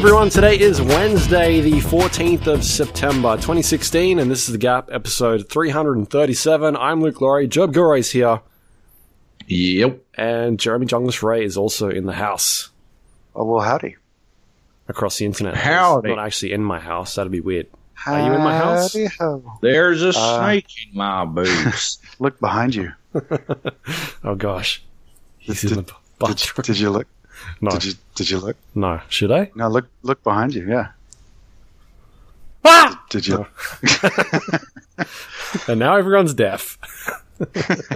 Hey everyone, today is Wednesday, the 14th of September 2016, and this is The Gap, episode 337. I'm Luke Lawrie, Joab Gilroy's here, Yep. and Jeremy Junglist Ray is also in the house Oh, well, howdy. across the internet. Howdy. He's not actually in my house, that'd be weird. Are you in my house? Ho. There's a Uh, snake in my boots. Look behind you. Oh gosh. He's Did- in the Did, did you look? No, Did you did you look? no. Should I? No, look look behind you. Yeah. Ah! Did you? And now everyone's deaf.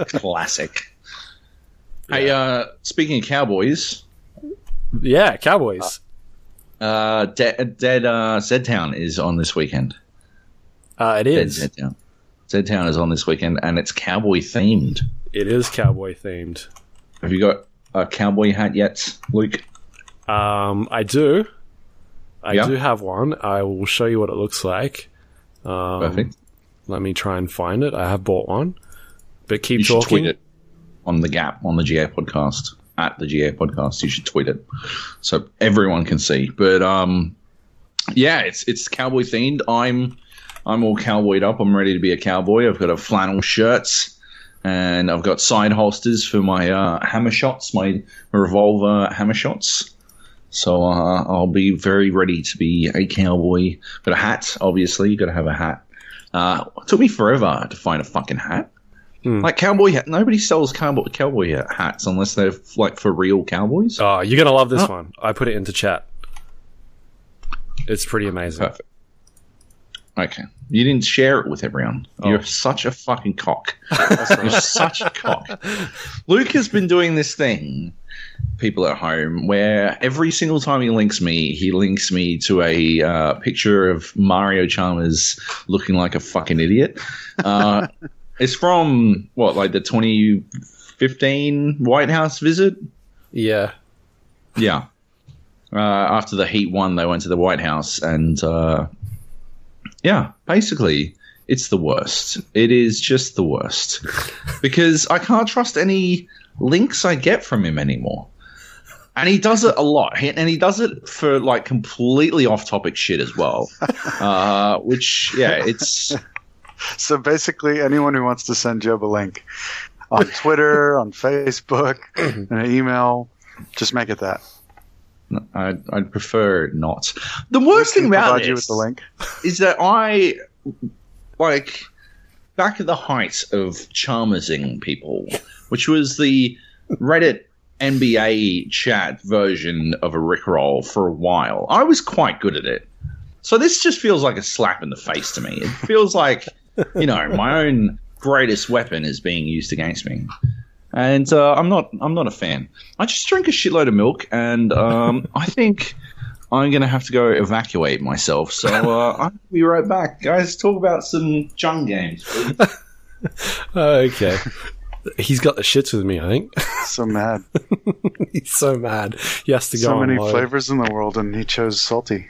Classic. Hey, uh, speaking of cowboys, Yeah, Cowboys. uh, Dead, Dead uh, Z Town is on this weekend. Uh, it Dead is. Town. Z Town is on this weekend, and it's cowboy themed. It is cowboy themed. Have you got a cowboy hat yet, Luke? Um, I do. I Yeah. do have one. I will show you what it looks like. Um, Perfect. Let me try and find it. I have bought one. But keep You talking. tweet it on the Gap on the GA podcast at the GA podcast. You should tweet it so everyone can see. But um, yeah, it's it's cowboy themed. I'm I'm all cowboyed up. I'm ready to be a cowboy. I've got a flannel shirts and I've got side holsters for my uh, hammer shots, my revolver hammer shots. So uh, I'll be very ready to be a cowboy. Got a hat, obviously. You got to have a hat. Uh, it took me forever to find a fucking hat. Like cowboy hat. Nobody sells cowboy cowboy hats unless they're like for real cowboys. Oh, you're going to love this Oh. one. I put it into chat. It's pretty amazing. Perfect. Okay. You didn't share it with everyone. Oh. You're such a fucking cock. You're such a cock. Luke has been doing this thing, people at home, where every single time he links me, he links me to a uh, picture of Mario Chalmers looking like a fucking idiot. Uh, it's from, what, like the 2015 White House visit? Yeah. Yeah. Uh, after the Heat won, they went to the White House, and uh, yeah, basically, it's the worst. It is just the worst because I can't trust any links I get from him anymore. And he does it a lot, and he does it for like completely off-topic shit as well. Uh, which, yeah, it's So basically, anyone who wants to send Joab a link on Twitter, on Facebook, in an email, just make it that. I'd, I'd prefer not. The worst thing about this you with the link. is that I like back at the height of Chalmersing people, which was the Reddit NBA chat version of a Rickroll for a while. I was quite good at it. So this just feels like a slap in the face to me. It feels like, you know, my own greatest weapon is being used against me. And uh, I'm not I'm not a fan. I just drink a shitload of milk and um, I think I'm going to have to go evacuate myself. So uh, I'll be right back. Guys, talk about some Chung games. please. Okay. He's got the shits with me, I think. So mad. He's so mad. He has to go So many load. flavors in the world, and he chose salty.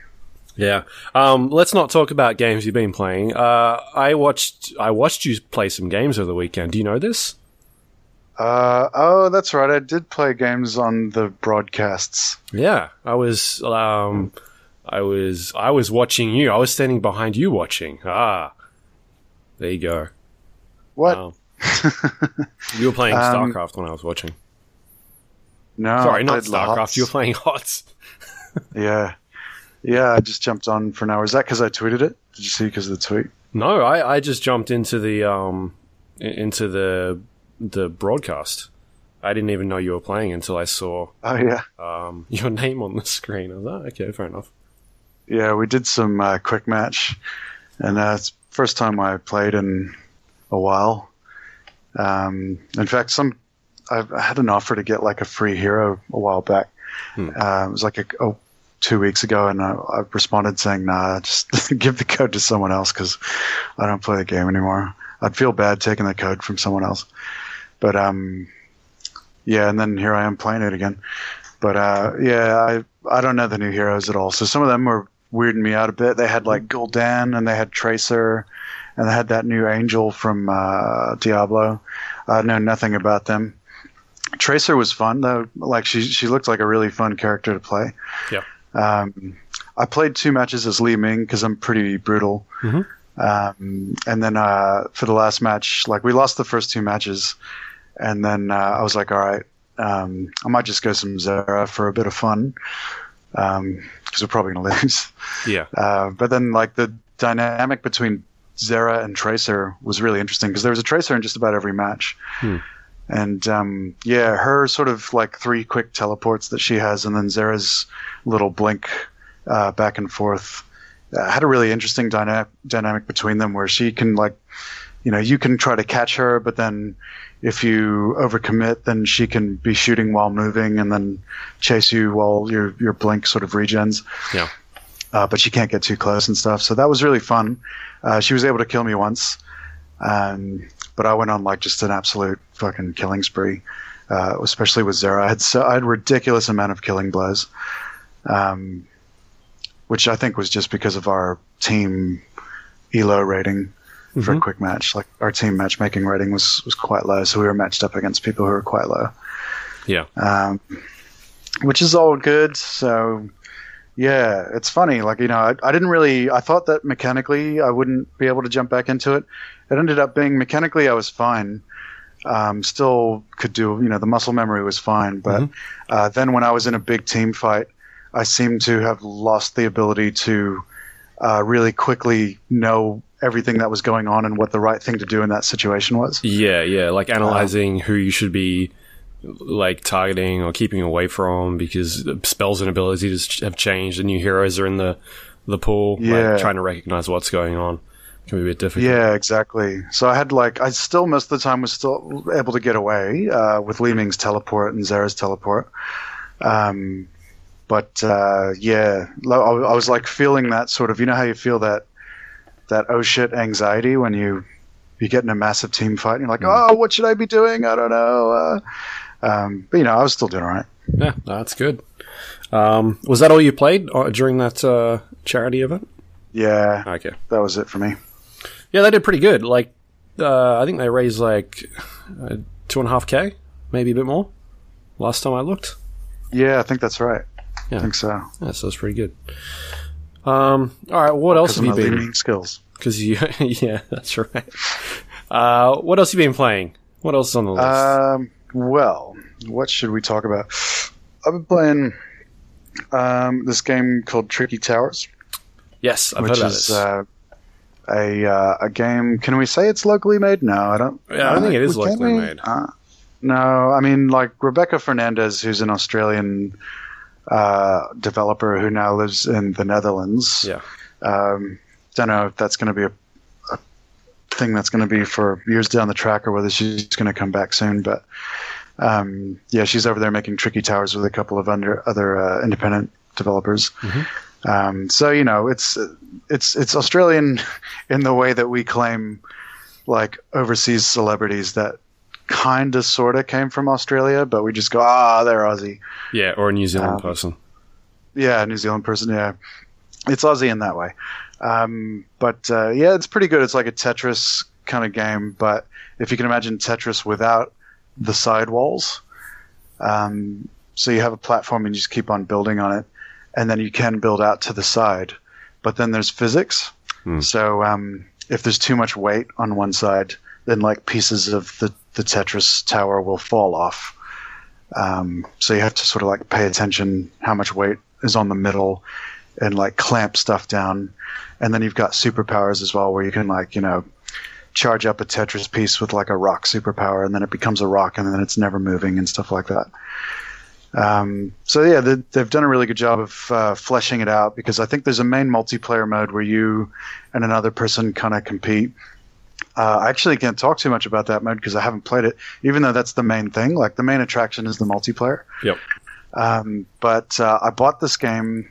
Yeah. Um, let's not talk about games you've been playing. Uh, I watched I watched you play some games over the weekend. Do you know this? Uh, oh, that's right. I did play games on the broadcasts. Yeah. I was um, I was I was watching you. I was standing behind you watching. Ah. There you go. What? Um, you were playing Um, StarCraft when I was watching. no, Sorry, not StarCraft. lots. You were playing HOTS. Yeah, yeah. I just jumped on for an hour. Is that because I tweeted it? Did you see because of the tweet? No, I, I just jumped into the um into the the broadcast. I didn't even know you were playing until I saw Oh yeah, um, your name on the screen. I was like, okay, fair enough. yeah. We did some uh, quick match, and uh, it's first time I played in a while. Um, in fact, some I I had an offer to get like a free hero a while back. Hmm. Uh, it was like a, oh, two weeks ago, and I, I responded saying, "Nah, just give the code to someone else because I don't play the game anymore. I'd feel bad taking the code from someone else." But um, yeah, and then here I am playing it again. But uh, yeah, I I don't know the new heroes at all. So some of them were weirding me out a bit. They had like Gul'dan and they had Tracer, and they had that new Angel from uh, Diablo. I know nothing about them. Tracer was fun though. Like she she looked like a really fun character to play. Yeah. Um, I played two matches as Li Ming because I'm pretty brutal. Mhm. Um, and then uh, for the last match, like we lost the first two matches, and then uh, I was like, all right, um, I might just go some Zera for a bit of fun because we're probably gonna lose. Yeah. Uh, but then like the dynamic between Zera and Tracer was really interesting because there was a Tracer in just about every match. Hmm. And um, yeah, her sort of like three quick teleports that she has, and then Zera's little blink uh, back and forth uh, had a really interesting dyna- dynamic between them where she can like, you know, you can try to catch her, but then if you overcommit, then she can be shooting while moving and then chase you while your your blink sort of regens. Yeah. Uh, but she can't get too close and stuff. So that was really fun. Uh, she was able to kill me once, um, but I went on like just an absolute fucking killing spree, uh, especially with Zera. I had so I had ridiculous amount of killing blows, um, which I think was just because of our team elo rating for a Mhm. quick match. Like our team matchmaking rating was was quite low, so we were matched up against people who were quite low Yeah. um, which is all good. So, yeah, it's funny. Like you know, I, I didn't really. I thought that mechanically I wouldn't be able to jump back into it. It ended up being mechanically I was fine. Um, still could do. You know, the muscle memory was fine, but Mhm. uh, then when I was in a big team fight, I seemed to have lost the ability to uh, really quickly know everything that was going on and what the right thing to do in that situation was. Yeah, yeah, like analyzing who you should be like targeting or keeping away from because spells and abilities have changed and new heroes are in the the pool. Yeah. Like trying to recognize what's going on can be a bit difficult. Yeah, exactly. So I had like I still most of the time was still able to get away uh, with Li Ming's teleport and Zara's teleport. Um, but uh, yeah, I I was like feeling that sort of you know how you feel that that oh shit anxiety when you you get in a massive team fight and you're like oh what should I be doing I don't know. Uh, um, but you know I was still doing all right. Yeah, that's good. Um, was that all you played uh, during that uh, charity event? Yeah, Okay. that was it for me. Yeah, they did pretty good. Like, uh, I think they raised like uh, two and a half k, maybe a bit more. Last time I looked. Yeah, I think that's right. Yeah. I think so. Yeah, so it's pretty good. Um, all right, what else have you been? Ming skills. Because you, yeah, that's right. Uh, what else have you been playing? What else is on the list? Um, well, what should we talk about? I've been playing um, this game called Tricky Towers, yes, I've heard about is this. uh, a uh, a game. Can we say it's locally made? No, I don't. Yeah, I don't think it is locally made. Uh, no, I mean like Rebecca Fernandez, who's an Australian uh, developer who now lives in the Netherlands. Yeah. Um, don't know if that's going to be a, a thing that's going to be for years down the track or whether she's going to come back soon. But um, yeah, she's over there making Tricky Towers with a couple of under, other uh, independent developers. Mhm. Um, so you know, it's it's it's Australian in the way that we claim like overseas celebrities that kind of sort of came from Australia, but we just go, ah, they're Aussie. yeah, or a New Zealand um, person. Yeah, New Zealand person. Yeah, it's Aussie in that way. Um, but uh, yeah, it's pretty good. It's like a Tetris kind of game, but if you can imagine Tetris without the side walls, um, so you have a platform and you just keep on building on it, and then you can build out to the side. But then there's physics. Hmm. So um, if there's too much weight on one side, then like pieces of the, the Tetris tower will fall off. Um, so you have to sort of like pay attention how much weight is on the middle and like clamp stuff down. And then you've got superpowers as well, where you can like, you know, charge up a Tetris piece with like a rock superpower and then it becomes a rock and then it's never moving and stuff like that. Um, so yeah, they, they've done a really good job of uh, fleshing it out because I think there's a main multiplayer mode where you and another person kind of compete. Uh, I actually can't talk too much about that mode because I haven't played it, even though that's the main thing. Like the main attraction is the multiplayer. Yep. Um, but uh, I bought this game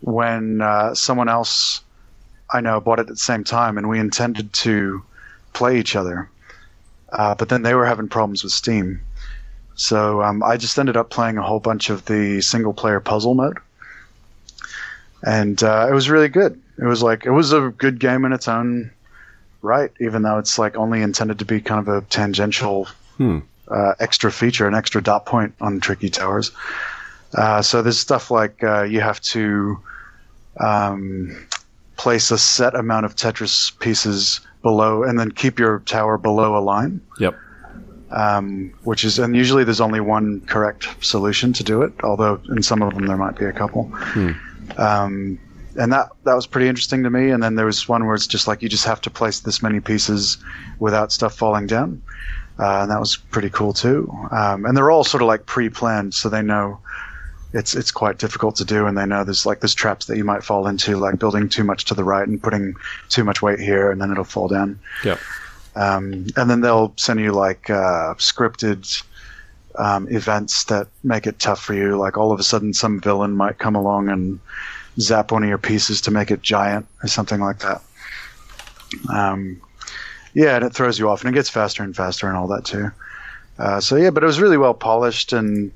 when uh, someone else I know bought it at the same time, and we intended to play each other. Uh, but then they were having problems with Steam. So um, I just ended up playing a whole bunch of the single player puzzle mode. And uh, it was really good. It was like, it was a good game in its own right, even though it's like only intended to be kind of a tangential Hmm. uh, extra feature, an extra dot point on Tricky Towers. Uh, so there's stuff like uh, you have to um, place a set amount of Tetris pieces below, and then keep your tower below a line. Yep. Um, which is, and usually there's only one correct solution to do it. Although in some of them there might be a couple. Um, and that that was pretty interesting to me. And then there was one where it's just like you just have to place this many pieces without stuff falling down, uh, and that was pretty cool too. Um, and they're all sort of like pre-planned, so they know it's it's quite difficult to do, and they know there's like there's traps that you might fall into, like building too much to the right and putting too much weight here, and then it'll fall down. Yep. Um, and then they'll send you like uh, scripted um, events that make it tough for you. Like all of a sudden, some villain might come along and zap one of your pieces to make it giant or something like that. Um, yeah, and it throws you off, and it gets faster and faster and all that too. Uh, so yeah, but it was really well polished, and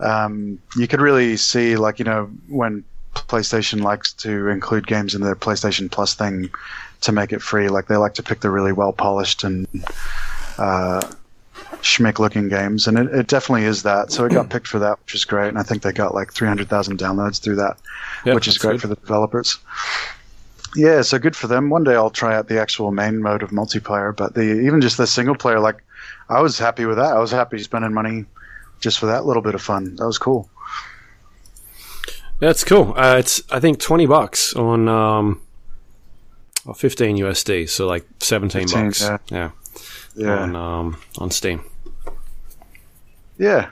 um, you could really see, like you know, when PlayStation likes to include games in their PlayStation Plus thing to make it free, like they like to pick the really well polished and uh, schmick looking games, and it, it definitely is that. So it got picked for that, which is great, and I think they got like 300,000 downloads through that, Yeah, which is great good. for the developers. Yeah, so good for them. One day I'll try out the actual main mode of multiplayer, but the even just the single player, like I was happy with that. I was happy spending money just for that little bit of fun. That was cool. That's cool. Uh, it's I think twenty bucks on um, fifteen USD, so like seventeen 15, bucks. yeah. Yeah, Yeah, on um, on Steam. yeah.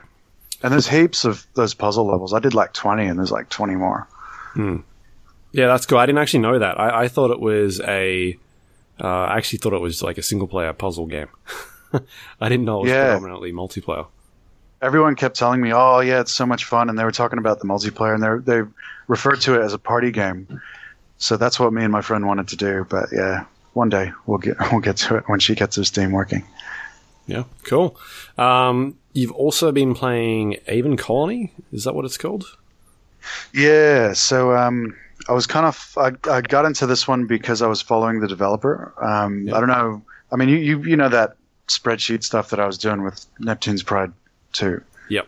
And there's heaps of those puzzle levels. I did like 20, and there's like 20 more. Yeah, that's cool. I didn't actually know that. I, I thought it was a. Uh, I actually thought it was like a single player puzzle game. I didn't know it was Yeah. predominantly multiplayer. everyone kept telling me, "Oh, yeah, it's so much fun," and they were talking about the multiplayer, and they they referred to it as a party game. So that's what me and my friend wanted to do. But yeah, one day we'll get we'll get to it when she gets her Steam working. Yeah, cool. Um, you've also been playing Aven Colony. Is that what it's called? Yeah, so um, I was kind of I, I got into this one because I was following the developer. Um, I don't know. I mean, you, you you know that spreadsheet stuff that I was doing with Neptune's Pride too. Yep.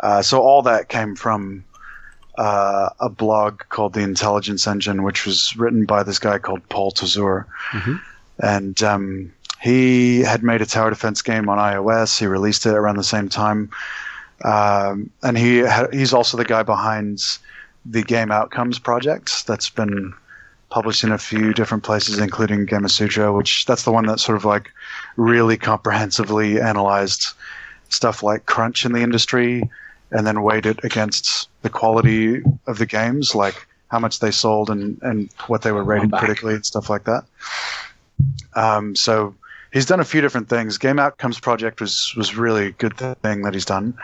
Uh, so all that came from uh, a blog called The Intelligence Engine, which was written by this guy called Paul Tozour. Mhm. And um, he had made a tower defense game on iOS. He released it around the same time. Um, and he ha- he's also the guy behind the Game Outcomes project that's been published in a few different places, including Gamasutra, which that's the one that sort of like really comprehensively analyzed stuff like crunch in the industry and then weighed it against the quality of the games, like how much they sold and, and what they were rated critically and stuff like that. Um, so he's done a few different things. Game Outcomes Project was was really a good thing that he's done,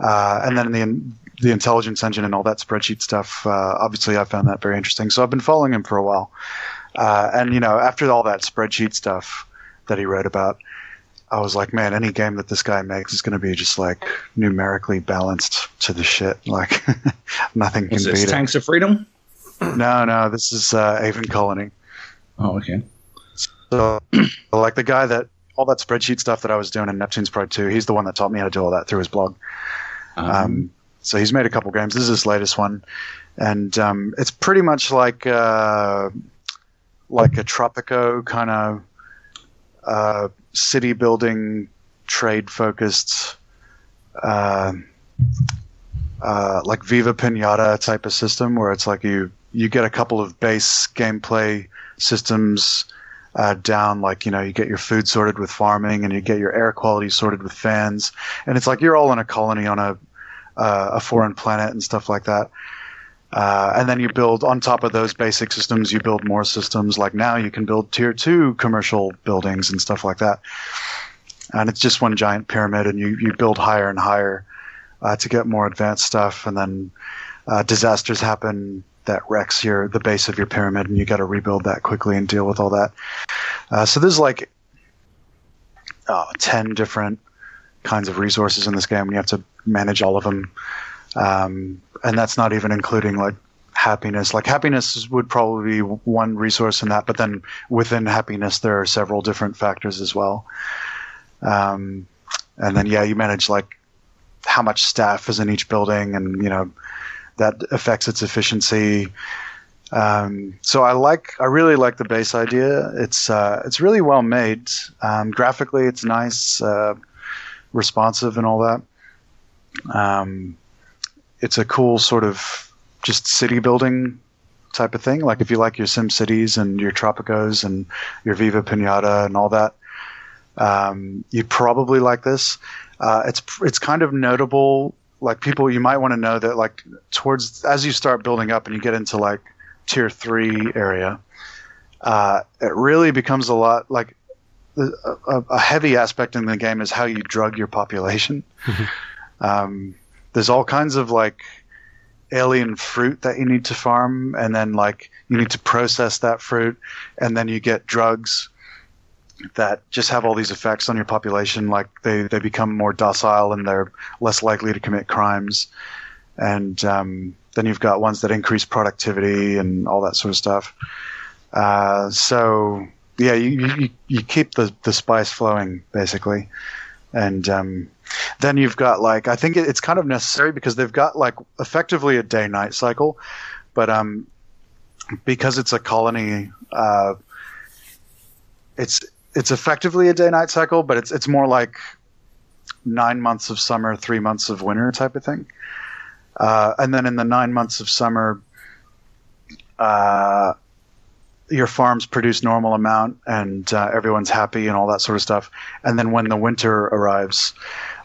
uh, and then the the intelligence engine and all that spreadsheet stuff. Uh, obviously, I found that very interesting. So I've been following him for a while, uh, and you know, after all that spreadsheet stuff that he wrote about, I was like, man, any game that this guy makes is going to be just like numerically balanced to the shit. Like nothing can this? beat Tanks of Freedom? No, no, this is uh, Aven Colony. Oh, okay. So, like the guy that all that spreadsheet stuff that I was doing in Neptune's Pride 2, he's the one that taught me how to do all that through his blog. Um, Um, so he's made a couple games. This is his latest one, and um, it's pretty much like uh, like a Tropico kind of uh, city building, trade focused, uh, uh, like Viva Pinata type of system, where it's like you you get a couple of base gameplay systems uh, down, like you know you get your food sorted with farming, and you get your air quality sorted with fans, and it's like you're all in a colony on a uh, a foreign planet and stuff like that. Uh, and then you build on top of those basic systems, you build more systems. Like now, you can build tier two commercial buildings and stuff like that. And it's just one giant pyramid, and you, you build higher and higher uh, to get more advanced stuff. And then uh, disasters happen that wrecks your the base of your pyramid, and you got to rebuild that quickly and deal with all that. Uh, so there's like uh, ten different kinds of resources in this game, and you have to manage all of them. Um, and that's not even including like happiness. Like happiness would probably be one resource in that, but then within happiness there are several different factors as well. Um, and then yeah, you manage like how much staff is in each building, and you know that affects its efficiency. Um, so I like, I really like the base idea. It's uh, it's really well made. Um, graphically, it's nice, uh, responsive, and all that. Um, it's a cool sort of just city building type of thing. Like if you like your Sim Cities and your Tropicos and your Viva Pinata and all that, um, you probably like this. Uh, it's it's kind of notable. Like people, you might want to know that like towards as you start building up and you get into like tier three area, uh, it really becomes a lot like a, a, heavy aspect in the game is how you drug your population. um, there's all kinds of like alien fruit that you need to farm, and then like you need to process that fruit, and then you get drugs that just have all these effects on your population. Like they, they become more docile and they're less likely to commit crimes. And um, then you've got ones that increase productivity and all that sort of stuff. Uh, so yeah, you, you, you keep the, the spice flowing basically. And um, then you've got like I think it's kind of necessary because they've got like effectively a day night cycle, but um, because it's a colony, uh, it's it's effectively a day night cycle, but it's it's more like nine months of summer, three months of winter type of thing. Uh, and then in the nine months of summer, uh, your farms produce normal amount and uh, everyone's happy and all that sort of stuff. And then when the winter arrives,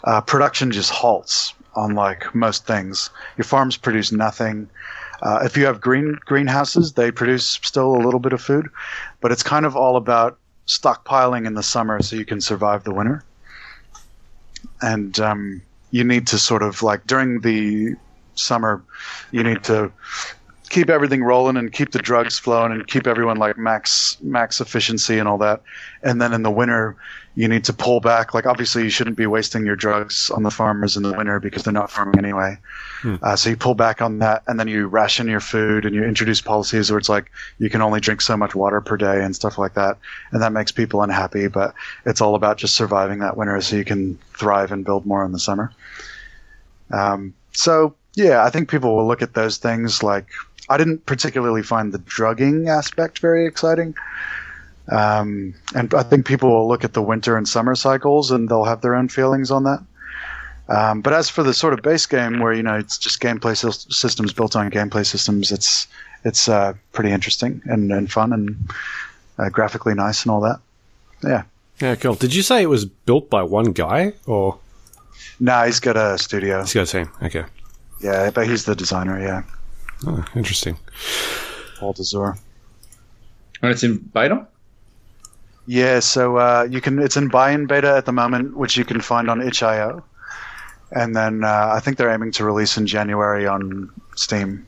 uh, production just halts Unlike most things. Your farms produce nothing. Uh, if you have green greenhouses, they produce still a little bit of food, but it's kind of all about stockpiling in the summer so you can survive the winter. And um, you need to sort of like during the summer, you need to keep everything rolling and keep the drugs flowing and keep everyone like max max efficiency and all that. And then in the winter, you need to pull back. Like obviously, you shouldn't be wasting your drugs on the farmers in the winter because they're not farming anyway. Hmm. Uh, so you pull back on that, and then you ration your food and you introduce policies where it's like you can only drink so much water per day and stuff like that. And that makes people unhappy. But it's all about just surviving that winter so you can thrive and build more in the summer. Um, so yeah, I think people will look at those things like I didn't particularly find the drugging aspect very exciting. Um, and I think people will look at the winter and summer cycles and they'll have their own feelings on that. Um, but as for the sort of base game where you know it's just gameplay systems built on gameplay systems, it's it's uh, pretty interesting and, and fun and uh, graphically nice and all that. Yeah. Yeah, cool. Did you say it was built by one guy or? No, nah, he's got a studio. He's got a team. Okay. Yeah, but he's the designer. Yeah. Oh, interesting. Paul Tozour. And it's in beta. Yeah, so uh, you can. It's in buy-in beta at the moment, which you can find on itch.io, and then uh, I think they're aiming to release in January on Steam.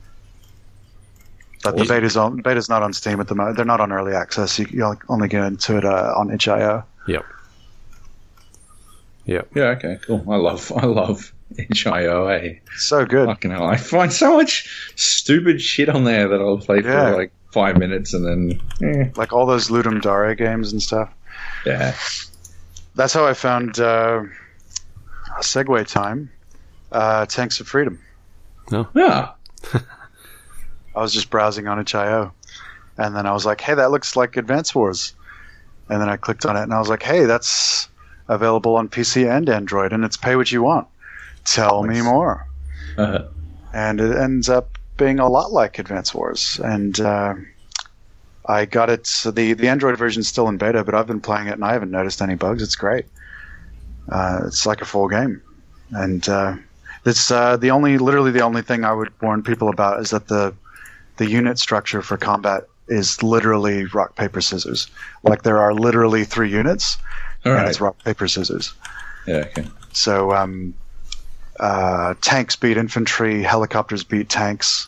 But the beta's on beta's not on Steam at the moment. They're not on early access. You, you only get into it uh, on itch.io. Yep. Yep. Yeah. Okay. Cool. I love. I love itch.io. So good. Fucking hell. I find so much stupid shit on there that I'll play yeah. for like five minutes and then. Eh. Like all those Ludum Dare games and stuff. Yeah. That's how I found uh, Segue Time, uh, Tanks of Freedom. No. Yeah. I was just browsing on itch.io. And then I was like, hey, that looks like Advance Wars. And then I clicked on it and I was like, hey, that's available on PC and Android, and it's pay what you want. Tell me more. Uh-huh. And it ends up being a lot like Advance Wars. And uh, I got it. So the the Android version is still in beta, but I've been playing it and I haven't noticed any bugs. It's great. Uh, it's like a full game, and uh, it's uh, the only, literally the only thing I would warn people about is that the the unit structure for combat is literally rock paper scissors. Like there are literally three units, All and right. it's rock paper scissors. Yeah. Okay. So um, uh, tanks beat infantry, helicopters beat tanks.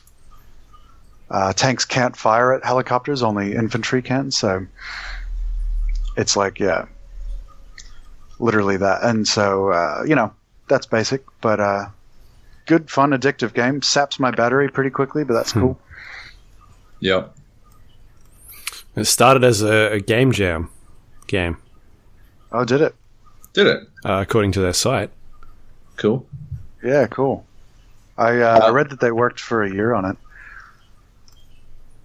Uh, tanks can't fire at helicopters, only infantry can. So it's like, yeah, literally that. And so, uh, you know, that's basic, but uh, good, fun, addictive game. Saps my battery pretty quickly, but that's hmm. cool. Yep. It started as a, a, game jam game. Oh, did it? Did it? Uh, according to their site. Cool. Yeah, cool. I uh, I read that they worked for a year on it,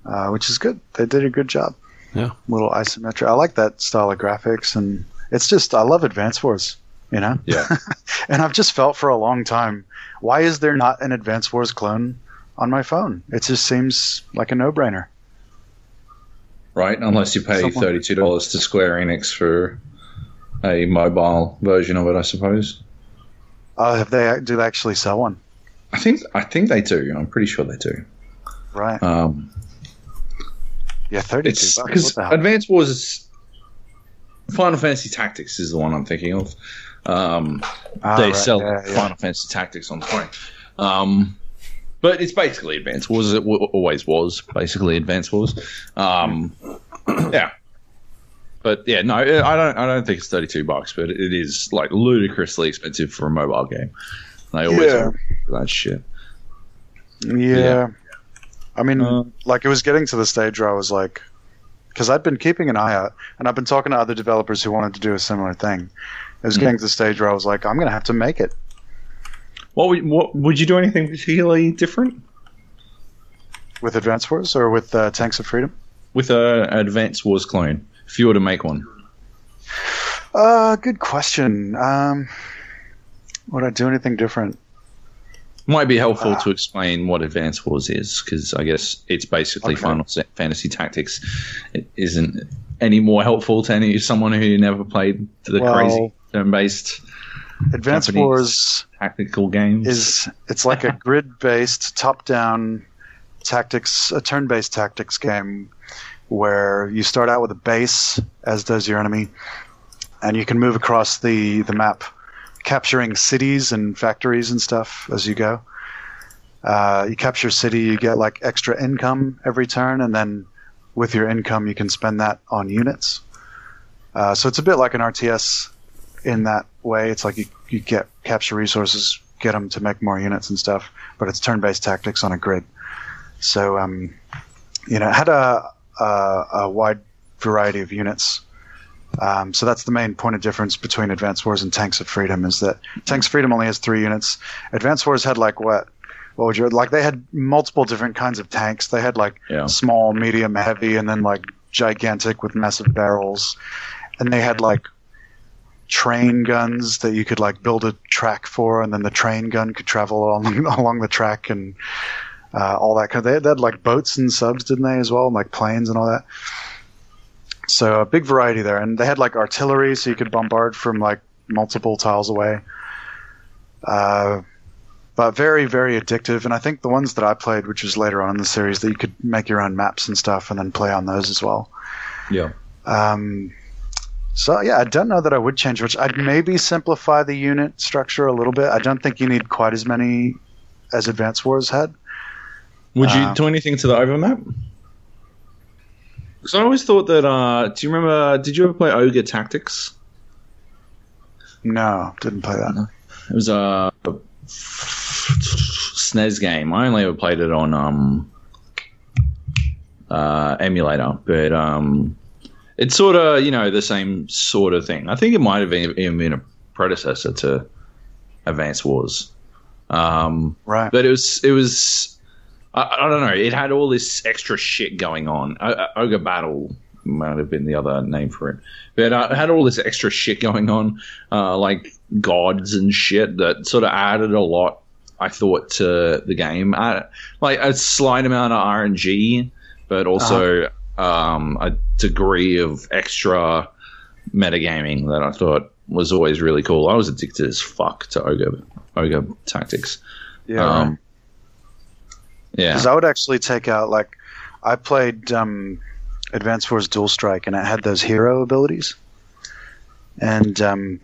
uh, which is good. They did a good job. Yeah. little isometric. I like that style of graphics, and it's just I love Advance Wars. You know. Yeah. and I've just felt for a long time, why is there not an Advance Wars clone on my phone? It just seems like a no-brainer. right? Unless you pay Someone- thirty-two dollars to Square Enix for a mobile version of it, I suppose. Uh, have they do they actually sell one? I think I think they do. I'm pretty sure they do. Right. Um, Yeah, thirty-two it's bucks. because What the hell? Advance Wars is Final Fantasy Tactics is the one I'm thinking of. Um, Ah, they right, sell yeah, yeah. Final Fantasy Tactics on the phone. Um, but it's basically Advance Wars. It w- always was basically Advance Wars. Um, yeah. But yeah, no, I don't. I don't think it's thirty-two bucks, but it is like ludicrously expensive for a mobile game. They always Yeah. that shit. Yeah. Yeah. I mean, Uh, like it was getting to the stage where I was like, because I'd been keeping an eye out, and I've been talking to other developers who wanted to do a similar thing. It was Mhm. getting to the stage where I was like, I'm going to have to make it. What would, what would you do anything particularly different With Advance Wars or with uh, Tanks of Freedom? with a Advance Wars clone if you were to make one? Uh, good question. Um, would I do anything different? Might be helpful Ah. to explain what Advance Wars is, because I guess it's basically Okay. Final Fantasy Tactics. It isn't any more helpful to any someone who never played the Well- crazy turn-based Advance. Wars tactical games. is it's like a grid-based, top-down tactics, a turn-based tactics game where you start out with a base, as does your enemy, and you can move across the the map, capturing cities and factories and stuff as you go. Uh, you capture a city, you get like extra income every turn, and then with your income, you can spend that on units. Uh, so it's a bit like an RTS in that way. It's like you, you get capture resources, get them to make more units and stuff, but it's turn-based tactics on a grid. So, um, you know, had a, a, a wide variety of units. Um, so that's the main point of difference between Advanced Wars and Tanks of Freedom is that Tanks of Freedom only has three units. Advanced Wars had like what? What would you like? They had multiple different kinds of tanks. They had like Yeah. small, medium, heavy, and then like gigantic with massive barrels. And they had like train guns that you could like build a track for, and then the train gun could travel along along the track and uh, all that kind. Of, they, had, they had like boats and subs, didn't they, as well, and like planes and all that. So a big variety there, and they had like artillery, so you could bombard from like multiple tiles away. Uh, but very, very addictive. And I think the ones that I played, which was later on in the series, that you could make your own maps and stuff, and then play on those as well. Yeah. Um, so yeah, I don't know that I would change much. I'd maybe simplify the unit structure a little bit. I don't think you need quite as many as Advance Wars had. Would you Uh, do anything to the overmap? Because I always thought that. Uh, do you remember? Did you ever play Ogre Tactics? No, didn't play that. It was a SNES game. I only ever played it on um, uh, emulator, but um, it's sort of you know the same sort of thing. I think it might have been, even been a predecessor to Advance Wars. Um, Right. but it was it was I, I don't know. It had all this extra shit going on. O- Ogre Battle might have been the other name for it, but uh, it had all this extra shit going on, uh, like gods and shit that sort of added a lot. I thought to the game, uh, like a slight amount of RNG, but also um, a degree of extra metagaming that I thought was always really cool. I was addicted as fuck to Ogre Ogre Tactics. Yeah. Um, yeah. Because I would actually take out like I played um, Advance Wars Dual Strike, and it had those hero abilities, and um,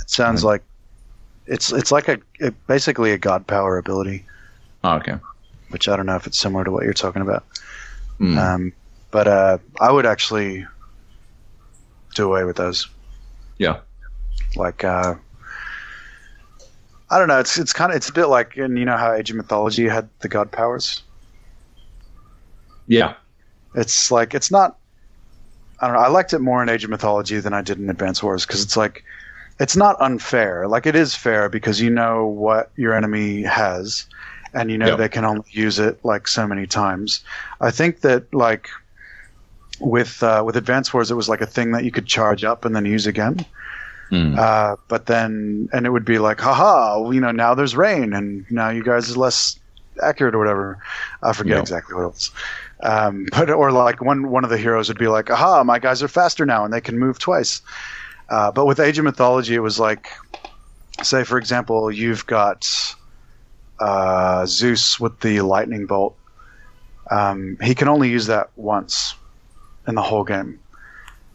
it sounds like it's it's like a it, basically a god power ability, Oh, okay. which I don't know if it's similar to what you're talking about. Mm. Um, but uh, I would actually do away with those. Yeah. Like, uh, I don't know. It's it's kind of it's a bit like, and you know how Age of Mythology had the god powers. yeah. It's like it's not. I don't know. I liked it more in Age of Mythology than I did in Advance Wars because it's like it's not unfair. Like it is fair because you know what your enemy has, and you know Yep. they can only use it like so many times. I think that like with uh, with Advance Wars, it was like a thing that you could charge up and then use again. Hmm. Uh, but then, and it would be like, haha, you know, now there's rain, and now you guys are less accurate or whatever. I forget exactly what it was. Um, but or like one one of the heroes would be like, aha, my guys are faster now and they can move twice. Uh, but with Age of Mythology, it was like, say for example, you've got uh, Zeus with the lightning bolt. Um, he can only use that once in the whole game,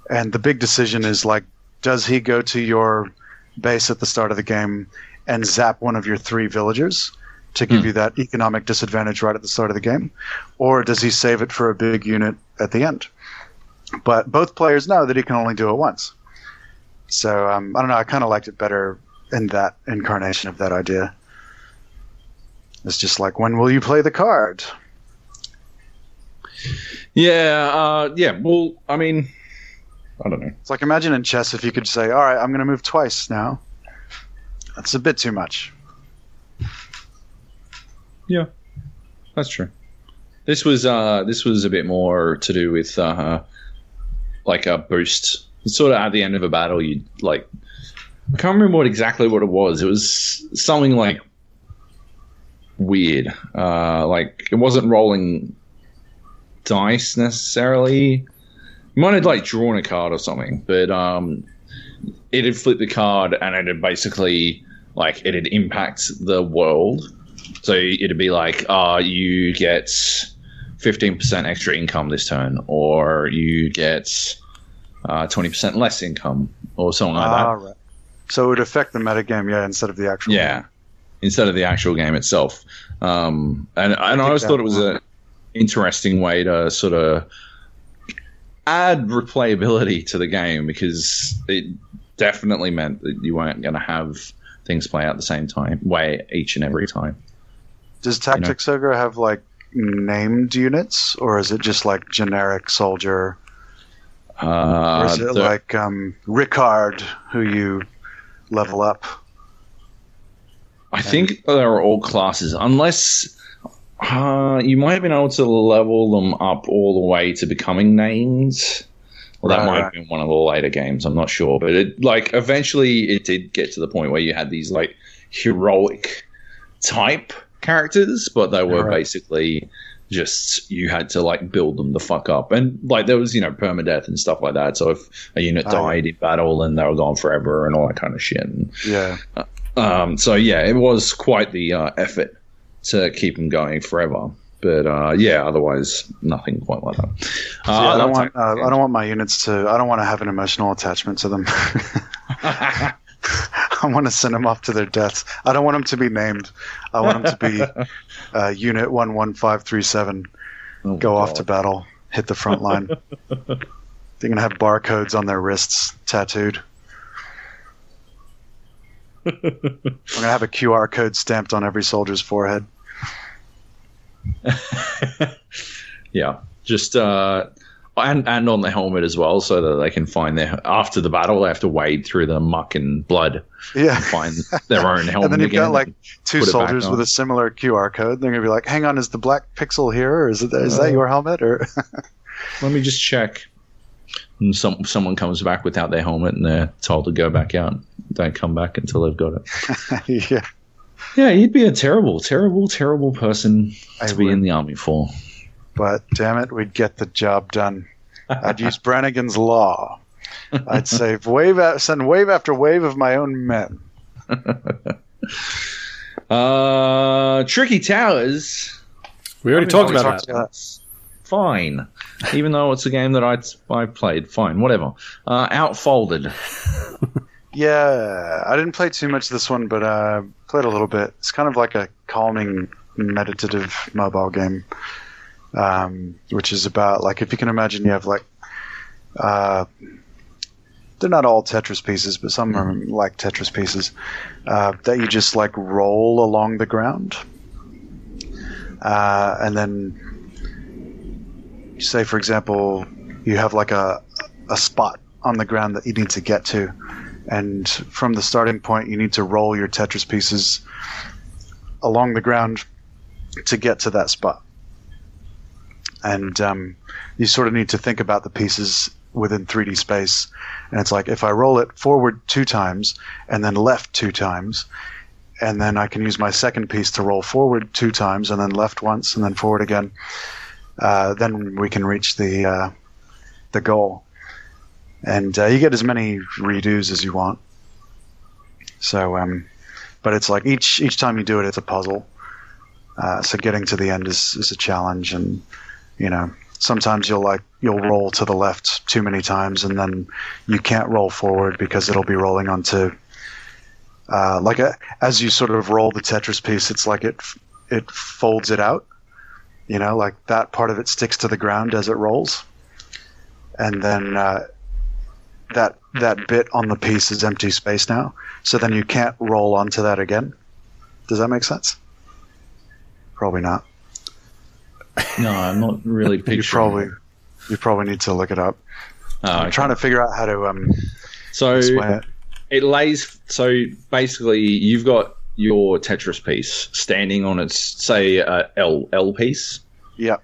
and the big decision is like, does he go to your base at the start of the game and zap one of your three villagers to give Hmm. you that economic disadvantage right at the start of the game, or does he save it for a big unit at the end? But both players know that he can only do it once. So um, I don't know. I kind of liked it better in that incarnation of that idea. It's just like, when will you play the card? Yeah, uh, yeah. Well, I mean, I don't know. It's like imagine in chess if you could say, "All right, I'm going to move twice now." That's a bit too much. Yeah, that's true. This was uh, this was a bit more to do with uh, like a boost. Sort of at the end of a battle, you like. I can't remember what exactly what it was. It was something like weird. Uh, like it wasn't rolling dice necessarily. You might have like drawn a card or something, but um, it had flipped the card and it had basically like it had impact the world. So it'd be like, uh, you get 15% extra income this turn, or you get uh, 20% less income, or something like Ah, that. right. So it would affect the metagame, yeah, instead of the actual. Yeah, instead of the actual game itself. Um, and and I always thought it was an interesting way to sort of add replayability to the game because it definitely meant that you weren't going to have things play out the same time way each and every time. Does Tactics Ogre have like named units, or is it just like generic soldier? or Uh, is it the- like um, Ricard, who you level up? I think they're all classes, unless uh, you might have been able to level them up all the way to becoming names. Well, that Right, might right. have been one of the later games. I'm not sure, but it like eventually it did get to the point where you had these like heroic type characters, but they were Right. basically just you had to like build them the fuck up, and like there was you know permadeath and stuff like that. So if a unit Oh, died in battle, then they were gone forever and all that kind of shit. And Yeah, um, so yeah, it was quite the uh, effort to keep them going forever. But uh, yeah, otherwise nothing quite like that. Uh, See, I don't want. Uh, I don't want my units to. I don't want to have an emotional attachment to them. I want to send them off to their deaths. I don't want them to be named. I want them to be uh, Unit One One Five Three Seven. Oh, Go off to battle. Hit the front line. They're gonna have barcodes on their wrists tattooed. I'm gonna have a QR code stamped on every soldier's forehead. yeah, just uh, and and on the helmet as well, so that they can find their after the battle they have to wade through the muck and blood Yeah. to find their own helmet. And then you've got like two put it back soldiers with on. a similar QR code. They're gonna be like, "Hang on, is the black pixel here, or is it is that your helmet?" Or let me just check. And some someone comes back without their helmet, and they're told to go back out. Don't come back until they've got it. yeah, Yeah, you'd be a terrible, terrible, terrible person I to be would. in the army for. but damn it, we'd get the job done. I'd use Brannigan's law. I'd save wave, a- send wave after wave of my own men. Uh, Tricky Towers. We already I talked about talked that. about- Fine, even though it's a game that I I played. Fine, whatever. Uh, outfolded. Yeah, I didn't play too much this one, but uh, played a little bit. It's kind of like a calming, meditative mobile game, um, which is about like if you can imagine, you have like uh, they're not all Tetris pieces, but some are like Tetris pieces uh, that you just like roll along the ground, uh, and then say, for example, you have like a a spot on the ground that you need to get to and from the starting point, you need to roll your Tetris pieces along the ground to get to that spot. And um, you sort of need to think about the pieces within 3D space. And it's like if I roll it forward two times and then left two times, and then I can use my second piece to roll forward two times and then left once and then forward again. Uh, then we can reach the uh, the goal, and uh, you get as many redos as you want. So, um, but it's like each each time you do it, it's a puzzle. Uh, so getting to the end is, is a challenge, and you know sometimes you'll like you'll roll to the left too many times, and then you can't roll forward because it'll be rolling onto uh, like a, as you sort of roll the Tetris piece, it's like it it folds it out. You know, like that part of it sticks to the ground as it rolls, and then uh, that that bit on the piece is empty space now. So then you can't roll onto that again. Does that make sense? Probably not. No, I'm not really picturing. You probably you probably need to look it up. Oh, I'm okay. trying to figure out how to um, So explain it. it lays. So basically, you've got your Tetris piece standing on its say uh, L L piece, Yeah,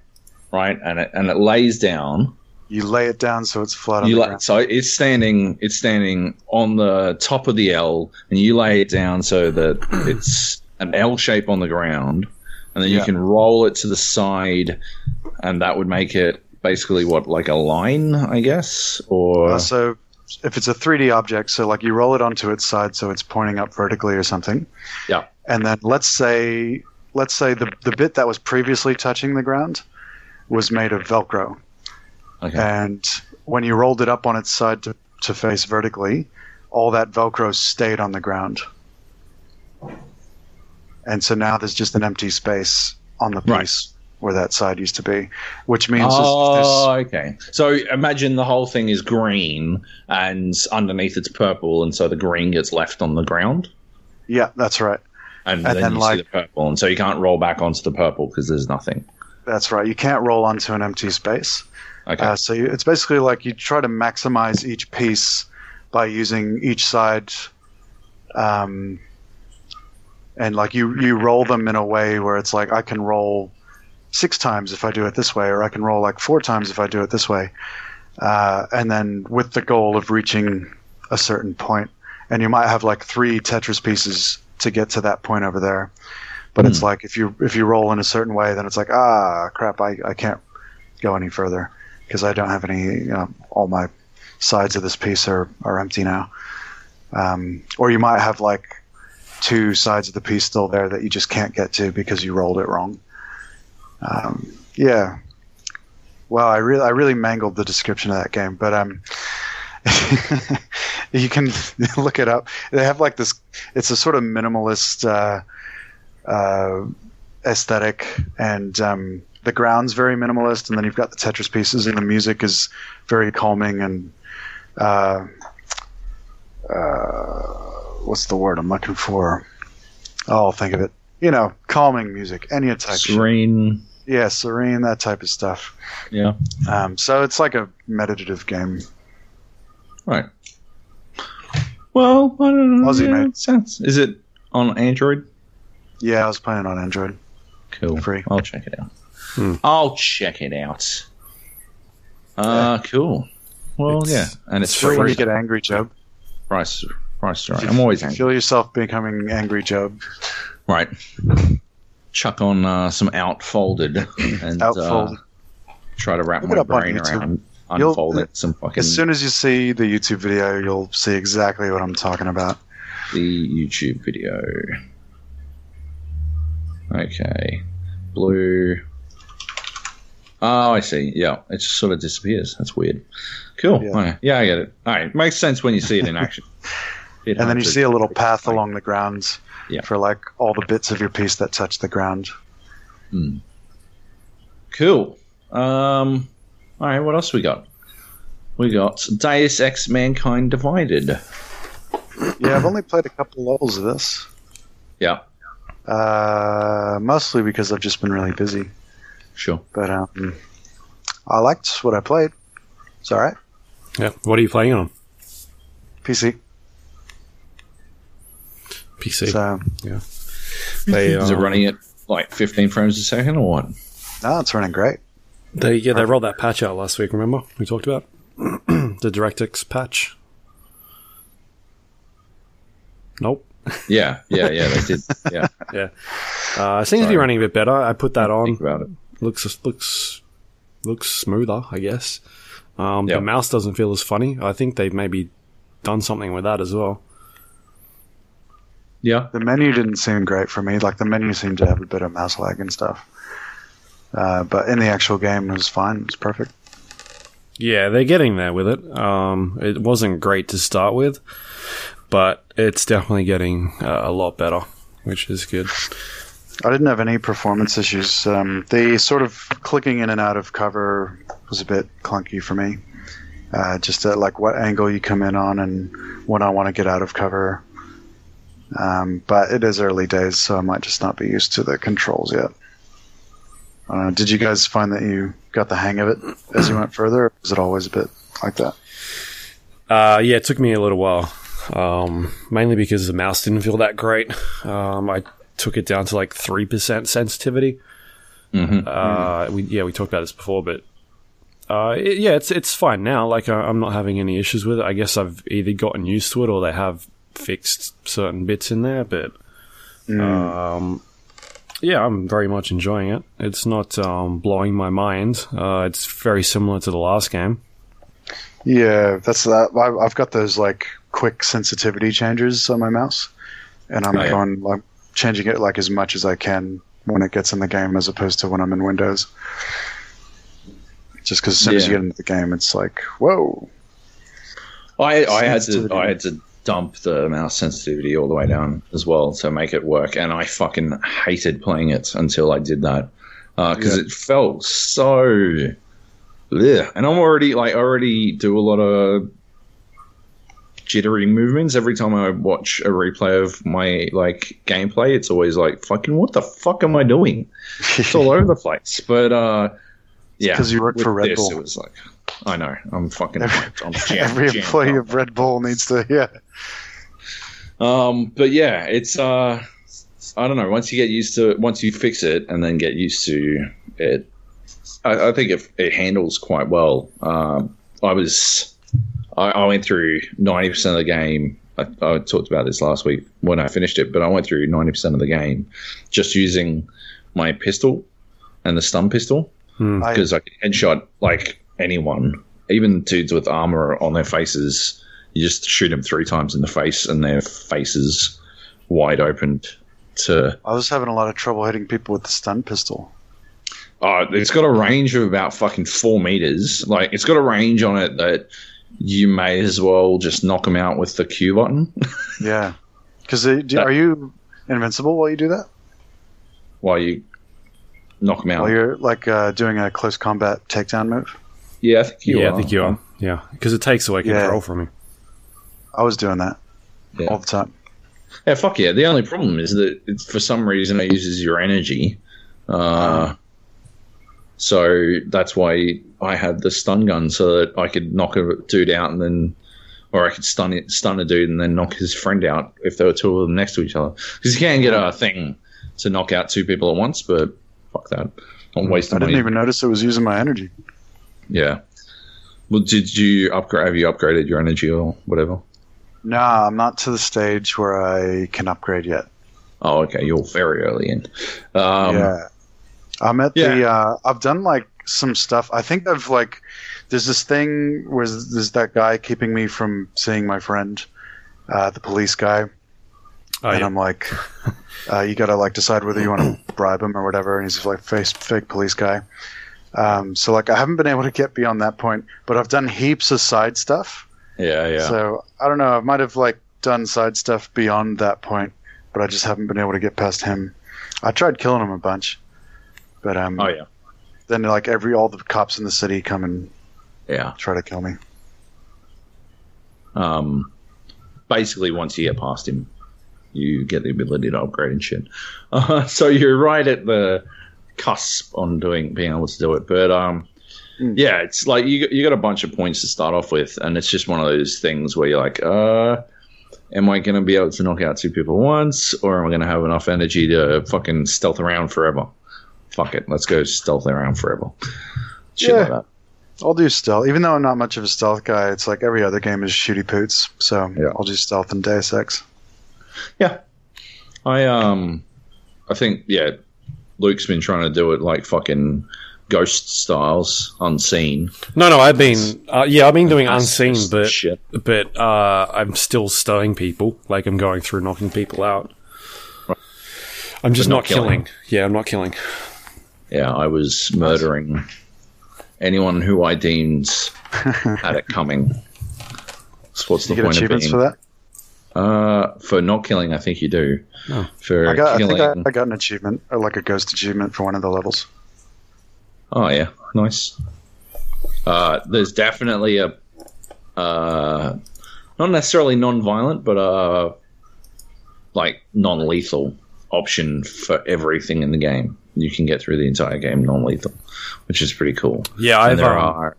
right? And it and it lays down. you lay it down so it's flat on You the lay, ground. so it's standing. It's standing on the top of the L, and you lay it down so that it's an L shape on the ground, and then you Yeah. can roll it to the side, and that would make it basically what like a line, I guess, or Uh, so if it's a 3D object, so like you roll it onto its side so it's pointing up vertically or something. Yeah. And then let's say let's say the the bit that was previously touching the ground was made of Velcro. okay. And when you rolled it up on its side to, to face vertically, all that Velcro stayed on the ground. And so now there's just an empty space on the Right. piece where that side used to be, which means this- oh, this, Oh, okay. So imagine the whole thing is green and underneath it's purple, and so the green gets left on the ground, yeah, that's right. And, And then, then, you like- see the purple, and so you can't roll back onto the purple because there's nothing. That's right. You can't roll onto an empty space. Okay. Uh, so you, it's basically like you try to maximize each piece by using each side, um, and like you you roll them in a way where it's like I can roll six times if I do it this way, or I can roll like four times if I do it this way, uh, and then with the goal of reaching a certain point, and you might have like three Tetris pieces to get to that point over there. But it's like if you if you roll in a certain way, then it's like ah crap, I, I can't go any further because I don't have any. You know, all my sides of this piece are are empty now. Um, or you might have like two sides of the piece still there that you just can't get to because you rolled it wrong. Um, yeah. Well, I really I really mangled the description of that game, but um. you can look it up. They have like this. It's a sort of minimalist uh, uh, aesthetic, and um, the ground's very minimalist. And then you've got the Tetris pieces, and the music is very calming and uh, uh, what's the word I'm looking for? Oh, I'll think of it. You know, calming music, any type. shit. Serene. Yeah, serene, that type of stuff. Yeah. Um, so it's like a meditative game. Right. Well, I don't know. Aussie, yeah, mate. sounds- Is it on Android? Yeah, I was playing on Android. Cool. Free. I'll check it out. Hmm. I'll check it out. Uh, cool. Well, It's- yeah, and it's it's free. Before you get angry, Joab. Price, price right. I'm always angry. Feel yourself becoming angry, Joab. Right. Chuck on uh, some outfolded and Outfolded. Uh, try to wrap Look it my up on brain YouTube. You'll- unfolding some fucking As soon as you see the YouTube video, you'll see exactly what I'm talking about. the YouTube video. Okay, blue. Oh, I see. Yeah, it just sort of disappears. That's weird. Cool. Yeah. Okay. Yeah, I get it. All right, makes sense when you see it in action. Bit And then you see a little path along the ground Yeah. for like all the bits of your piece that touch the ground. Cool. Um, all right, what else we got? We got Deus Ex Mankind Divided. Yeah, I've only played a couple levels of this. Yeah, Uh, mostly because I've just been really busy. sure. But um, I liked what I played. It's all right. Yeah. What are you playing on? PC. PC. So yeah, they Is it um, running at like 15 frames a second or what? no, it's running great. They yeah they rolled that patch out last week. Remember we talked about the DirectX patch. Nope. Yeah, yeah, yeah, they did. Yeah, Yeah, uh, it seems to be running a bit better. I put that on. think about it. looks looks looks smoother, I guess. Um, Yeah. The mouse doesn't feel as funny. I think they've maybe done something with that as well. Yeah, The menu didn't seem great for me. Like the menu seemed to have a bit of mouse lag and stuff. Uh, but in the actual game, it was fine. It was perfect. Yeah, they're getting there with it. Um, it wasn't great to start with, but it's definitely getting uh, a lot better, which is good. I didn't have any performance issues. Um, the sort of clicking in and out of cover was a bit clunky for me. Uh, just at like what angle you come in on and when I want to get out of cover. Um, but it is early days, so I might just not be used to the controls yet. Uh, did you guys find that you got the hang of it as you went further? Or was it always a bit like that? Uh, yeah, it took me a little while, um, mainly because the mouse didn't feel that great. Um, I took it down to like three percent sensitivity. Mhm. Uh, we, yeah, we talked about this before, but uh, it- yeah, it's it's fine now. Like I, I'm not having any issues with it. I guess I've either gotten used to it or they have fixed certain bits in there. But um, yeah, I'm very much enjoying it. It's not um, blowing my mind. Uh, it's very similar to the last game. Yeah, that's that. I- I've got those like quick sensitivity changes on my mouse, and I'm yeah. going like changing it like as much as I can when it gets in the game, as opposed to when I'm in Windows. Just because as soon as you get into the game, it's like whoa. I I had to I had to dump the mouse sensitivity all the way down as well to make it work, and I fucking hated playing it until I did that because Yeah. it felt so. Ugh. And I'm already like I already do a lot of jittery movements every time I watch a replay of my like gameplay. It's always like fucking what the fuck am I doing? It's all over the place. But uh, yeah, 'cause you work with for Red this, Bull. It was like I know I'm fucking. Every- I'm jam- Every employee of Red Bull needs to yeah. Um, but yeah, it's uh, I don't know. Once you get used to it, once you fix it, and then get used to it, I, I think it, it handles quite well. Um, I was, I, I went through ninety percent of the game. I, I talked about this last week when I finished it, but I went through ninety percent of the game just using my pistol and the stun pistol Hmm. I, because I could headshot like anyone, even dudes with armor on their faces. You just shoot them three times in the face, and their faces wide open. To I was having a lot of trouble hitting people with the stun pistol. oh, it's got a range of about fucking four meters. Like it's got a range on it that you may as well just knock them out with the Q button Yeah, because are you invincible while you do that? while you knock them out. While you're like uh, doing a close combat takedown move? Yeah, I think you yeah, are. I think you are. Yeah, because it takes away Yeah. control from you. I was doing that Yeah. all the time. Yeah, fuck yeah. The only problem is that it's, for some reason it uses your energy. Uh, so that's why I had the stun gun so that I could knock a dude out and then, or I could stun it, stun a dude and then knock his friend out if there were two of them next to each other. Because you can't get a thing to knock out two people at once, but fuck that. I'm wasting I didn't money. even notice it was using my energy. Yeah. Well, did you upgrade? Have you upgraded your energy or whatever? No, I'm not to the stage where I can upgrade yet. Oh, okay. You're very early in. Um, yeah, I'm at the. yeah. Uh, I've done like some stuff. I think I've like. There's this thing where there's that guy keeping me from seeing my friend, uh, the police guy, Oh, and yeah. I'm like, uh, you gotta like decide whether you want to bribe him or whatever. And he's like face fake police guy. Um, so like I haven't been able to get beyond that point, but I've done heaps of side stuff. Yeah, yeah. So I don't know. I might have like done side stuff beyond that point, but I just haven't been able to get past him. I tried killing him a bunch, but um, oh, yeah. then like every all the cops in the city come and Yeah. try to kill me. Um, basically, once you get past him, you get the ability to upgrade and shit. Uh, so you're right at the cusp on doing being able to do it. But um, Mm. yeah, it's like you you got a bunch of points to start off with, and it's just one of those things where you're like, uh, am I going to be able to knock out two people once, or am I going to have enough energy to fucking stealth around forever? Fuck it, let's go stealth around forever. Shit Yeah. like that. I'll do stealth. Even though I'm not much of a stealth guy, it's like every other game is shooty poots. So Yeah. I'll do stealth in Deus Ex. Yeah, I um, I think yeah, Luke's been trying to do it like fucking ghost styles, unseen. No, no, I've been uh, yeah, I've been doing unseen, but shit. but uh, I'm still stunning people. Like I'm going through knocking people out. I'm just But not, not killing. killing. Yeah, I'm not killing. Yeah, I was murdering anyone who I deemed had it coming. So what's the You get point of achievements being? for that? Uh, for not killing, I think you do. Oh. For I got. I killing, think I, I got an achievement, or like a ghost achievement for one of the levels. oh yeah, nice. Uh, there's definitely a, uh, not necessarily non-violent, but uh, like non-lethal option for everything in the game. You can get through the entire game non-lethal, which is pretty cool. Yeah, and I've there um, are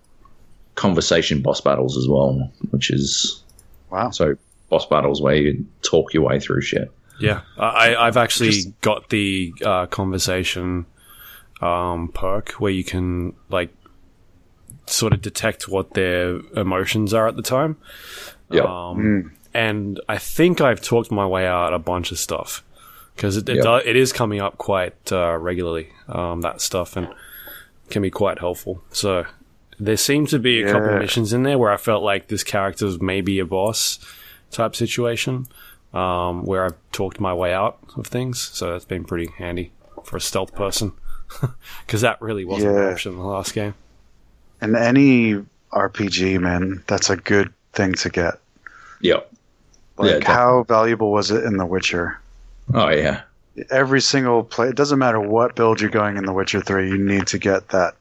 conversation boss battles as well, which is Wow. so boss battles where you talk your way through shit. Yeah, I, I've actually Just- got the uh, conversation um, perk where you can like sort of detect what their emotions are at the time. Yeah. Um, And I think I've talked my way out a bunch of stuff because it, it, Yeah. do- it is coming up quite uh, regularly. Um, that stuff and can be quite helpful. So there seem to be a couple Yeah. of missions in there where I felt like this character's maybe a boss type situation um, where I've talked my way out of things. So that's been pretty handy for a stealth person because that really wasn't an option in the last game. And any RPG, man, that's a good thing to get. Yeah. Like, Yeah, how valuable was it in The Witcher? Oh yeah. Every single play, it doesn't matter what build you're going in The Witcher Three, you need to get that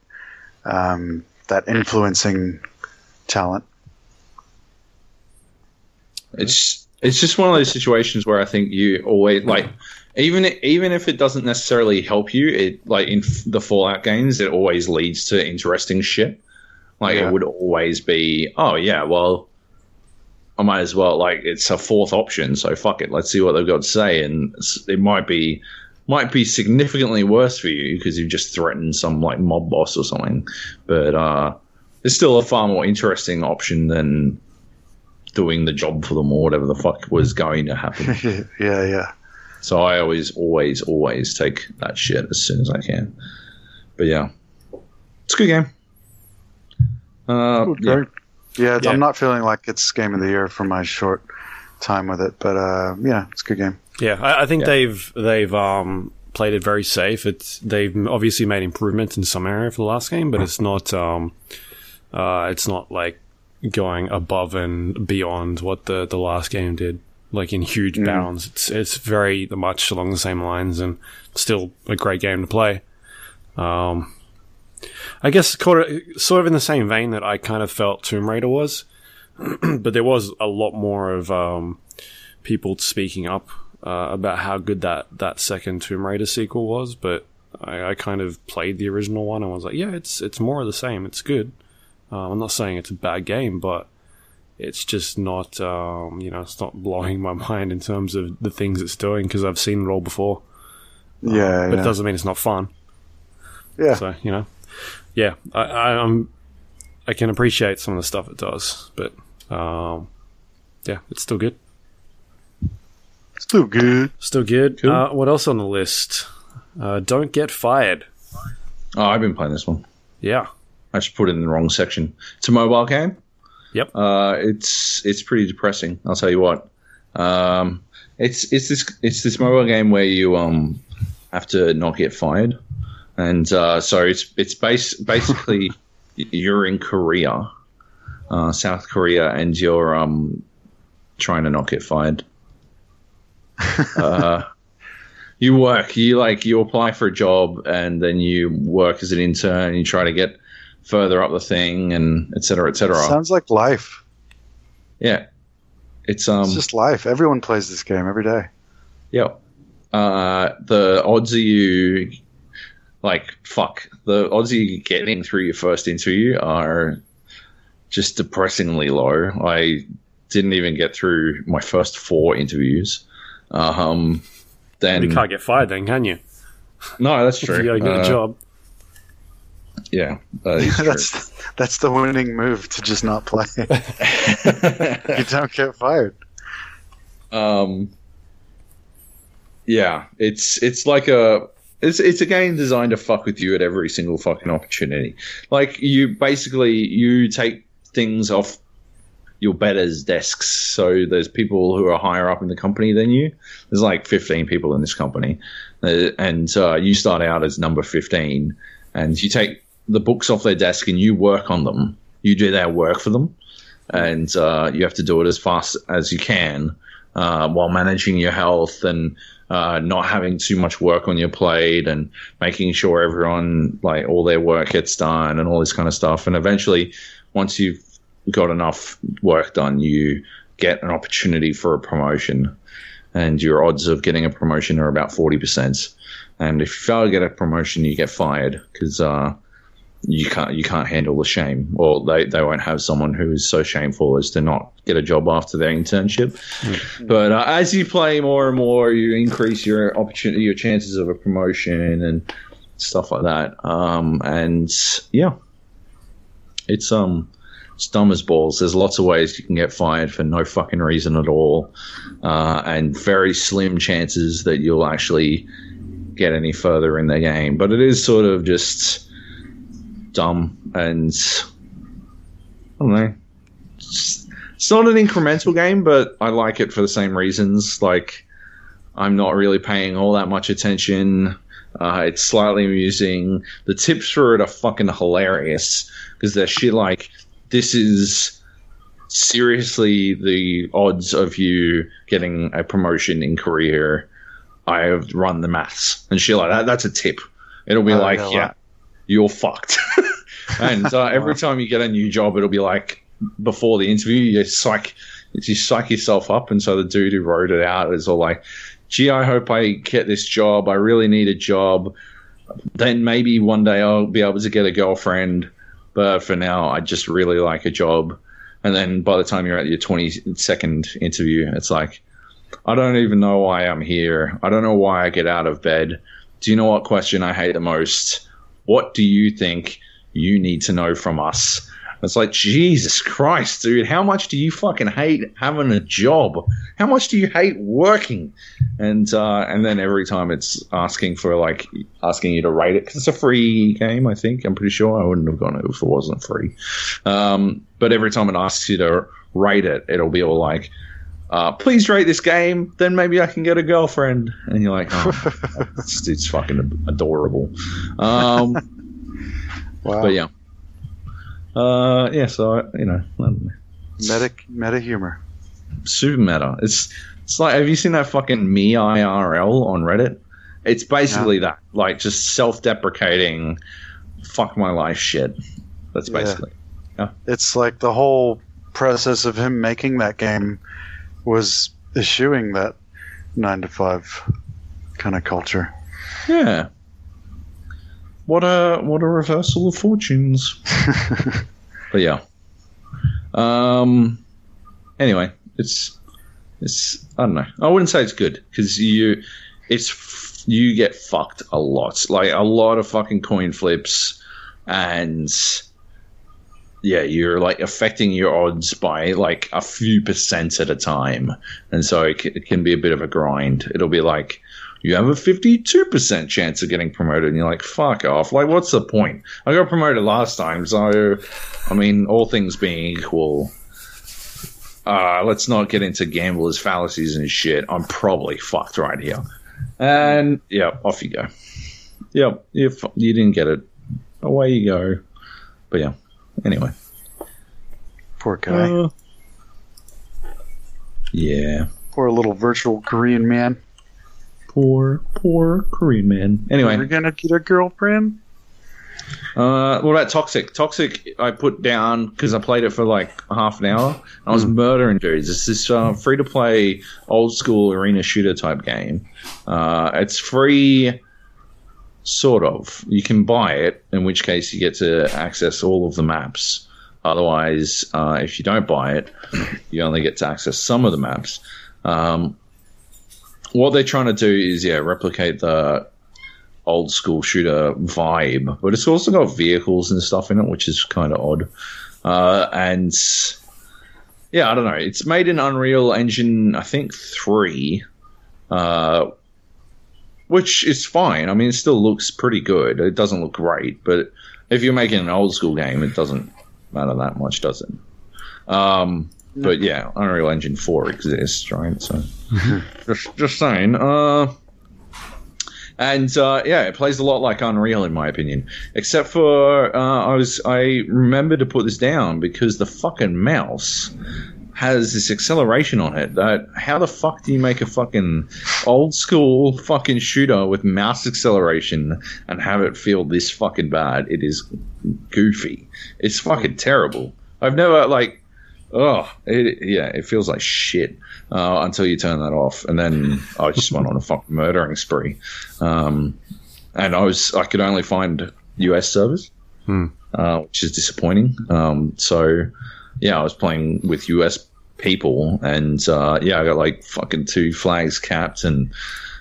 um, that influencing talent. It's it's just one of those situations where I think you always like even even if it doesn't necessarily help you, it like in f- the Fallout games, it always leads to interesting shit. Like Yeah. it would always be, oh yeah, well, I might as well like it's a fourth option, so fuck it, let's see what they've got to say, and it might be might be significantly worse for you because you've just threatened some like mob boss or something, but uh, it's still a far more interesting option than doing the job for them or whatever the fuck was going to happen. yeah, yeah. so I always, always, always take that shit as soon as I can. But yeah, it's a good game. Uh, yeah. Yeah, it's, Yeah. I'm not feeling like it's game of the year for my short time with it, but uh, yeah, it's a good game. Yeah, I, I think Yeah. they've they've um, played it very safe. It's they've obviously made improvements in some area for the last game, but it's not um, uh, it's not like going above and beyond what the, the last game did, like in huge bounds. It's it's very much along the same lines and still a great game to play. Um, I guess sort of, sort of in the same vein that I kind of felt Tomb Raider was, but there was a lot more of um, people speaking up uh, about how good that, that second Tomb Raider sequel was. But I, I kind of played the original one and was like, yeah, it's it's more of the same. It's good. Uh, I'm not saying it's a bad game, but it's just not um, you know it's not blowing my mind in terms of the things it's doing because I've seen it all before. Yeah, But yeah. it doesn't mean it's not fun. yeah. So you know, yeah, I, I, I'm I can appreciate some of the stuff it does, but um, yeah, it's still good. Still good. Still good. Cool. Uh, what else on the list? Uh, don't get fired. Oh, I've been playing this one. Yeah. I just put it in the wrong section. It's a mobile game. Yep. Uh, it's it's pretty depressing. I'll tell you what. Um, it's it's this it's this mobile game where you um have to not get fired, and uh, so it's it's base basically you're in Korea, uh, South Korea, and you're um trying to not get fired. uh, you work, you like you apply for a job, and then you work as an intern. And you try to get further up the thing, and et cetera, et cetera. Sounds like life. Yeah. It's um It's just life. Everyone plays this game every day. yeah. Uh the odds of you like fuck. The odds of you getting through your first interview are just depressingly low. I didn't even get through my first four interviews. Um, then You can't get fired then, can you? no, that's true. you gotta get Uh, a job. Yeah, true. that's that's the winning move to just not play. you don't get fired. um, yeah, it's it's like a it's it's a game designed to fuck with you at every single fucking opportunity. Like you basically you take things off your betters' desks. So there's people who are higher up in the company than you. There's like 15 people in this company, uh, and uh, you start out as number 15, and you take the books off their desk and you work on them. You do their work for them, and uh, you have to do it as fast as you can uh, while managing your health and uh, not having too much work on your plate and making sure everyone like all their work gets done and all this kind of stuff. And eventually, once you've got enough work done, you get an opportunity for a promotion, and your odds of getting a promotion are about forty percent. And if you fail to get a promotion, you get fired because uh, you can't you can't handle the shame, or they, they won't have someone who is so shameful as to not get a job after their internship. But uh, as you play more and more, you increase your opportunity, your chances of a promotion and stuff like that. Um, and yeah, it's um, it's dumb as balls. There's lots of ways you can get fired for no fucking reason at all, uh, and very slim chances that you'll actually get any further in the game. But it is sort of just dumb and I don't know. It's, not an incremental game, but I like it for the same reasons. Like I'm not really paying all that much attention. Uh, it's slightly amusing. The tips for it are fucking hilarious because they're shit like this is seriously the odds of you getting a promotion in Korea. I have run the maths and shit like that. That's a tip. It'll be Oh, like, yeah. You're fucked. and uh, every time you get a new job, it'll be like before the interview, you psych, you psych yourself up. And so the dude who wrote it out is all like, "Gee, I hope I get this job. I really need a job. Then maybe one day I'll be able to get a girlfriend. But for now, I just really like a job." And then by the time you're at your 22nd interview, it's like, I don't even know why I'm here. I don't know why I get out of bed. Do you know what question I hate the most? What do you think you need to know from us? It's like, Jesus Christ, dude, how much do you fucking hate having a job? How much do you hate working? And uh, and then every time it's asking for like asking you to rate it because it's a free game. I think I'm pretty sure I wouldn't have gone if it wasn't free. Um, but every time it asks you to rate it, it'll be all like, uh, "Please rate this game, then maybe I can get a girlfriend." And you're like, "Oh, it's, it's fucking adorable." Um, Wow. but yeah, uh, yeah. So you know. Meta meta humor. super meta. It's it's like, have you seen that fucking me IRL on Reddit? It's basically that, like just self-deprecating, fuck my life shit. That's Yeah. basically. It's like the whole process of him making that game was eschewing that nine to five kind of culture. Yeah. What a what a reversal of fortunes. but yeah. Um. Anyway, it's it's I don't know. I wouldn't say it's good because you it's you get fucked a lot, like a lot of fucking coin flips, and yeah, you're like affecting your odds by like a few percent at a time, and so it, c- it can be a bit of a grind. It'll be like you have a 52% chance of getting promoted. And you're like fuck off. Like what's the point? I got promoted last time so i mean all things being equal uh, let's not get into gamblers fallacies and shit. I'm probably fucked right here. And yeah off you go. Yep you, you didn't get it away you go. But yeah anyway Poor guy. Uh, yeah Poor little virtual Korean man. poor poor korean man anyway We're gonna get a girlfriend. Uh, what about Toxikk? Toxikk, I put down because I played it for like half an hour. I was murdering dudes. It's this uh, free to play old school arena shooter type game. Uh, it's free, sort of. You can buy it, in which case you get to access all of the maps. Otherwise, uh, if you don't buy it, you only get to access some of the maps. Um, what they're trying to do is, yeah, replicate the old school shooter vibe, but it's also got vehicles and stuff in it, which is kind of odd. Uh, and yeah, I don't know. It's made in Unreal Engine, I think three, uh, which is fine. I mean, it still looks pretty good. It doesn't look great, but if you're making an old school game, it doesn't matter that much, does it? Um, but yeah, Unreal Engine four exists, right? So just just saying. Uh, and uh, yeah, it plays a lot like Unreal in my opinion, except for uh, I was I remember to put this down because the fucking mouse has this acceleration on it. That how the fuck do you make a fucking old school fucking shooter with mouse acceleration and have it feel this fucking bad? It is goofy. It's fucking terrible. I've never like oh it, yeah it feels like shit uh, until you turn that off and then i just went on a fucking murdering spree um, and i was i could only find us servers uh, which is disappointing um, so yeah i was playing with us people and uh, yeah i got like fucking two flags capped and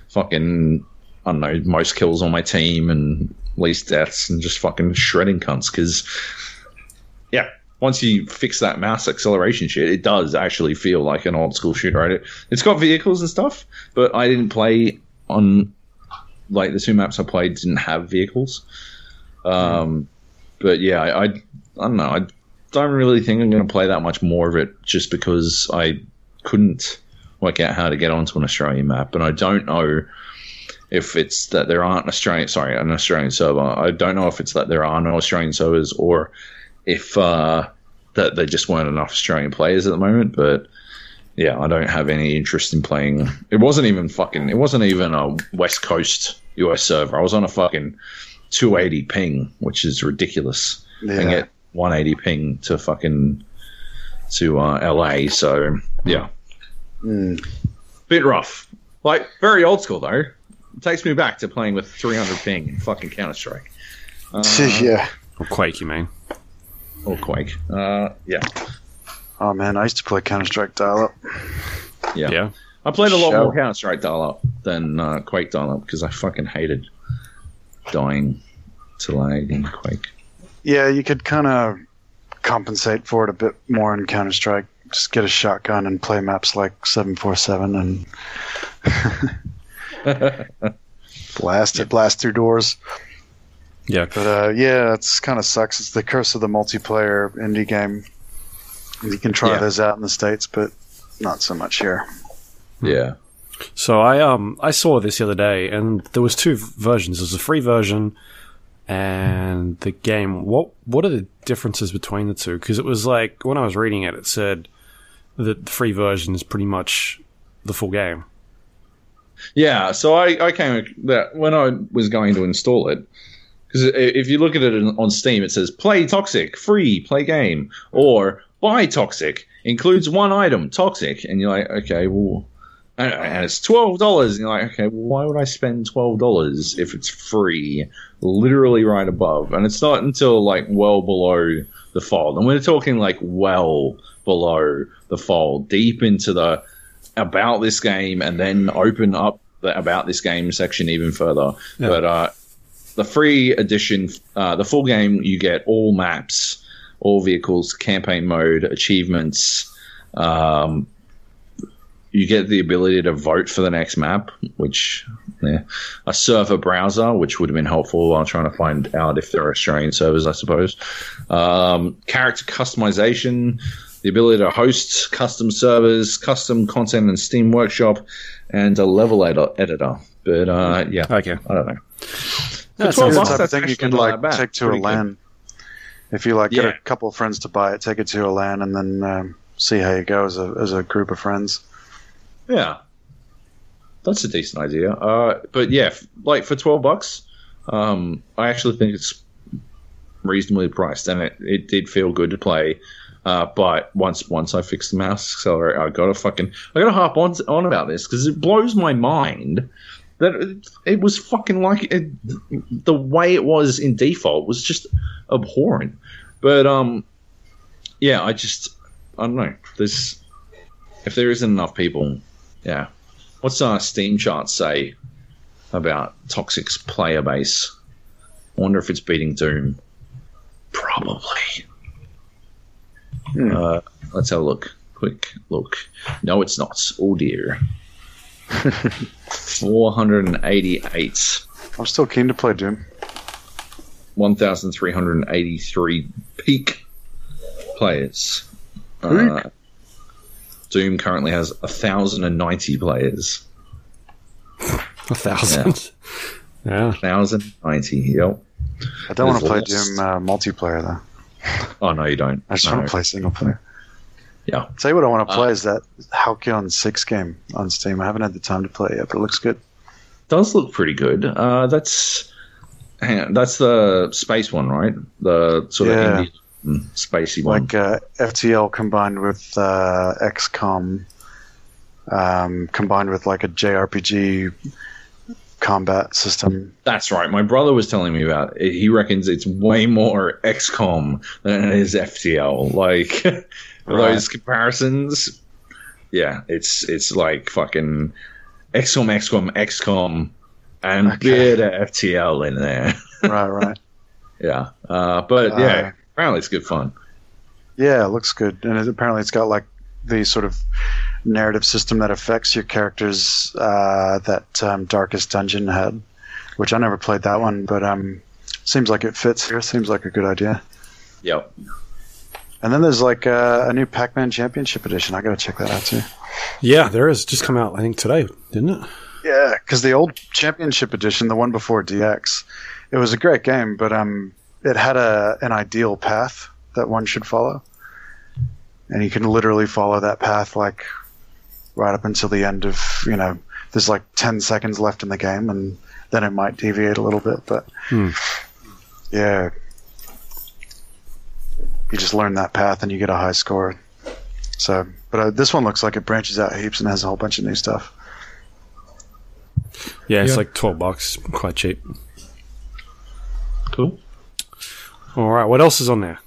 fucking i don't know most kills on my team and least deaths and just fucking shredding cunts because yeah, once you fix that mouse acceleration shit, it does actually feel like an old school shooter. Right? It's got vehicles and stuff, but I didn't play on like the two maps I played didn't have vehicles. Um, but yeah, I, I I don't know. I don't really think I'm going to play that much more of it just because I couldn't work out how to get onto an Australian map, and I don't know if it's that there aren't Australian sorry an Australian server. I don't know if it's that there are no Australian servers or if uh, that there just weren't enough Australian players at the moment. But yeah, I don't have any interest in playing. It wasn't even fucking. It wasn't even a West Coast US server. I was on a fucking 280 ping, which is ridiculous. Yeah. get 180 ping to fucking to uh, LA. So yeah, Mm. bit rough. Like very old school though. It takes me back to playing with 300 ping in fucking Counter Strike. Uh, yeah. Or Quake, you mean? or Quake. Uh, yeah, Oh man, I used to play Counter Strike dial up. yeah, Yeah. I played a lot Show. more Counter Strike dial up than uh, Quake dial up because I fucking hated dying to lag in Quake. Yeah, you could kind of compensate for it a bit more in Counter Strike. Just get a shotgun and play maps like seven four seven and blast it, blast through doors. Yeah. But uh, yeah, it's kind of sucks. It's the curse of the multiplayer indie game. You can try Yeah. those out in the states, but not so much here. Yeah, So I um I saw this the other day, and there was two versions. There's a free version and the game. What what are the differences between the two? Because it was like when I was reading it, it said that the free version is pretty much the full game. yeah. So I, I came that when I was going to install it. Because if you look at it on Steam, it says "Play Toxikk, free, play game," or "Buy Toxikk, includes one item, Toxikk," and you're like, okay, well, and, it's twelve dollars, and you're like, okay, well, why would I spend twelve dollars if it's free, literally right above? And it's not until like well below the fold, and we're talking like well below the fold, deep into the about this game, and then open up the about this game section even further. Yeah. But uh, the free edition, uh, the full game, you get all maps, all vehicles, campaign mode, achievements. Um, you get the ability to vote for the next map, which yeah, a server browser, which would have been helpful while trying to find out if there are Australian servers, I suppose. Um, character customization, the ability to host custom servers, custom content in Steam Workshop, and a level ed- editor. But uh, yeah, Okay. I don't know. That For 12 the type of thing you can like take to a Pretty good. LAN. If you like get Yeah. a couple of friends to buy it, take it to a LAN and then um, see how you go as a as a group of friends. Yeah, that's a decent idea. Uh, but yeah, f- like for twelve bucks, um, I actually think it's reasonably priced, and it, it did feel good to play. Uh, but once once I fixed the mouse accelerator, I got to fucking I got to harp on on about this because it blows my mind that it, it was fucking like it, the way it was in default was just abhorrent. But um, yeah, I just I don't know. There's if there isn't enough people, yeah. What's our Steam chart say about Toxikk's player base? I wonder if it's beating Doom. Probably. Hmm. Uh, let's have a look. Quick look. No, it's not. Oh dear. 488. I'm still keen to play Doom. 1,383 peak players. Uh, Doom currently has 1,090 players. A thousand. Yeah. 1,090, yep. I don't want to play Doom uh, multiplayer though. Oh, no, you don't. I just No. want to play single player. Yeah. Tell you what I want to play Uh, is that Halcyon Six game on Steam. I haven't had the time to play it yet, but it looks good. Does look pretty good. Uh, that's hang on, that's the space one, right? The sort Yeah. of indie mm, spacey one. Like uh, FTL combined with uh, XCOM, um, combined with like a JRPG combat system. That's right. My brother was telling me about it. He reckons it's way more XCOM than it is FTL. Like those comparisons. Yeah, it's it's like fucking XCOM, XCOM, XCOM, and Okay. bit of FTL in there. right, right. yeah, uh, but Uh, yeah, apparently it's good fun. Yeah, it looks good, and it, apparently it's got like the sort of narrative system that affects your characters uh, that um, Darkest Dungeon had, which I never played that one, but um, seems like it fits here. Seems like a good idea. Yep. And then there's like uh, a new Pac-Man Championship Edition. I got to check that out too. Yeah, there is. Just come out, I think, today, didn't it? Yeah, because the old Championship Edition, the one before DX, it was a great game, but um, it had a an ideal path that one should follow, and you can literally follow that path like right up until the end of you know. There's like ten seconds left in the game, and then it might deviate a little bit, but Hmm. yeah, you just learn that path and you get a high score. So, but uh, this one looks like it branches out heaps and has a whole bunch of new stuff. Yeah, it's Yeah. like 12 bucks. Quite cheap. Cool. All right, what else is on there?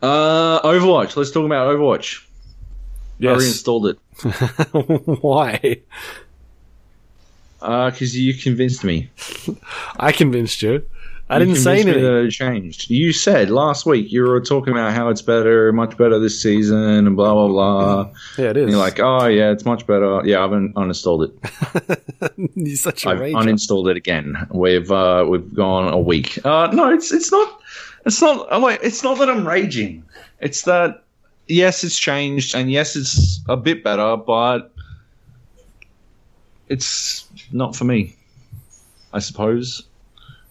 Uh, Overwatch. Let's talk about Overwatch. I reinstalled it Why? because you convinced me. I convinced you. I You didn't say anything. That it changed. You said last week you were talking about how it's better, much better this season, and blah blah blah. Yeah, it is. And you're like, oh yeah, it's much better. Yeah, I've un- uninstalled it. You're such a I've rager. uninstalled it again. We've uh, we've gone a week. Uh, no, it's it's not. It's not. I'm like, it's not that I'm raging. It's that yes, it's changed, and yes, it's a bit better, but it's not for me. I suppose.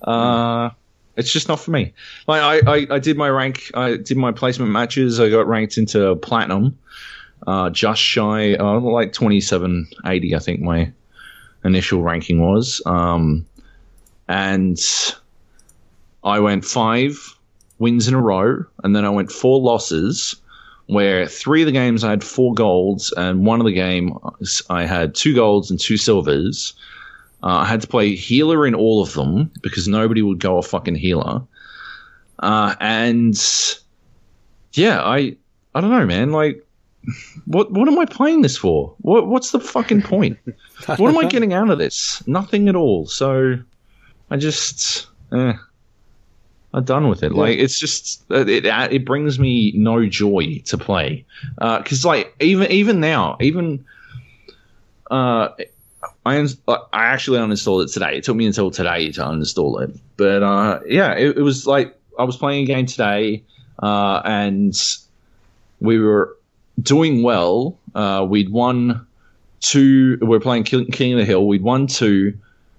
Uh, it's just not for me. Like I, I, I did my rank. I did my placement matches. I got ranked into platinum. Uh, just shy, uh, like twenty seven eighty, I think my initial ranking was. Um, and I went five wins in a row, and then I went four losses, where three of the games I had four golds, and one of the games I had two golds and two silvers. Uh, I had to play healer in all of them because nobody would go a fucking healer. Uh, and yeah, I I don't know, man. Like, what what am I playing this for? What what's the fucking point? what am I getting out of this? Nothing at all. So I just, eh, I'm done with it. Like it's just it it, it brings me no joy to play because like even even now even uh. I, uns- I actually uninstalled it today. It took me until today to uninstall it. But uh, yeah, it, it was like I was playing a game today, uh, and we were doing well. Uh, we'd won two. We are playing King, King of the Hill. We'd won two,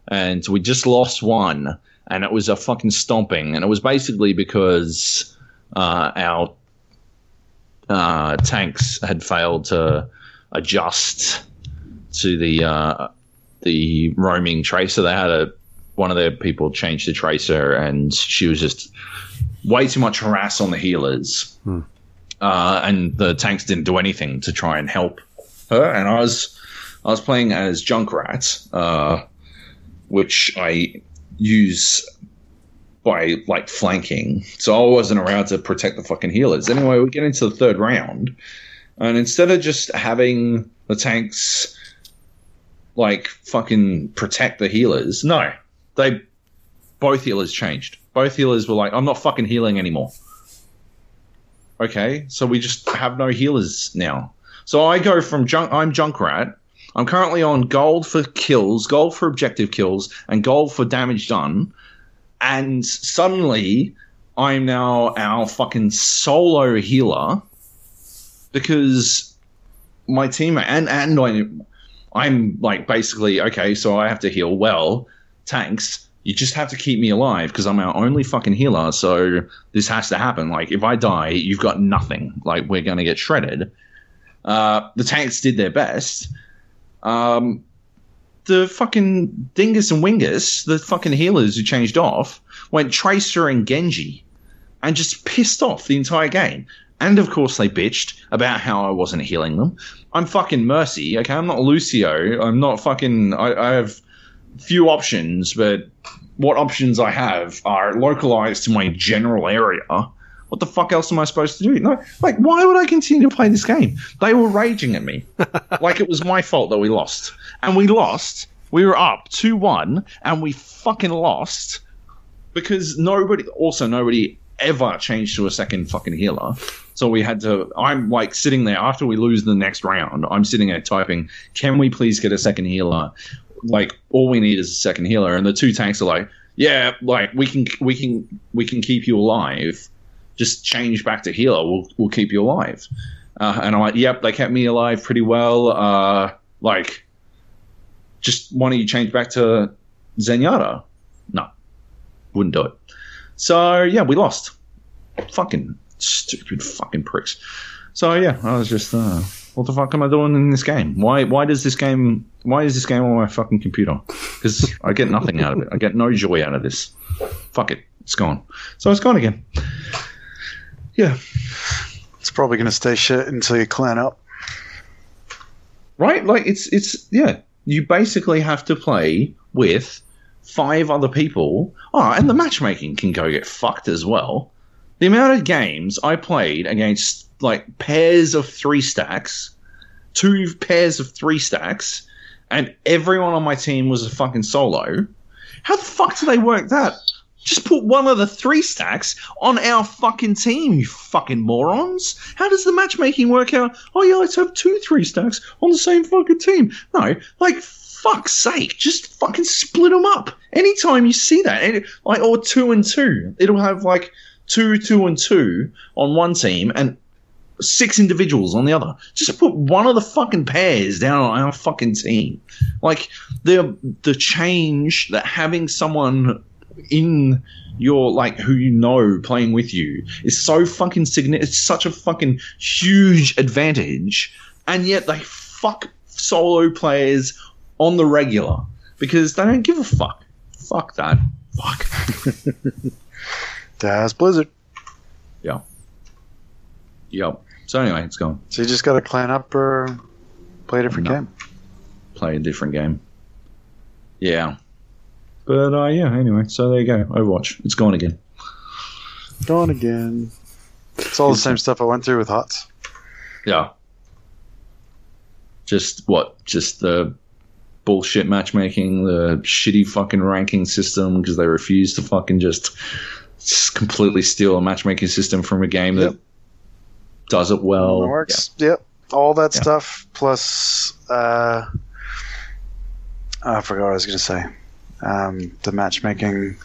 and we just lost one, and it was a fucking stomping. And it was basically because uh, our uh, tanks had failed to adjust to the uh, the roaming tracer. They had a one of their people change the tracer, and she was just way too much harass on the healers. Uh, and the tanks didn't do anything to try and help her. And I was I was playing as Junkrat, uh, which I use by like flanking, so I wasn't around to protect the fucking healers. Anyway, we get into the third round, and instead of just having the tanks like fucking protect the healers, no, they both healers changed. Both healers were like, "I'm not fucking healing anymore." Okay, so we just have no healers now. So I go from junk. I'm Junkrat. I'm currently on gold for kills, gold for objective kills, and gold for damage done. And suddenly, I'm now our fucking solo healer because my teammate and and I, I'm like basically okay. So I have to heal well. Tanks, you just have to keep me alive because I'm our only fucking healer. So this has to happen. Like if I die, you've got nothing. Like we're gonna get shredded. Uh, the tanks did their best. Um, the fucking Dingus and Wingus, the fucking healers who changed off, went Tracer and Genji and just pissed off the entire game. And of course, they bitched about how I wasn't healing them. I'm fucking Mercy, okay? I'm not Lucio. I'm not fucking. I, I have few options, but what options I have are localized to my general area. What the fuck else am I supposed to do? No, like, why would I continue to play this game? They were raging at me. like it was my fault that we lost. And we lost. We were up 2 1, and we fucking lost because nobody, also, nobody ever changed to a second fucking healer. So we had to. I'm like sitting there after we lose the next round. I'm sitting there typing, "Can we please get a second healer?" Like all we need is a second healer, and the two tanks are like, "Yeah, like we can, we can, we can keep you alive. Just change back to healer. We'll, we'll keep you alive." Uh, and I'm like, "Yep, they kept me alive pretty well. Uh, like, just why don't you change back to Zenyatta?" No, wouldn't do it. So yeah, we lost. Fucking stupid fucking pricks. So yeah, I was just, uh, what the fuck am I doing in this game? Why why does this game why is this game on my fucking computer? Because I get nothing out of it. I get no joy out of this. Fuck it, it's gone. So it's gone again. Yeah, It's probably going to stay shit until you clean up. right. Like it's it's yeah. You basically have to play with five other people. Oh, and the matchmaking can go get fucked as well. The amount of games I played against like pairs of three stacks, two pairs of three stacks, and everyone on my team was a fucking solo. How the fuck do they work that? Just put one of the three stacks on our fucking team, you fucking morons. How does the matchmaking work out? Oh yeah, let's have two three stacks on the same fucking team. No, like fuck's sake, just fucking split them up. Anytime you see that, like or two and two, it'll have like two, two and two on one team and six individuals on the other. Just put one of the fucking pairs down on our fucking team. Like the the change that having someone in your like who you know playing with you is so fucking significant. It's such a fucking huge advantage, and yet they fuck solo players on the regular because they don't give a fuck. Fuck that. Fuck. Daz Blizzard. Yeah. Yep. So anyway, it's gone. So you just got to clean up or play a different No. game. Play a different game. Yeah. But uh, yeah. Anyway, so there you go. Overwatch. It's gone again. Gone again. It's all the same stuff I went through with HOTS. Yeah. Just what? Just the bullshit matchmaking, the shitty fucking ranking system because they refuse to fucking just, just completely steal a matchmaking system from a game that does it well. It works. Yep. All that Yeah. stuff plus uh, I forgot what I was going to say. Um, the matchmaking,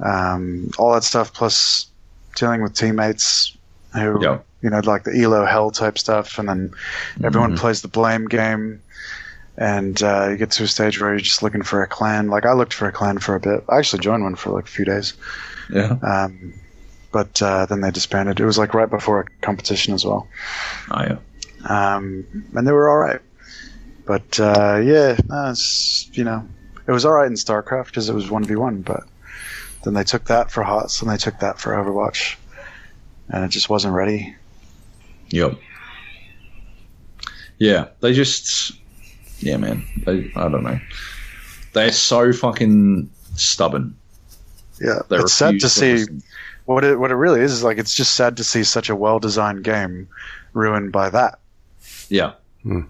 um, all that stuff plus dealing with teammates who Yeah. you know like the elo hell type stuff, and then everyone Mhm. plays the blame game. And uh, you get to a stage where you're just looking for a clan. Like I looked for a clan for a bit. I actually joined one for like a few days. Yeah. Um, but uh, then they disbanded. It was like right before a competition as well. Oh, yeah. Um, and they were all right. But uh, yeah, no, it's you know, it was all right in StarCraft because it was one v one. But then they took that for HOTS and they took that for Overwatch, and it just wasn't ready. Yep. Yeah, they just, yeah, man. They, I don't know. They're so fucking stubborn. Yeah, They it's sad to refuse see listen. what it what it really is. Is like it's just sad to see such a well designed game ruined by that. Yeah. Hmm.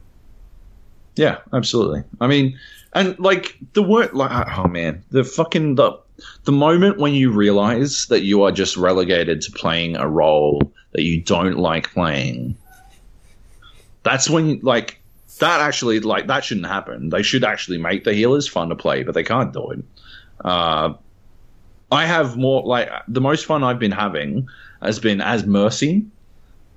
Yeah, absolutely. I mean, and like the word, like oh man, the fucking the the moment when you realize that you are just relegated to playing a role that you don't like playing, that's when like that actually like that shouldn't happen. They should actually make the healers fun to play, but they can't do it. Uh, I have more like the most fun I've been having has been as Mercy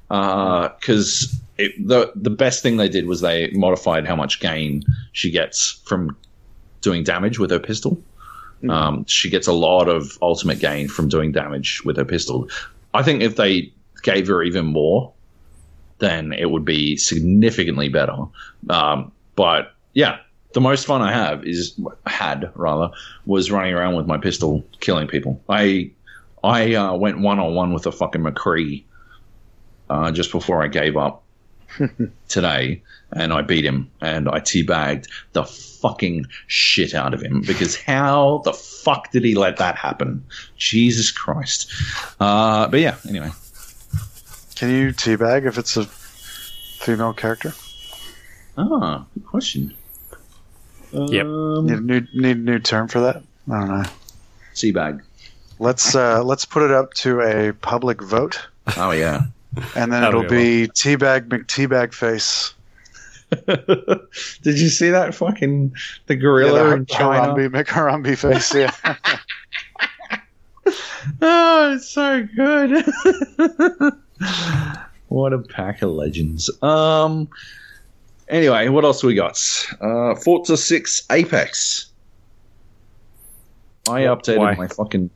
because it the the best thing they did was they modified how much gain she gets from doing damage with her pistol. Um, she gets a lot of ultimate gain from doing damage with her pistol. I think if they gave her even more, then it would be significantly better. Um, but yeah, the most fun I have is had rather was running around with my pistol killing people. I I uh, went one on one with a fucking McCree uh, just before I gave up today, and I beat him and I teabagged the fucking shit out of him because how the fuck did he let that happen? Jesus Christ! Uh, but yeah, anyway, Can you teabag if it's a female character? ah, good question. Yep. Um, Need a new need a new term for that? I don't know. Teabag. Let's uh, let's put it up to a public vote, Oh yeah. And then it'll be teabag McTeabag face. Did you see that fucking the gorilla Yeah, gorilla the in China? Harambe McHarambe face. Yeah. Oh, it's so good. what a pack of legends. Um. Anyway, what else we got? Uh, Forza Six Apex. I updated Why? my fucking.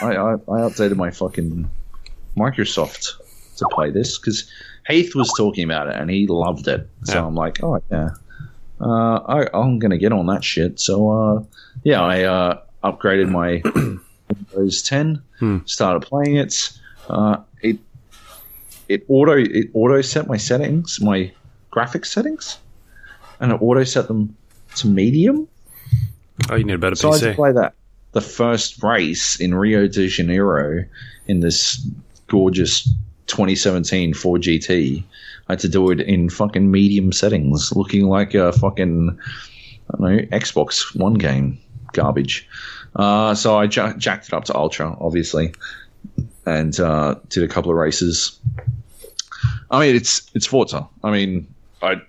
I, I I updated my fucking Microsoft to play this because Heath was talking about it and he loved it. So Yeah. I'm like, oh yeah, uh, I, I'm gonna get on that shit. So uh, yeah, I uh, upgraded my Windows 10, Hmm. started playing it. Uh, it it auto it auto set my settings, my graphics settings, and it auto set them to medium. Oh, you need a better So I had to play that the first race in Rio de Janeiro in this gorgeous 2017 Ford GT. I had to do it in fucking medium settings, looking like a fucking I don't know Xbox One game garbage. Uh, so I jacked it up to ultra, obviously, and uh, did a couple of races. I mean, it's it's Forza. I mean, I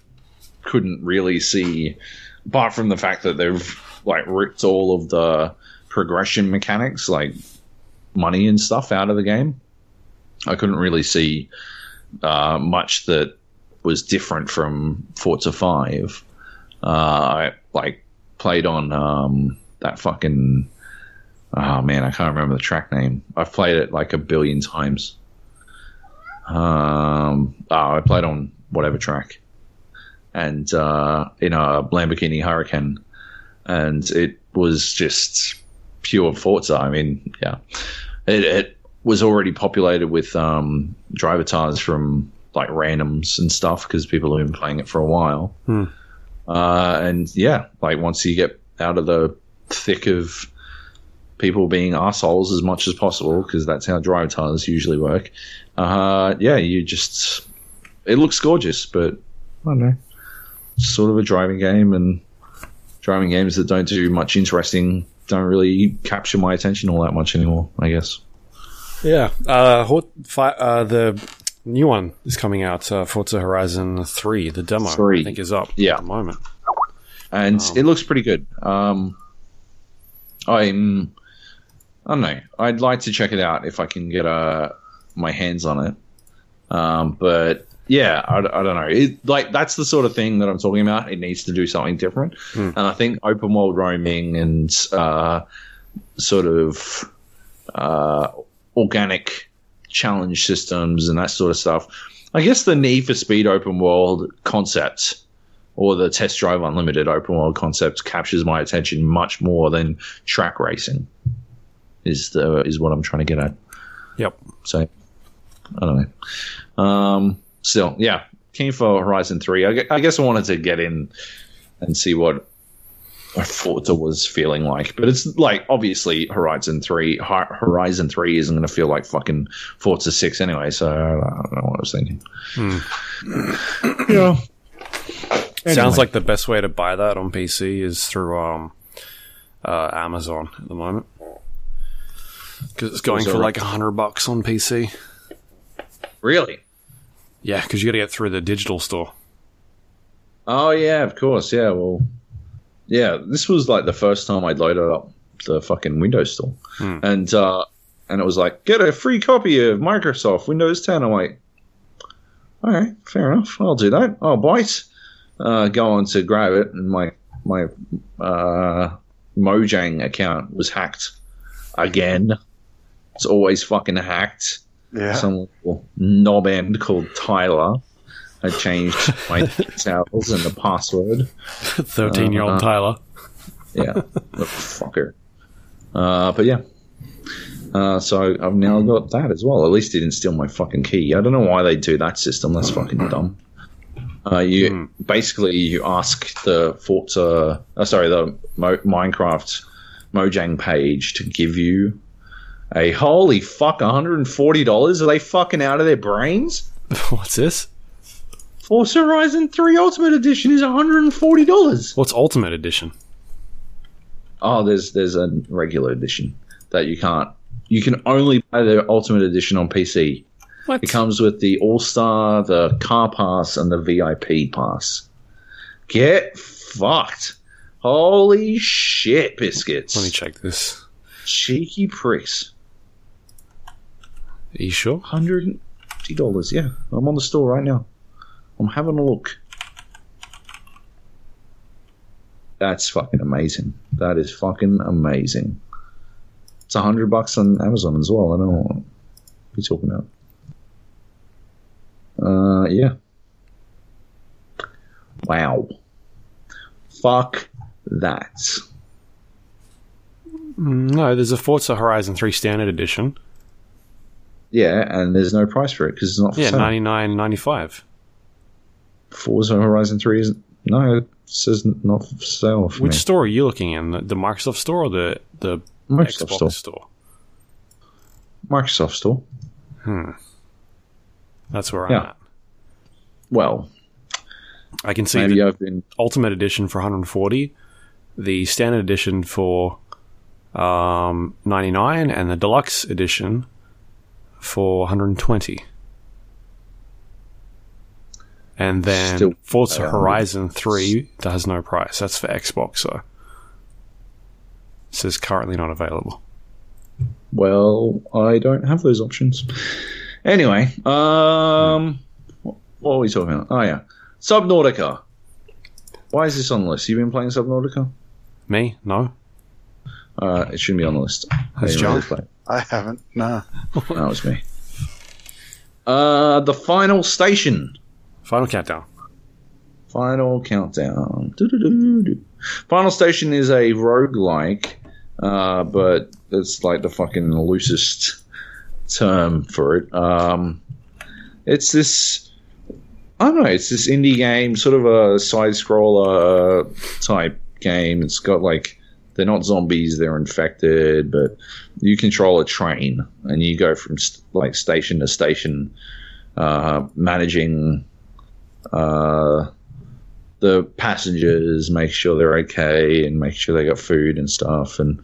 couldn't really see, apart from the fact that they've like ripped all of the progression mechanics, like money and stuff, out of the game. I couldn't really see uh, much that was different from Forza Five. Uh, I like played on um, that fucking. Oh man, I can't remember the track name. I've played it like a billion times. Um, oh, I played on whatever track, and uh, in a Lamborghini Hurricane, and it was just pure Forza. I mean, yeah, it, it was already populated with um, Drivatars from like randoms and stuff because people have been playing it for a while. Hmm. Uh, and yeah, like once you get out of the thick of people being assholes as much as possible because that's how Drivatars usually work. Uh, yeah, you just it looks gorgeous, but I don't know, sort of a driving game, and driving games that don't do much interesting don't really capture my attention all that much anymore. I guess. Yeah. Uh, uh, the new one is coming out, uh, Forza Horizon 3. The demo, Three. I think, is up Yeah. at the moment. and Wow. it looks pretty good. Um, I'm, I don't know. I'd like to check it out if I can get uh, my hands on it. Um, but yeah, I, I don't know. It, like that's the sort of thing that I'm talking about. It needs to do something different, Hmm. and I think open world roaming and uh, sort of uh, organic challenge systems and that sort of stuff. I guess the Need for Speed open world concept or the Test Drive Unlimited open world concept captures my attention much more than track racing. Is the is what I'm trying to get at. Yep. So I don't know. Um, still, yeah, keen for Horizon Three. I, I guess I wanted to get in and see what Forza was feeling like. But it's like obviously Horizon Three, Horizon Three isn't going to feel like fucking Forza Six anyway. So I don't know what I was thinking. yeah. Sounds like the best way to buy that on PC is through um, uh, Amazon at the moment. Because it's going for right? like a hundred bucks on PC. really. Yeah, because you got to get through the digital store. Oh yeah, of course. Yeah, well, yeah. This was like the first time I'd loaded up the fucking Windows Store, and uh, and it was like get a free copy of Microsoft Windows 10. I'm like, all right, fair enough. I'll do that. I'll it. Uh, go on to grab it, and my my uh, Mojang account was hacked again. It's always fucking hacked Yeah. some knob end called Tyler had changed my details and the password. Thirteen-year-old Uh, Tyler. Yeah, the fucker. Uh, but yeah. Uh, so I've now got that as well. At least he didn't steal my fucking key. I don't know why they do that system. That's fucking dumb. Uh, you basically you ask the Forza, uh, sorry, the Mo- Minecraft Mojang page to give you a holy fuck, one hundred and forty dollars. Are they fucking out of their brains? What's this? Forza Horizon Three Ultimate Edition is one hundred and forty dollars. What's Ultimate Edition? Oh, there's there's a regular edition that you can't. You can only buy the Ultimate Edition on PC. What? It comes with the All Star, the Car Pass, and the VIP Pass. Get fucked! Holy shit, biscuits! Let me check this. Cheeky pricks. Are you sure? Hundred and fifty dollars. Yeah, I'm on the store right now. I'm having a look. That's fucking amazing. That is fucking amazing. It's a hundred bucks on Amazon as well. I don't know what you're talking about. Uh, yeah. Wow. Fuck that. No, there's a Forza Horizon 3 Standard Edition. Yeah, and there's no price for it because it's not for Yeah, sale. ninety nine ninety five. Forza Horizon 3 is no, it says not for sale for Which me. store are you looking in? The, the Microsoft store or the the Microsoft Xbox Store. store? Microsoft Store. Hmm. That's where I'm at. Well, I can see maybe the I've been Ultimate Edition for 140, the Standard Edition for um, 99, and the Deluxe Edition for 120. And then Still Forza around. Horizon 3 that has no price. That's for Xbox, so. It says currently not available. well. I don't have those options. Anyway, um, what, what are we talking about? Oh yeah, Subnautica. Why is this on the list? You been playing Subnautica? Me? No? Uh, it shouldn't be on the list. I Has didn't really John? play. I haven't. No. That was me. Uh, the final station. Final Countdown. Final countdown. Doo-doo-doo-doo. Final Station is a roguelike, uh, but it's like the fucking loosest term for it. Um, it's this. I don't know. It's this indie game, sort of a side scroller type game. It's got like they're not zombies; they're infected. But you control a train, and you go from st- like station to station, uh, managing uh, the passengers, make sure they're okay, and make sure they got food and stuff, and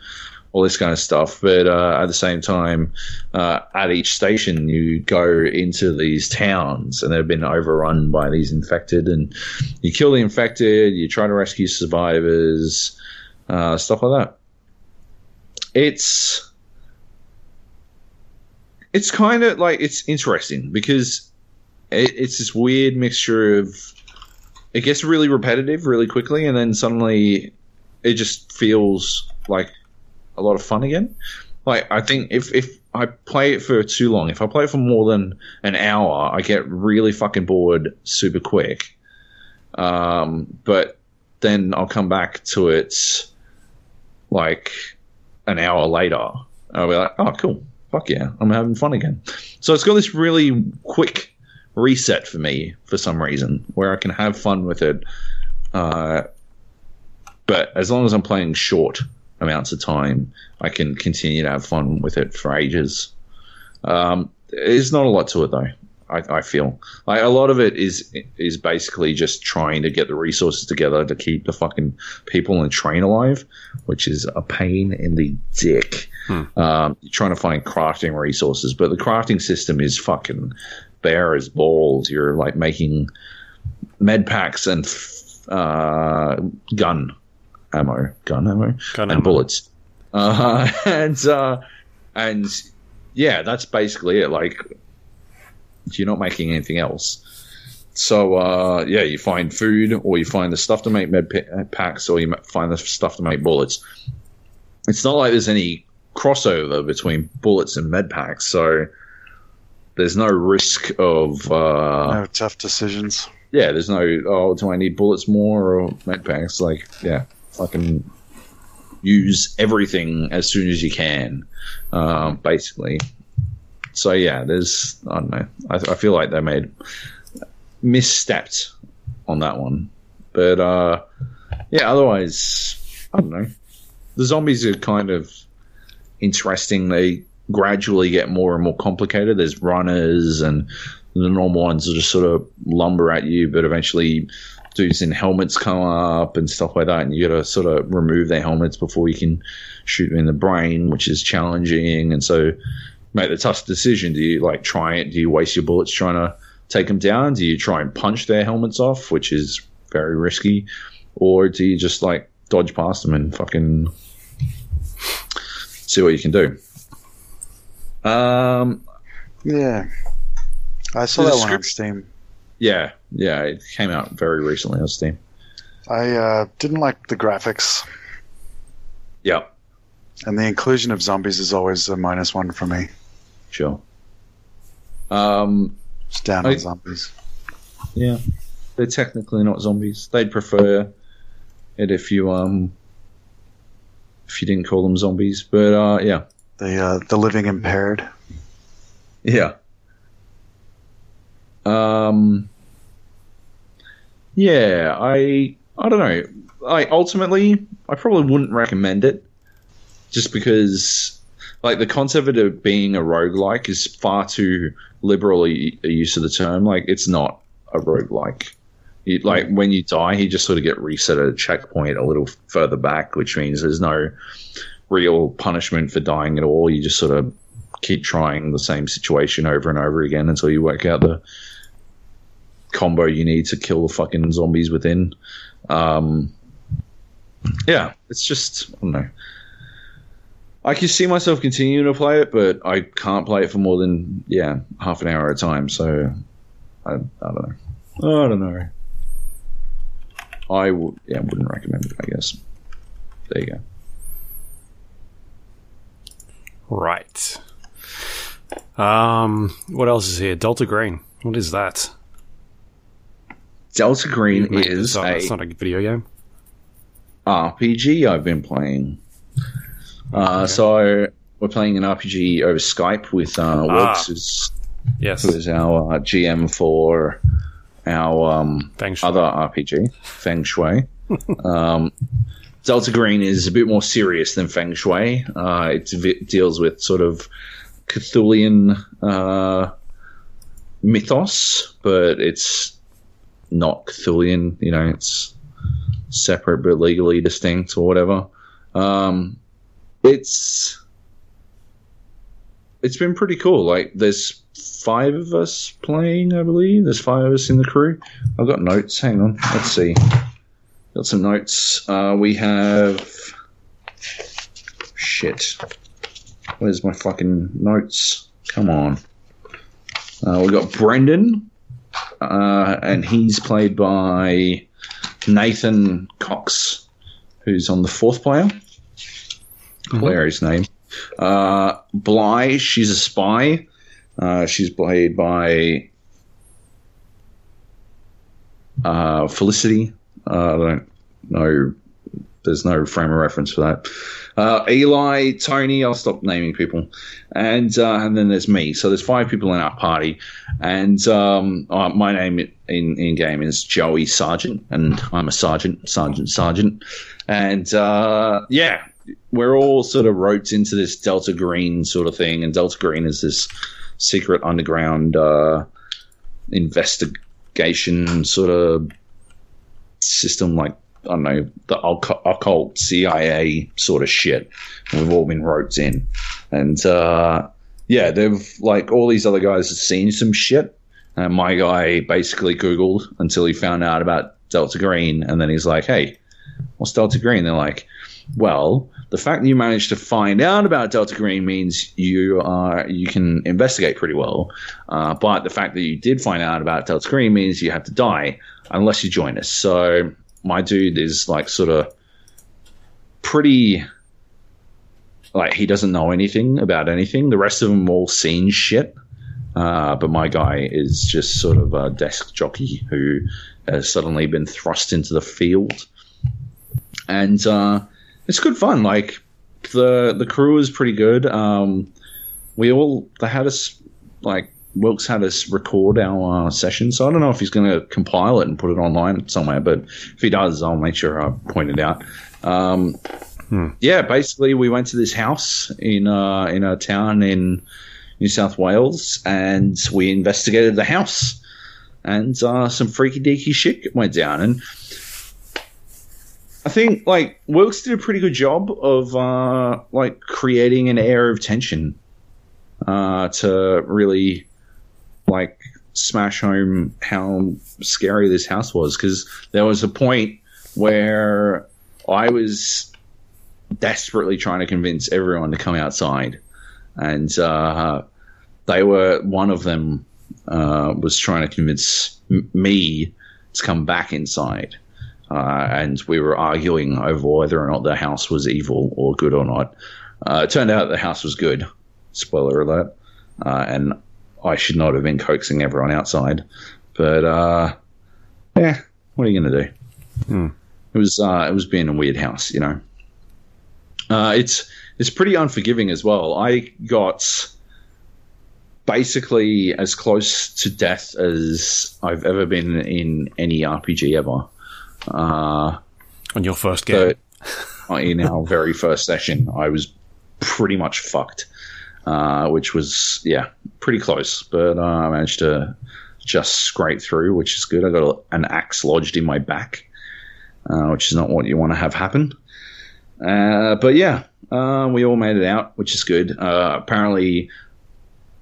all this kind of stuff. But uh, at the same time, uh, at each station, you go into these towns, and they've been overrun by these infected, and you kill the infected, you try to rescue survivors, uh, stuff like that. It's it's kind of like it's interesting because it, it's this weird mixture of it gets really repetitive really quickly and then suddenly it just feels like a lot of fun again. Like i think if if i play it for too long if i play it for more than an hour i get really fucking bored super quick. Um, but then i'll come back to it like an hour later. I'll be like oh cool. Fuck yeah. I'm having fun again. So it's got this really quick reset for me for some reason where I can have fun with it uh, But as long as I'm playing short amounts of time, I can continue to have fun with it for ages. Um, there's not a lot to it though. I, I feel like a lot of it is is basically just trying to get the resources together to keep the fucking people and train alive, which is a pain in the dick. Um, you're trying to find crafting resources, but the crafting system is fucking bare as balls. You're like making med packs and f- uh, gun ammo, gun ammo, Gun and ammo. bullets. Uh, and uh, and yeah, that's basically it. Like you're not making anything else. So uh, yeah, you find food, or you find the stuff to make med pa- packs, or you find the stuff to make bullets. It's not like there's any crossover between bullets and med packs, so there's no risk of uh, No tough decisions. yeah, there's no, oh, do I need bullets more or med packs? Like, yeah, fucking use everything as soon as you can, um, basically. So, yeah, there's, I don't know. I, I feel like they made misstepped on that one. But, uh, yeah, otherwise, I don't know. The zombies are kind of interesting. They gradually get more and more complicated. There's runners and the normal ones will just sort of lumber at you, but eventually dudes in helmets come up and stuff like that, and you got to sort of remove their helmets before you can shoot them in the brain, which is challenging. And so, make the tough decision: do you like try it? Do you waste your bullets trying to take them down? Do you try and punch their helmets off, which is very risky, or do you just like dodge past them and fucking see what you can do? Um, Yeah. I saw that one on Steam. yeah, yeah, it came out very recently on Steam. I uh, didn't like the graphics, Yeah, and the inclusion of zombies is always a minus one for me. sure. Um, Just down I- on zombies. yeah, they're technically not zombies. They'd prefer it if you um if you didn't call them zombies. But uh, yeah, The uh, the living impaired. yeah. Um, yeah, I I don't know. I ultimately I probably wouldn't recommend it, just because like the concept of being a roguelike is far too liberally a use of the term. Like it's not a roguelike. You, like when you die, you just sort of get reset at a checkpoint a little further back, which means there's no real punishment for dying at all. You just sort of keep trying the same situation over and over again until you work out the combo you need to kill the fucking zombies within. Um, yeah, it's just I don't know. I can see myself continuing to play it, but I can't play it for more than yeah half an hour at a time. So I, I don't know. I don't know. I would yeah wouldn't recommend it. I guess. There you go. Right. Um, what else is here? Delta Green. What is that? Delta Green Mate, is not, a it's not a video game. RPG I've been playing. Uh, So we're playing an RPG over Skype with uh, Ah. Wilkes, Yes. who is our uh, GM for our um, other RPG, Feng Shui. um, Delta Green is a bit more serious than Feng Shui. Uh, it deals with sort of Cthulian uh, mythos, but it's not Cthulian. You know, it's separate but legally distinct or whatever. Um, it's it's been pretty cool. Like, there's five of us playing, I believe. There's five of us in the crew. I've got notes. Hang on. Let's see. Got some notes. Uh, we have. Shit. Where's my fucking notes? Come on. Uh, we got Brendan, uh, and he's played by Nathan Cox, who's on the fourth player. Hilarious name. Uh, Bly, she's a spy. Uh, she's played by uh, Felicity. Uh, I don't know. There's no frame of reference for that. Uh, Eli, Tony. I'll stop naming people, and uh, and then there's me. So there's five people in our party, and um, uh, my name in in game is Joey Sargent, and I'm a sergeant, sergeant, sergeant. and uh, yeah, we're all sort of roped into this Delta Green sort of thing, and Delta Green is this secret underground uh, investigation sort of system, like I don't know the occult CIA sort of shit. We've all been roped in, and uh, yeah, they've like all these other guys have seen some shit. And my guy basically Googled until he found out about Delta Green, and then he's like, "Hey, what's Delta Green?" They're like, "Well, the fact that you managed to find out about Delta Green means you are you can investigate pretty well. Uh, but the fact that you did find out about Delta Green means you have to die unless you join us. So my dude is like sort of pretty like he doesn't know anything about anything. The rest of them all seen shit. Uh, but my guy is just sort of a desk jockey who has suddenly been thrust into the field. And uh, it's good fun. Like the the crew is pretty good. Um, we all they had us like Wilkes had us record our uh, session, so I don't know if he's going to compile it and put it online somewhere. But if he does, I'll make sure I point it out. Um, hmm. Yeah, basically, we went to this house in uh, in a town in New South Wales, and we investigated the house, and uh, some freaky deaky shit went down, and I think like Wilkes did a pretty good job of uh, like creating an air of tension uh, to really like smash home how scary this house was because there was a point where I was desperately trying to convince everyone to come outside, and uh, they were one of them uh, was trying to convince m- me to come back inside uh, and we were arguing over whether or not the house was evil or good or not. Uh, it turned out the house was good. Spoiler alert. Uh, and I should not have been coaxing everyone outside. But uh, yeah, what are you going to do? Hmm. It was uh, it was being a weird house, you know. Uh, it's it's pretty unforgiving as well. I got basically as close to death as I've ever been in any RPG ever. Uh, On your first game? in our very first session, I was pretty much fucked, uh, which was, yeah, pretty close. But uh, I managed to just scrape through, which is good. I got an axe lodged in my back, uh, which is not what you want to have happen. Uh, but yeah, uh, we all made it out, which is good. Apparently,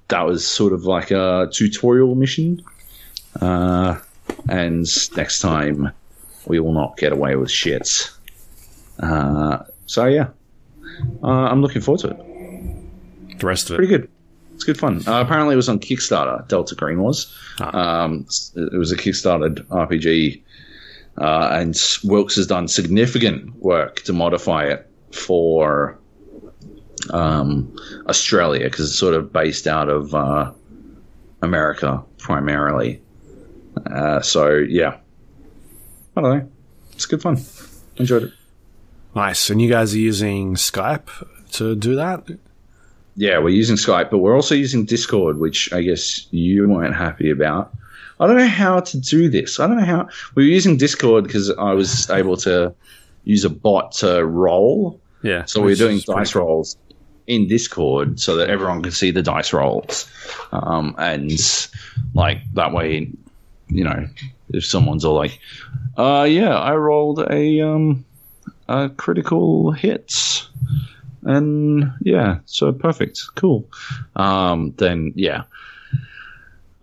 that was sort of like a tutorial mission. and next time, we will not get away with shits. So yeah, I'm looking forward to it. The rest of it, pretty good. It's good fun. Uh, apparently, it was on Kickstarter. Delta Green was. Ah. Um, it was a Kickstarter RPG, uh, and Wilkes has done significant work to modify it for um, Australia because it's sort of based out of uh, America primarily. Uh, so yeah, I don't know. It's good fun. Enjoyed it. Nice. And you guys are using Skype to do that? Yeah, we're using Skype, but we're also using Discord, which I guess you weren't happy about. I don't know how to do this. I don't know how. We were using Discord because I was able to use a bot to roll. Yeah. So we are doing dice cool. rolls in Discord so that everyone can see the dice rolls. Um, and like that way, you know, if someone's all like, uh, yeah, I rolled a, um, a critical hits. And yeah, so perfect. Cool. Um, then yeah.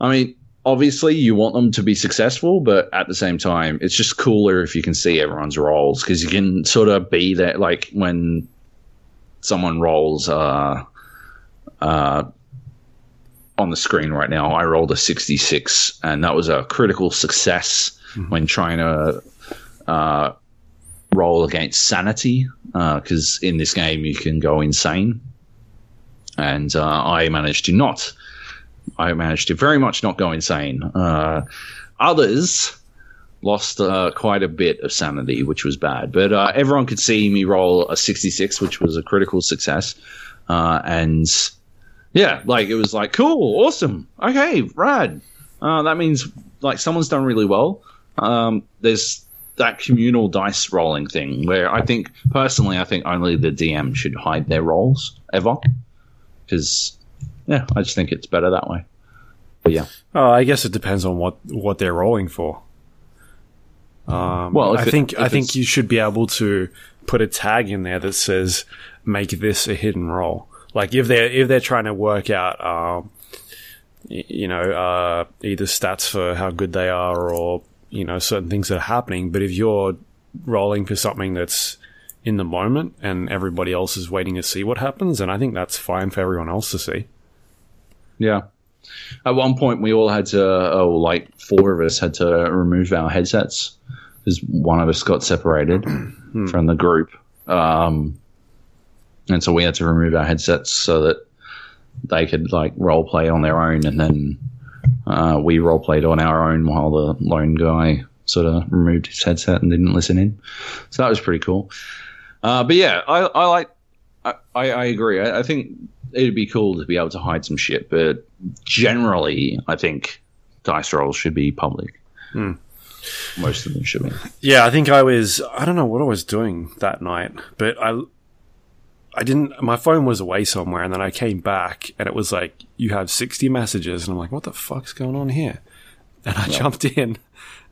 I mean, obviously you want them to be successful, but at the same time, it's just cooler if you can see everyone's rolls because you can sort of be that like when someone rolls uh, uh, on the screen right now. I rolled a 66, and that was a critical success mm-hmm. when trying to uh, roll against sanity, because uh, in this game you can go insane. And uh, I managed to not. I managed to very much not go insane. Uh, others lost uh, quite a bit of sanity, which was bad. But uh, everyone could see me roll a 66, which was a critical success. Uh, and yeah, like it was like cool, awesome, okay, rad. That means like someone's done really well. Um, there's that communal dice rolling thing where I think personally, I think only the DM should hide their rolls ever because yeah, I just think it's better that way. But yeah, Oh, I guess it depends on what what they're rolling for. Um, Well, I it- think I think you should be able to put a tag in there that says "make this a hidden roll." Like if they're if they're trying to work out, um, you know, uh, either stats for how good they are or you know certain things that are happening. But if you're rolling for something that's in the moment and everybody else is waiting to see what happens, and I think that's fine for everyone else to see. yeah. At one point, we all had to, oh, like four of us had to remove our headsets because one of us got separated from the group. Um, and so we had to remove our headsets so that they could like role play on their own, and then uh, we role played on our own while the lone guy sort of removed his headset and didn't listen in. So that was pretty cool. Uh, but yeah, I, I like. I, I I agree. I, I think it'd be cool to be able to hide some shit, but generally, I think dice rolls should be public. Most of them should be. Yeah, I think I was. I don't know what I was doing that night, but I, I didn't. My phone was away somewhere, and then I came back, and it was like you have sixty messages, and I'm like, what the fuck's going on here? And I jumped in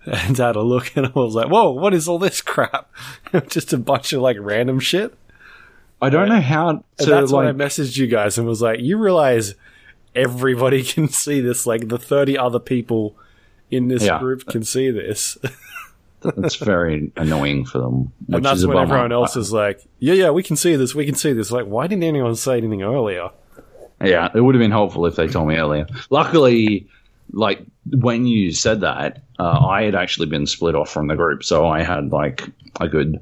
and had a look, and I was like, whoa, what is all this crap? Just a bunch of like random shit. I don't know how And to that's when I messaged you guys and was like, you realize everybody can see this. Like the thirty other people in this Yeah. group can see this. It's very annoying for them. Which And that's when everyone else is like, yeah, yeah, we can see this, we can see this. Like, why didn't anyone say anything earlier? Yeah, it would have been helpful if they told me earlier. Luckily, like when you said that, uh, I had actually been split off from the group, so I had like a good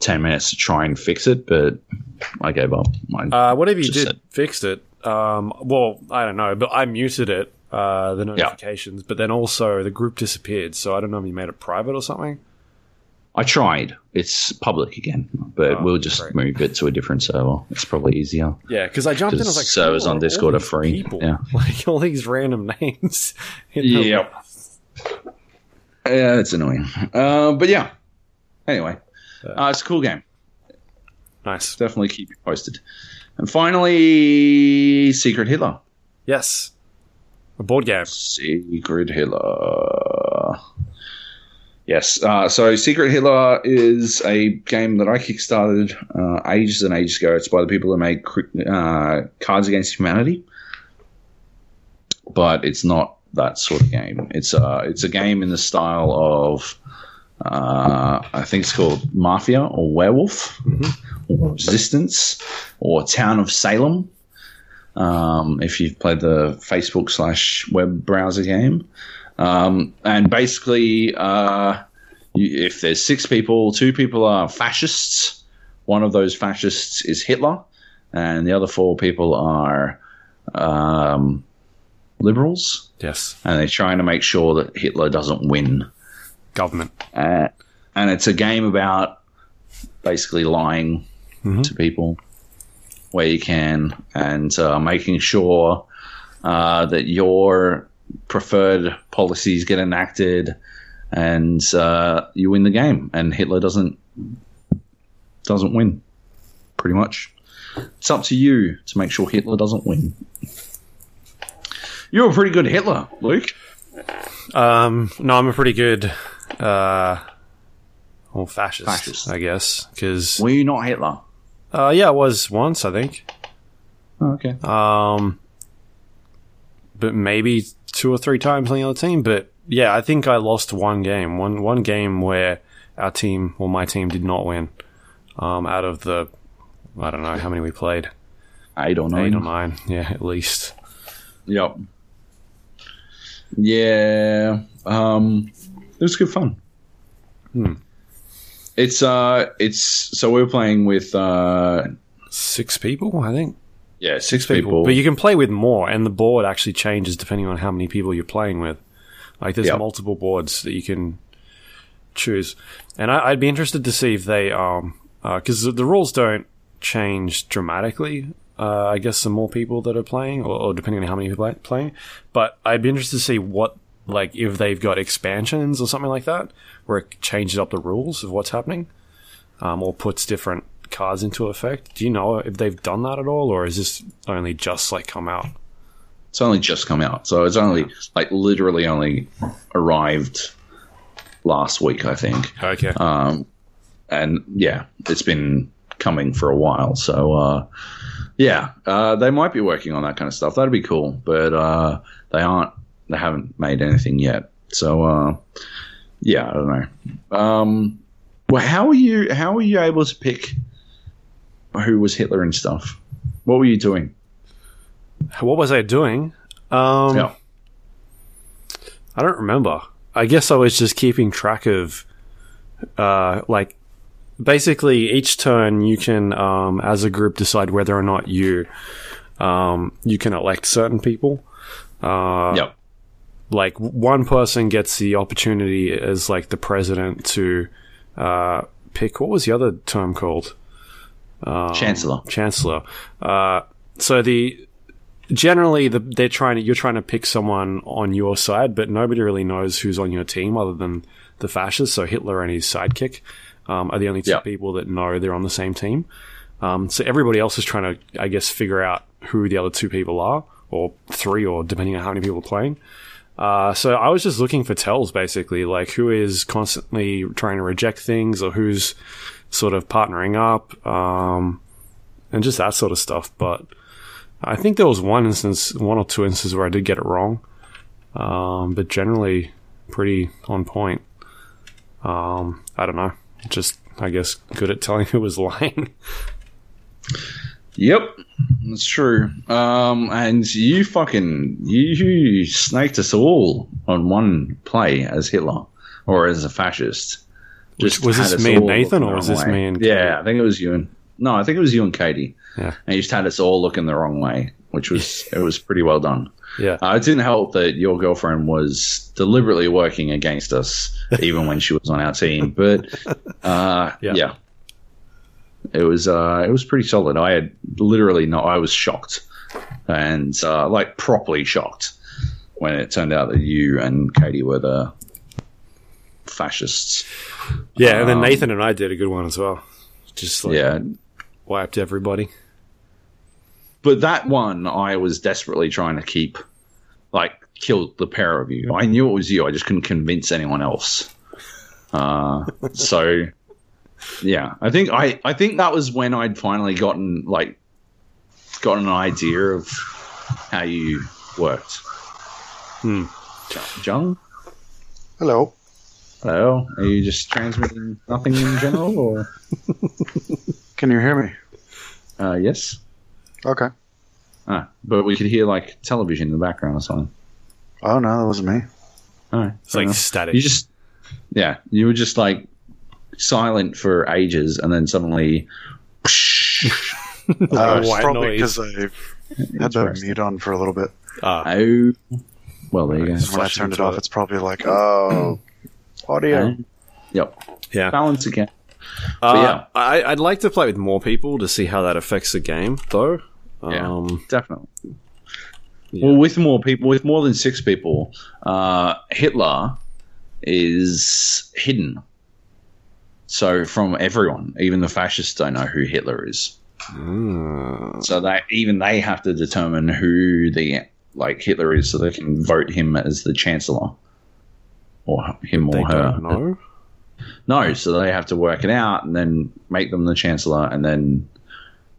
ten minutes to try and fix it, but I gave up. I, Uh, whatever you did, said- fixed it. Um, well, I don't know, but I muted it, uh, the notifications, but then also the group disappeared. So I don't know if you made it private or something. I tried. It's public again, but Oh, we'll just great. move it to a different server. It's probably easier. Yeah, because I jumped in, I was like, servers on Discord are free. People? Yeah. Like all these random names. Yep. Yeah, it's annoying. Uh, but yeah. Anyway, uh, it's a cool game. Nice. Definitely keep you posted. And finally, Secret Hitler. Yes. A board game. Secret Hitler. Yes. Uh, so Secret Hitler is a game that I kickstarted uh, ages and ages ago. It's by the people who made uh, Cards Against Humanity, but it's not that sort of game. It's uh, it's a game in the style of uh, I think it's called Mafia or Werewolf or Resistance or Town of Salem. Um, if you've played the Facebook slash web browser game, um, and basically, uh, you, if there's six people, two people are fascists. One of those fascists is Hitler, and the other four people are um, liberals, Yes. and they're trying to make sure that Hitler doesn't win. Government. Uh, and it's a game about basically lying to people where you can and uh, making sure uh, that your preferred policies get enacted and uh, you win the game and Hitler doesn't doesn't win pretty much it's up to you to make sure Hitler doesn't win you're a pretty good Hitler Luke Um, no, I'm a pretty good, uh, well, fascist, Fascist. I guess. Because, were you not Hitler uh, yeah, I was once, I think. oh, okay Um, but maybe two or three times on the other team. But yeah, I think I lost one game. One one game where our team, or my team did not win. Um, out of the, I don't know how many we played, eight or nine eight or nine, yeah, at least. Yep. Yeah. Um, it was good fun. Hmm. It's uh, it's so we were playing with uh, Six people, I think. yeah, six people. But you can play with more, and the board actually changes depending on how many people you're playing with. Like there's Yep. multiple boards that you can choose, and I, I'd be interested to see if they um because the, the rules don't change dramatically. Uh, I guess the more people that are playing, or, or depending on how many people are playing. But I'd be interested to see what like if they've got expansions or something like that, where it changes up the rules of what's happening, um, or puts different cards into effect. Do you know if they've done that at all, or is this only just like come out? It's only just come out, so it's only like literally only arrived last week, I think. Okay. Um, and yeah, it's been coming for a while. So uh, yeah, uh, they might be working on that kind of stuff. That'd be cool, but uh, they aren't. They haven't made anything yet. So uh, yeah, I don't know. Um, well, how are you? How were you able to pick who was Hitler and stuff? What were you doing? what was I doing? Um, Yeah. I don't remember. I guess I was just keeping track of, uh, like, basically each turn you can, um, as a group, decide whether or not you, um, you can elect certain people. Uh, Yep. Like one person gets the opportunity as like the president to, uh, pick. What was the other term called? Chancellor. chancellor. Uh, so the generally the, they're trying to you're trying to pick someone on your side, but nobody really knows who's on your team other than the fascists. So Hitler and his sidekick um, are the only two Yeah. people that know they're on the same team. Um, so everybody else is trying to, I guess, figure out who the other two people are, or three, or depending on how many people are playing. Uh, so I was just looking for tells, basically, like who is constantly trying to reject things, or who's sort of partnering up, um, and just that sort of stuff. But I think there was one instance, one or two instances where I did get it wrong, um, but generally pretty on point. Um, I don't know, just I guess good at telling who was lying. Yep, that's true. Um, and you fucking you snaked us all on one play as Hitler or as a fascist. Which- was this me and Nathan, or was this wrong me way. and Yeah, Katie? I think it was you and no, I think it was you and Katie. Yeah. and you just had us all looking the wrong way, which was it was pretty well done. Yeah, Uh, it didn't help that your girlfriend was deliberately working against us, even when she was on our team. But uh, Yeah. yeah. It was uh, it was pretty solid. I had literally no, I was shocked, and uh, like properly shocked when it turned out that you and Katie were the fascists. yeah, and then Um, Nathan and I did a good one as well. Just like Yeah, wiped everybody. but that one I was desperately trying to keep, like, kill the pair of you. I knew it was you. I just couldn't convince anyone else. Uh, so, yeah, I think I I think that was when I'd finally gotten like got an idea of how you worked. Hmm. John. Hello. hello. Are you just transmitting nothing in general, or Can you hear me? uh, yes? Okay. Ah, but we could hear like television in the background or something. Oh no, that wasn't me. All right, It's like enough. static. You just, yeah, you were just like silent for ages, and then suddenly, Uh, it's white probably because I had the mute on for a little bit. Ah, oh, well, there you go. When I turned it off, it. it's probably like, oh, audio. Uh, yep, yeah. balance again. Uh, yeah. I, I'd like to play with more people to see how that affects the game, though. Yeah. Um, Definitely. Yeah. Well, with more people, with more than six people, uh, Hitler is hidden. So from everyone, even the fascists don't know who Hitler is. mm, So they even they have to determine who the like Hitler is, so they can vote him as the chancellor, or him or they her. don't know. No, so they have to work it out and then make them the chancellor, and then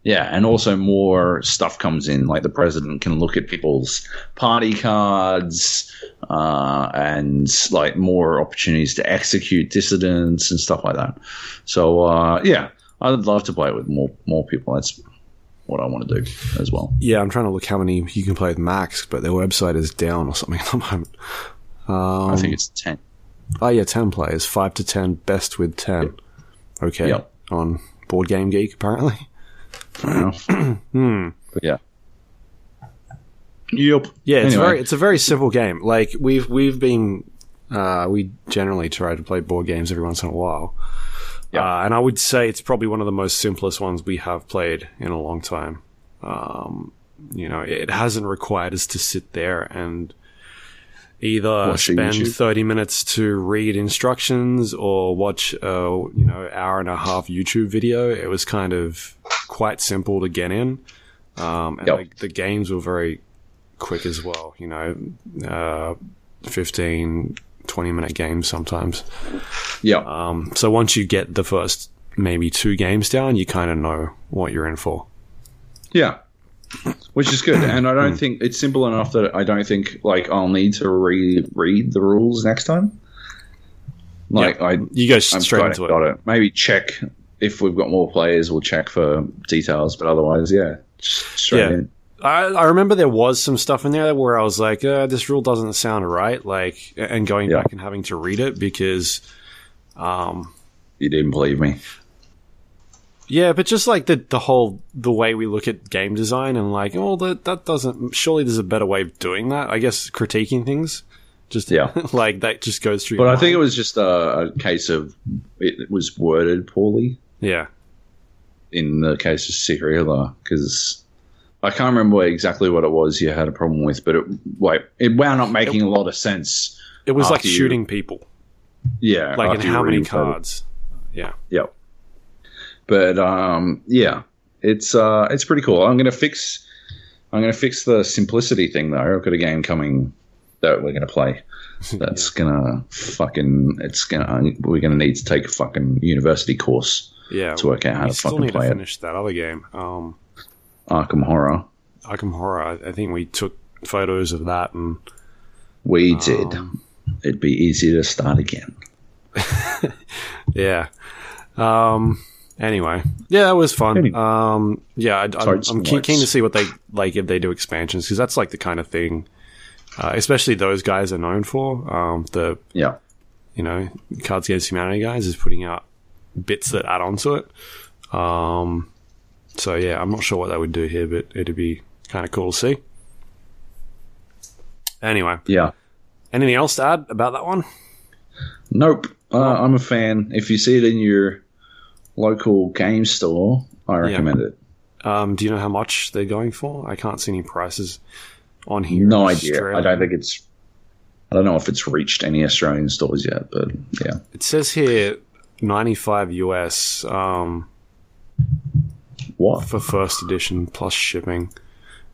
yeah, and also more stuff comes in. Like the president can look at people's party cards, uh, and like more opportunities to execute dissidents and stuff like that. So uh, yeah, I'd love to play it with more more people. That's what I want to do as well. Yeah, I'm trying to look how many you can play with Max, but their website is down or something at the moment. Um, I think it's ten. oh yeah, ten players, five to ten, best with ten. Okay, Yep. on Board Game Geek apparently. Fair enough. Hmm. But yeah. Yep. Yeah, it's Anyway. very it's a very simple game. Like we've we've been uh, we generally try to play board games every once in a while. Yeah. Uh, and I would say it's probably one of the most simplest ones we have played in a long time. Um, you know, it hasn't required us to sit there and either spend YouTube. 30 minutes to read instructions or watch a you know hour and a half YouTube video. It was kind of quite simple to get in, um, and Yep. the, the games were very quick as well. You know, uh, 15, 20 minute games sometimes. Yeah. Um, so once you get the first maybe two games down, you kind of know what you're in for. Yeah. Which is good. And I don't think it's simple enough that I don't think like I'll need to reread the rules next time. Like I You go I'm straight got into it, it. got it. Maybe check if we've got more players, we'll check for details, but otherwise, yeah. Straight Yeah. in. I, I remember there was some stuff in there where I was like, uh, this rule doesn't sound right. Like, and going Yeah. back and having to read it because, um, You didn't believe me. Yeah, but just like the the whole the way we look at game design and like, oh, that that doesn't. Surely there's a better way of doing that. I guess critiquing things, just Yeah. like that just goes through. But I think it was just a, a case of it was worded poorly yeah, in the case of Seriala because I can't remember exactly what it was you had a problem with, but it like it wound up making a lot of sense. it was like After you- shooting people, Yeah, like in how many played it. cards. Yeah, Yep. But um, yeah, it's uh, it's pretty cool. I'm gonna fix I'm gonna fix the simplicity thing though. I've got a game coming that we're gonna play. That's gonna fucking it's gonna we're gonna need to take a fucking university course yeah. to work out how to still fucking need to play it. finish that other game. Um, Arkham Horror. Arkham Horror. I, think we took photos of that and We did. Um, It'd be easy to start again. yeah. Um. Anyway, yeah, that was fun. Anyway. Um. Yeah, I, I'm, I'm keen, keen to see what they like if they do expansions because that's like the kind of thing, uh, especially those guys are known for. Um. The Yeah. you know Cards Against Humanity guys is putting out bits that add on to it. Um. So yeah, I'm not sure what they would do here, but it'd be kind of cool to see. Anyway, Yeah. anything else to add about that one? Nope. Uh, I'm a fan. If you see it in your local game store, I recommend it. Um, do you know how much they're going for? I can't see any prices on here. No idea. Australia. I don't think it's. I don't know if it's reached any Australian stores yet, but yeah. It says here ninety-five US um, What? for first edition plus shipping.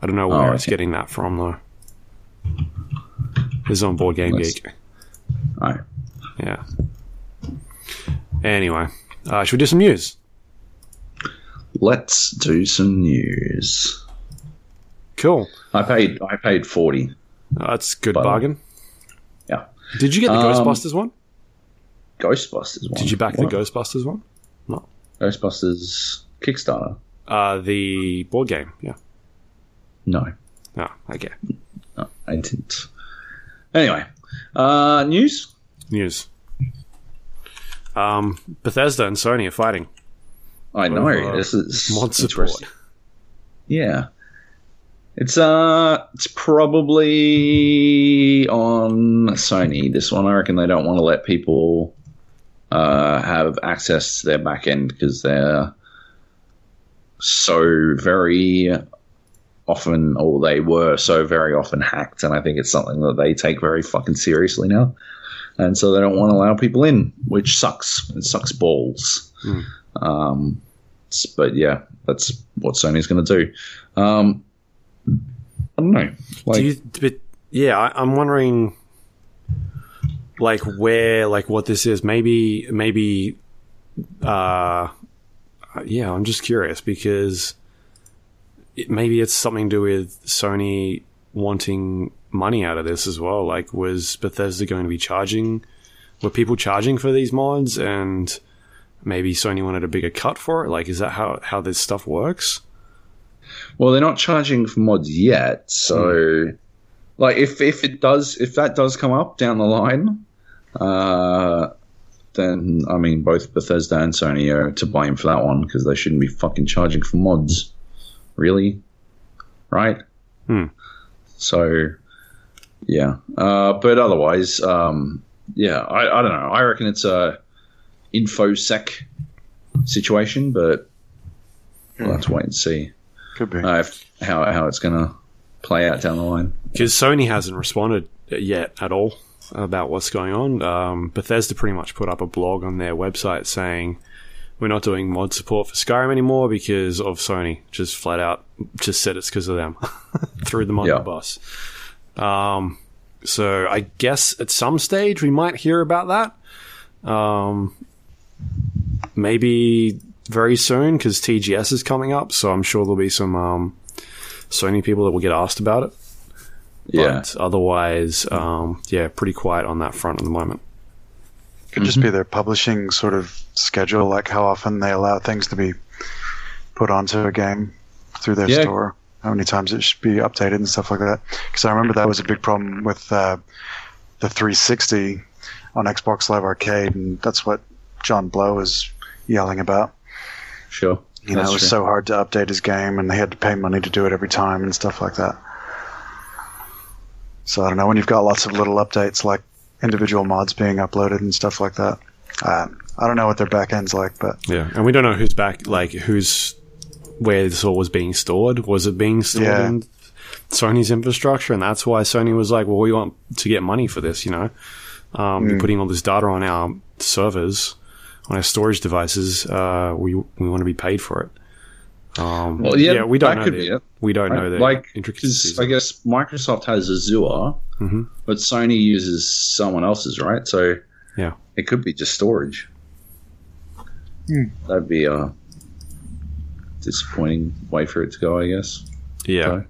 I don't know where Oh, it's getting that from though. It's on Board Game Let's- Geek. Oh, Yeah. Anyway, uh, should we do some news? let's do some news. Cool. I paid. I paid forty. Uh, that's good But- bargain. Yeah. Did you get the Um, Ghostbusters one? Ghostbusters. One. Did you back What? the Ghostbusters one? No. Ghostbusters Kickstarter? Uh, the board game. Yeah. No, Oh, okay. no, I didn't. Anyway, uh, news. News. Um, Bethesda and Sony are fighting. I know uh, this is Mod support. Yeah. It's uh it's probably on Sony. This one I reckon they don't want to let people uh have access to their back end because they're so very often or they were so very often hacked and I think it's something that they take very fucking seriously now. And so they don't want to allow people in, which sucks. It sucks balls. Hmm. Um but yeah, that's what Sony's going to do. Um, I don't know. Like, Do you, but yeah, I, I'm wondering, like where, like what this is. Maybe, maybe, uh, yeah, I'm just curious because it, maybe it's something to do with Sony wanting money out of this as well. Like, was Bethesda going to be charging? Were people charging for these mods and? Maybe Sony wanted a bigger cut for it. Like, is that how how this stuff works? well, they're not charging for mods yet, so Hmm. like if if it does if that does come up down the line, uh, then I mean both Bethesda and Sony are to blame for that one because they shouldn't be fucking charging for mods, really, right? Hmm. So, yeah, uh, but otherwise, um, yeah, I, I don't know. I reckon it's a infosec situation, but we'll have to wait and see Could be. uh, how how it's going to play out down the line. because Sony hasn't responded yet at all about what's going on. Um, Bethesda pretty much put up a blog on their website saying we're not doing mod support for Skyrim anymore because of Sony. Just flat out, just said it's because of them. Threw them on Yeah. the bus. Um, so I guess at some stage we might hear about that. Um, maybe very soon because TGS is coming up. So I'm sure there'll be some um, Sony people that will get asked about it. Yeah. But otherwise, um, yeah, pretty quiet on that front at the moment. Could just be their publishing sort of schedule, like how often they allow things to be put onto a game through their Yeah. store, how many times it should be updated and stuff like that. Because I remember that was a big problem with uh, the 360 on Xbox Live Arcade, and that's what John Blow was yelling about. Sure. You know, it was true. so hard to update his game, and they had to pay money to do it every time and stuff like that. So I don't know when you've got lots of little updates like individual mods being uploaded and stuff like that. Uh, I don't know what their back end's like, but Yeah, and we don't know who's back, like who's where this all was being stored. Was it being stored Yeah. in Sony's infrastructure, and that's why Sony was like, "Well, we want to get money for this." You know, um, you're putting all this data on our servers, on our storage devices. Uh, we we want to be paid for it. Um, Well, yeah, we don't that know. could the, be it. We don't know the like intricacies. 'cause I guess Microsoft has Azure, Mhm. but Sony uses someone else's, right? So Yeah. it could be just storage. Hmm. That'd be a disappointing way for it to go, I guess. yeah. So,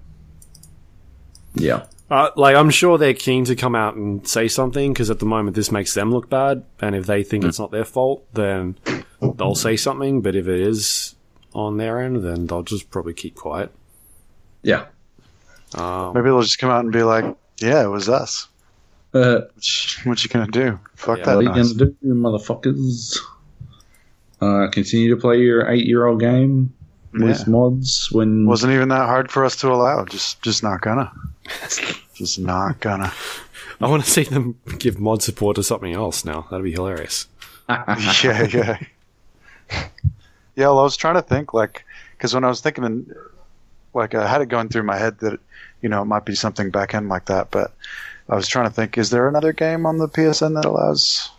yeah, Uh, like I'm sure they're keen to come out and say something because at the moment this makes them look bad, and if they think it's not their fault, then they'll say something. But if it is on their end, then they'll just probably keep quiet. yeah. Um, maybe they'll just come out and be like, "Yeah, it was us." Uh, What you gonna do? Fuck Yeah, that what are you noise. gonna do, motherfuckers? Uh, continue to play your eight-year-old game with Yeah. mods when Wasn't even that hard for us to allow. Just, just not gonna. just not gonna. I want to see them give mod support to something else now. That'd be hilarious. yeah, yeah. Yeah, well, I was trying to think, like, because when I was thinking, in, like, I had it going through my head that, you know, it might be something back end like that, but I was trying to think, is there another game on the PSN that allows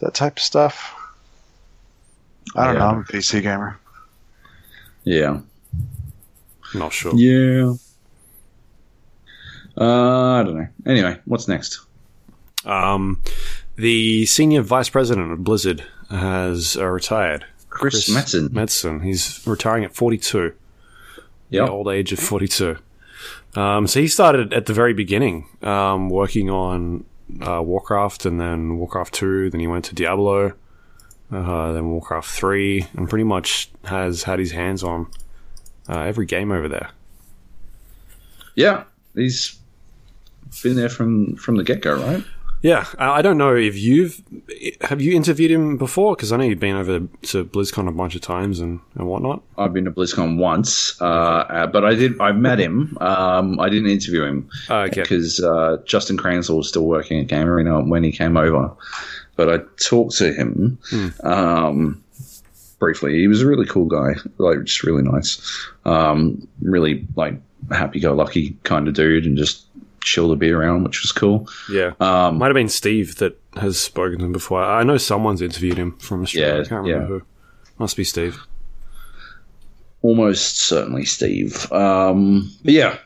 that type of stuff? I don't Yeah. know. I'm a PC gamer. Yeah. Not sure. Yeah. Uh, I don't know. Anyway, what's next? Um, the senior vice president of Blizzard has uh, retired. Chris, Metzen. Metzen. He's retiring at 42. Yeah. old age of 42. Um, so he started at the very beginning, um, working on uh, Warcraft and then Warcraft 2, then he went to Diablo, uh, then Warcraft 3, and pretty much has had his hands on uh, every game over there. Yeah, he's been there from from the get go, right? Yeah, I don't know if you've have you interviewed him before because I know you've been over to BlizzCon a bunch of times and, and whatnot. I've been to BlizzCon once, uh, uh, but I did. I met him. Um, I didn't interview him Uh, okay, because uh, Justin Kranzel was still working at Game Arena when he came over. But I talked to him um, briefly. He was a really cool guy, like just really nice, um, really like happy-go-lucky kind of dude, and just chill to be around, which was cool. yeah, Um, might have been Steve that has spoken to him before. I know someone's interviewed him from Australia. Yeah, I can't remember yeah. who. Must be Steve. almost certainly Steve. Um, but yeah,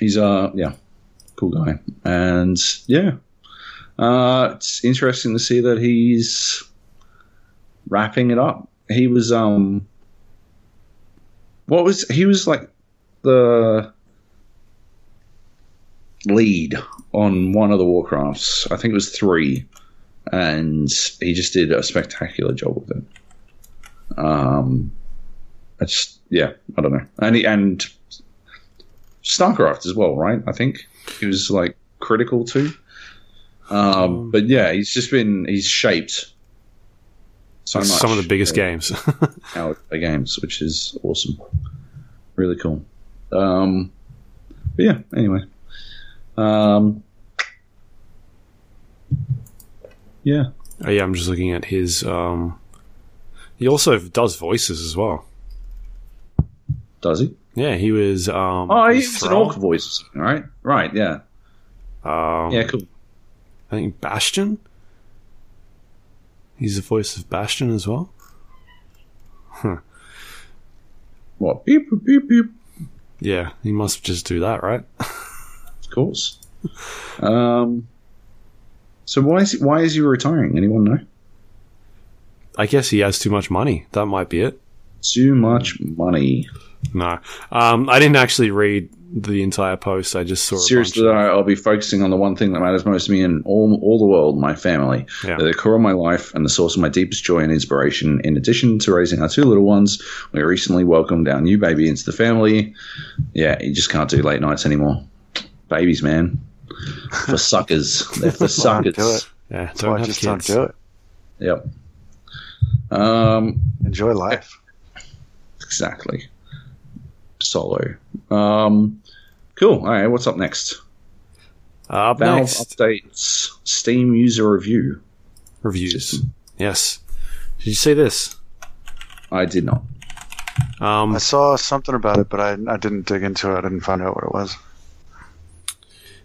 he's uh yeah, cool guy, and yeah, uh, it's interesting to see that he's wrapping it up. He was um, what was he was like the lead on one of the Warcrafts. I think it was three, and he just did a spectacular job with it. Um, it's yeah, I don't know, and he, and Starcraft as well, right? I think he was like critical too. Um, but yeah, he's just been he's shaped so much Some of the biggest uh, games. it games, which is awesome, really cool. Um, but yeah, anyway, um, yeah, Oh, yeah, I'm just looking at his. Um, he also does voices as well. does he? Yeah, he was. Um, Oh, he's an orc voice, or something, right? Right, yeah. Um, Yeah, cool. I think Bastion. He's the voice of Bastion as well. What? Beep, beep, beep, beep. Yeah, he must just do that, right? Of course. Um. So why is he, why is he retiring? Anyone know? I guess he has too much money. That might be it. Too much money. No, um, I didn't actually read the entire post. I just saw. A Seriously, bunch though, I'll be focusing on the one thing that matters most to me and all, all the world, my family. Yeah. They're the core of my life and the source of my deepest joy and inspiration. In addition to raising our two little ones, we recently welcomed our new baby into the family. Yeah, you just can't do late nights anymore. Babies, man. For suckers. They're for suckers. do it. yeah, That's don't why have just kids. don't do it. Yep. Um, Enjoy life. exactly. Solo. Um, cool. All right, what's up next? Uh, up Valve next, updates Steam user review. reviews. Yes. Did you say this? I did not. Um, I saw something about it, but I, I didn't dig into it. I didn't find out what it was.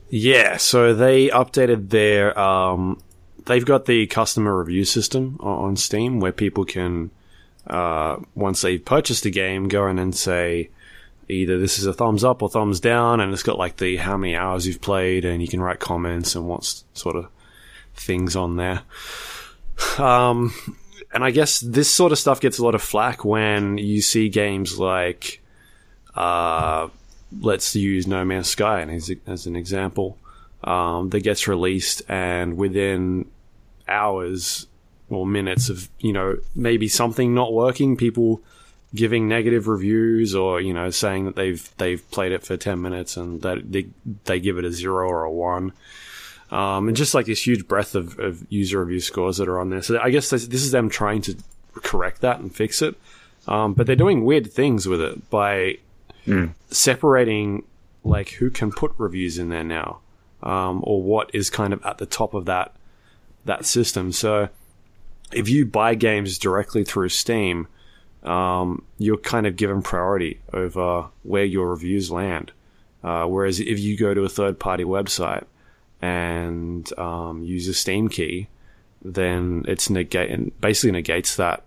Yeah, so they updated their. Um, they've got the customer review system on, on Steam where people can, uh, once they've purchased a game, go in and say either this is a thumbs up or thumbs down, and it's got like the how many hours you've played, and you can write comments and what sort of things on there. Um, and I guess this sort of stuff gets a lot of flack when you see games like, uh, let's use No Man's Sky as, as an example, um, that gets released, and within hours or minutes of you know maybe something not working, people giving negative reviews or you know saying that they've they've played it for ten minutes and that they they give it a zero or a one. Um, and just like this huge breadth of, of user review scores that are on there. So I guess this, this is them trying to correct that and fix it. Um, but they're doing weird things with it by separating like who can put reviews in there now, um, or what is kind of at the top of that that system. So if you buy games directly through Steam, um, you're kind of given priority over where your reviews land. Uh, whereas if you go to a third party website and um, use a Steam key, then it's negate basically negates that.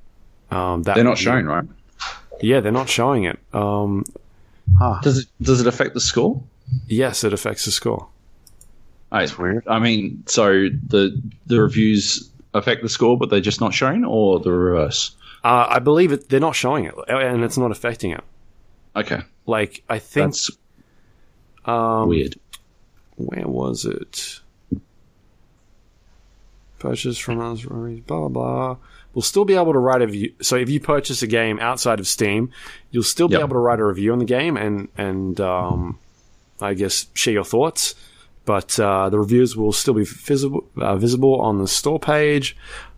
Um, that They're not review. showing, right? Yeah, they're not showing it. Um, Does it does it affect the score? yes, it affects the score. It's weird. I mean, so the the reviews affect the score, but they're just not shown, or the reverse. Uh, I believe it. They're not showing it, and it's not affecting it. Okay, Like I think, that's um, weird. where was it? Purchase from us, blah blah blah. We'll still be able to write a review. So if you purchase a game outside of Steam, you'll still be Yep. able to write a review on the game and and um, I guess share your thoughts. But uh, the reviews will still be visible uh, visible on the store page,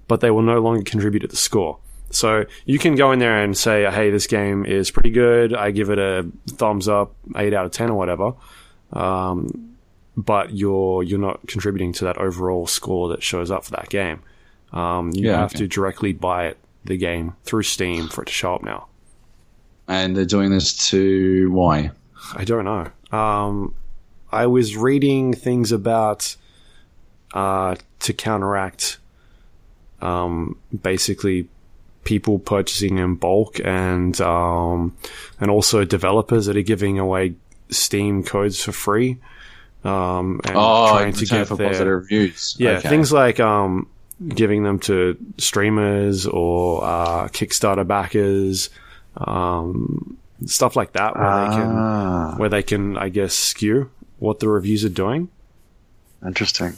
but they will no longer contribute to the score. So you can go in there and say, "Hey, this game is pretty good. I give it a thumbs up, eight out of ten, or whatever." Um, but you're you're not contributing to that overall score that shows up for that game. Um, you Yeah, have okay. to directly buy it, the game through Steam for it to show up now. And they're doing this to why? I don't know. Um, I was reading things about uh, to counteract um, basically people purchasing in bulk and um, and also developers that are giving away Steam codes for free. Um, and Oh, trying to get for their, positive reviews. yeah, Okay. things like um, giving them to streamers or uh, Kickstarter backers, um, stuff like that, where they can Ah, where they can, I guess, skew what the reviews are doing. interesting.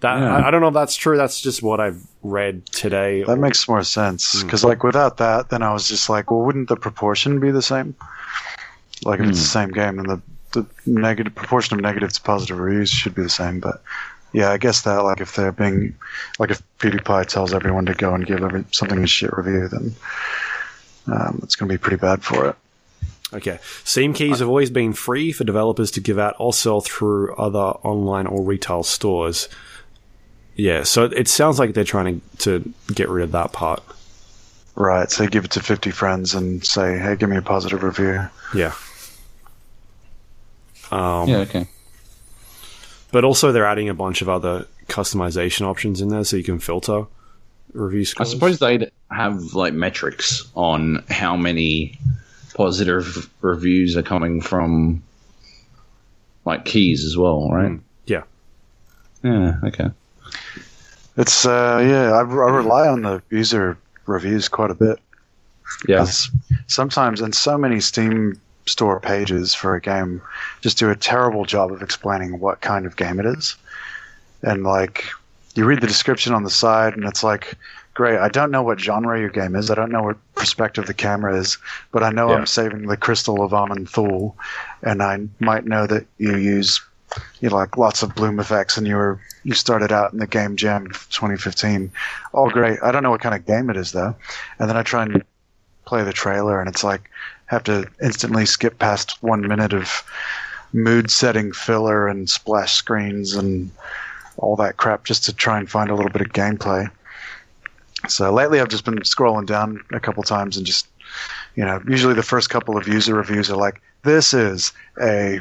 That Yeah. I, I don't know if that's true. That's just what I've read today. That makes more sense because, like, without that, then I was just like, well, wouldn't the proportion be the same? Like, if it's the same game, then the the negative proportion of negative to positive reviews should be the same. But yeah, I guess that, like, if they're being, like, if PewDiePie tells everyone to go and give every, something a shit review, then um, it's going to be pretty bad for it. Okay. Steam keys have always been free for developers to give out or sell through other online or retail stores. Yeah, so it sounds like they're trying to, to get rid of that part. Right. So you give it to 50 friends and say, hey, give me a positive review. Yeah. Um, Yeah, okay. but also they're adding a bunch of other customization options in there, so you can filter review I suppose they'd have like metrics on how many positive reviews are coming from like keys as well, right? Mm, yeah. Yeah. Okay. It's uh, yeah, I, I rely on the user reviews quite a bit. Yeah. sometimes, and so many Steam store pages for a game just do a terrible job of explaining what kind of game it is. And like, you read the description on the side, and it's like, great, I don't know what genre your game is. I don't know what perspective the camera is, but I know Yeah. I'm saving the Crystal of Amun Thul, and I might know that you use you know, like lots of bloom effects, and you were you started out in the game jam 2015. All great. I don't know what kind of game it is though, and then I try and play the trailer, and it's like have to instantly skip past one minute of mood setting filler and splash screens and all that crap just to try and find a little bit of gameplay. So lately, I've just been scrolling down a couple times and just, you know, usually the first couple of user reviews are like, "This is a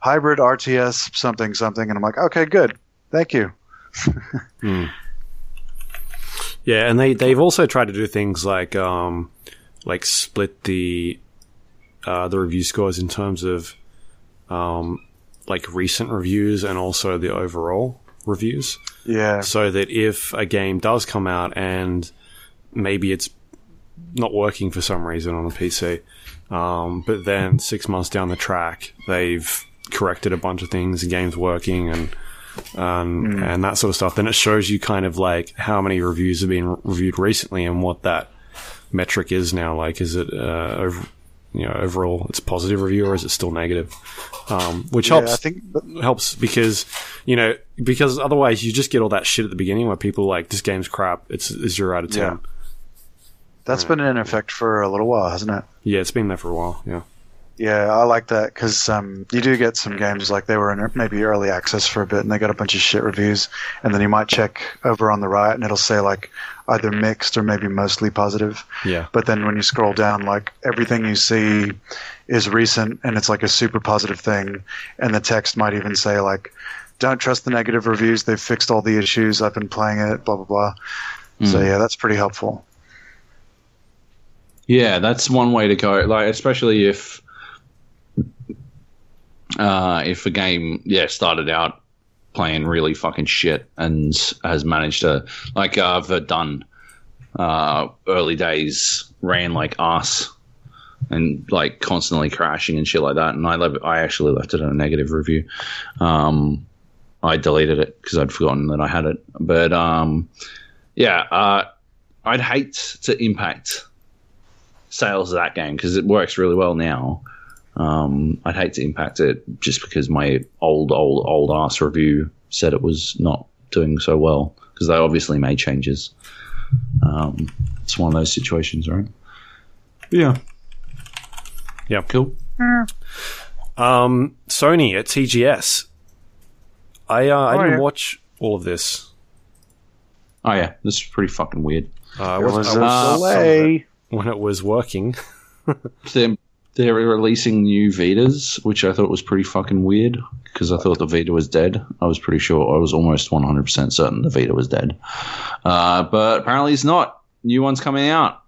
hybrid RTS something something," and I'm like, "Okay, good, thank you." Yeah, and they they've also tried to do things like um like split the uh, the review scores in terms of um like recent reviews and also the overall reviews. Yeah, so that if a game does come out and maybe it's not working for some reason on a PC, um, but then six months down the track they've corrected a bunch of things, the game's working and um, and that sort of stuff, then it shows you kind of like how many reviews have been re- reviewed recently and what that metric is now. Like, is it uh, over, you know overall it's a positive review or is it still negative? Um, which yeah, helps I think helps because you know because otherwise you just get all that shit at the beginning where people are like this game's crap it's zero out of ten Yeah. that's been in effect for a little while, hasn't it? yeah it's been there for a while yeah Yeah, I like that because um, you do get some games like they were in maybe early access for a bit and they got a bunch of shit reviews, and then you might check over on the right and it'll say like either mixed or maybe mostly positive. yeah But then when you scroll down, like everything you see is recent and it's like a super positive thing, and the text might even say like, "Don't trust the negative reviews. They've fixed all the issues. I've been playing it." Blah blah blah. So yeah, that's pretty helpful. Yeah, that's one way to go. Like, especially if uh, if a game, yeah, started out playing really fucking shit and has managed to, like, uh, Verdun, uh, early days ran like ass and like constantly crashing and shit like that. And I left, I actually left it in a negative review. Um, I deleted it because I'd forgotten that I had it. But um, yeah, uh, I'd hate to impact sales of that game because it works really well now. Um, I'd hate to impact it just because my old, old, old ass review said it was not doing so well because they obviously made changes. Um, it's one of those situations, right? Yeah. Yeah. Cool. um sony at tgs i uh, i Oh, didn't yeah. watch all of this Oh yeah, this is pretty fucking weird. uh, I was, was I a was- delay. when it was working They're, they're releasing new Vitas, which I thought was pretty fucking weird because I thought the Vita was dead. I was pretty sure, I was almost 100% certain the Vita was dead. Uh, but apparently it's not. New one's coming out.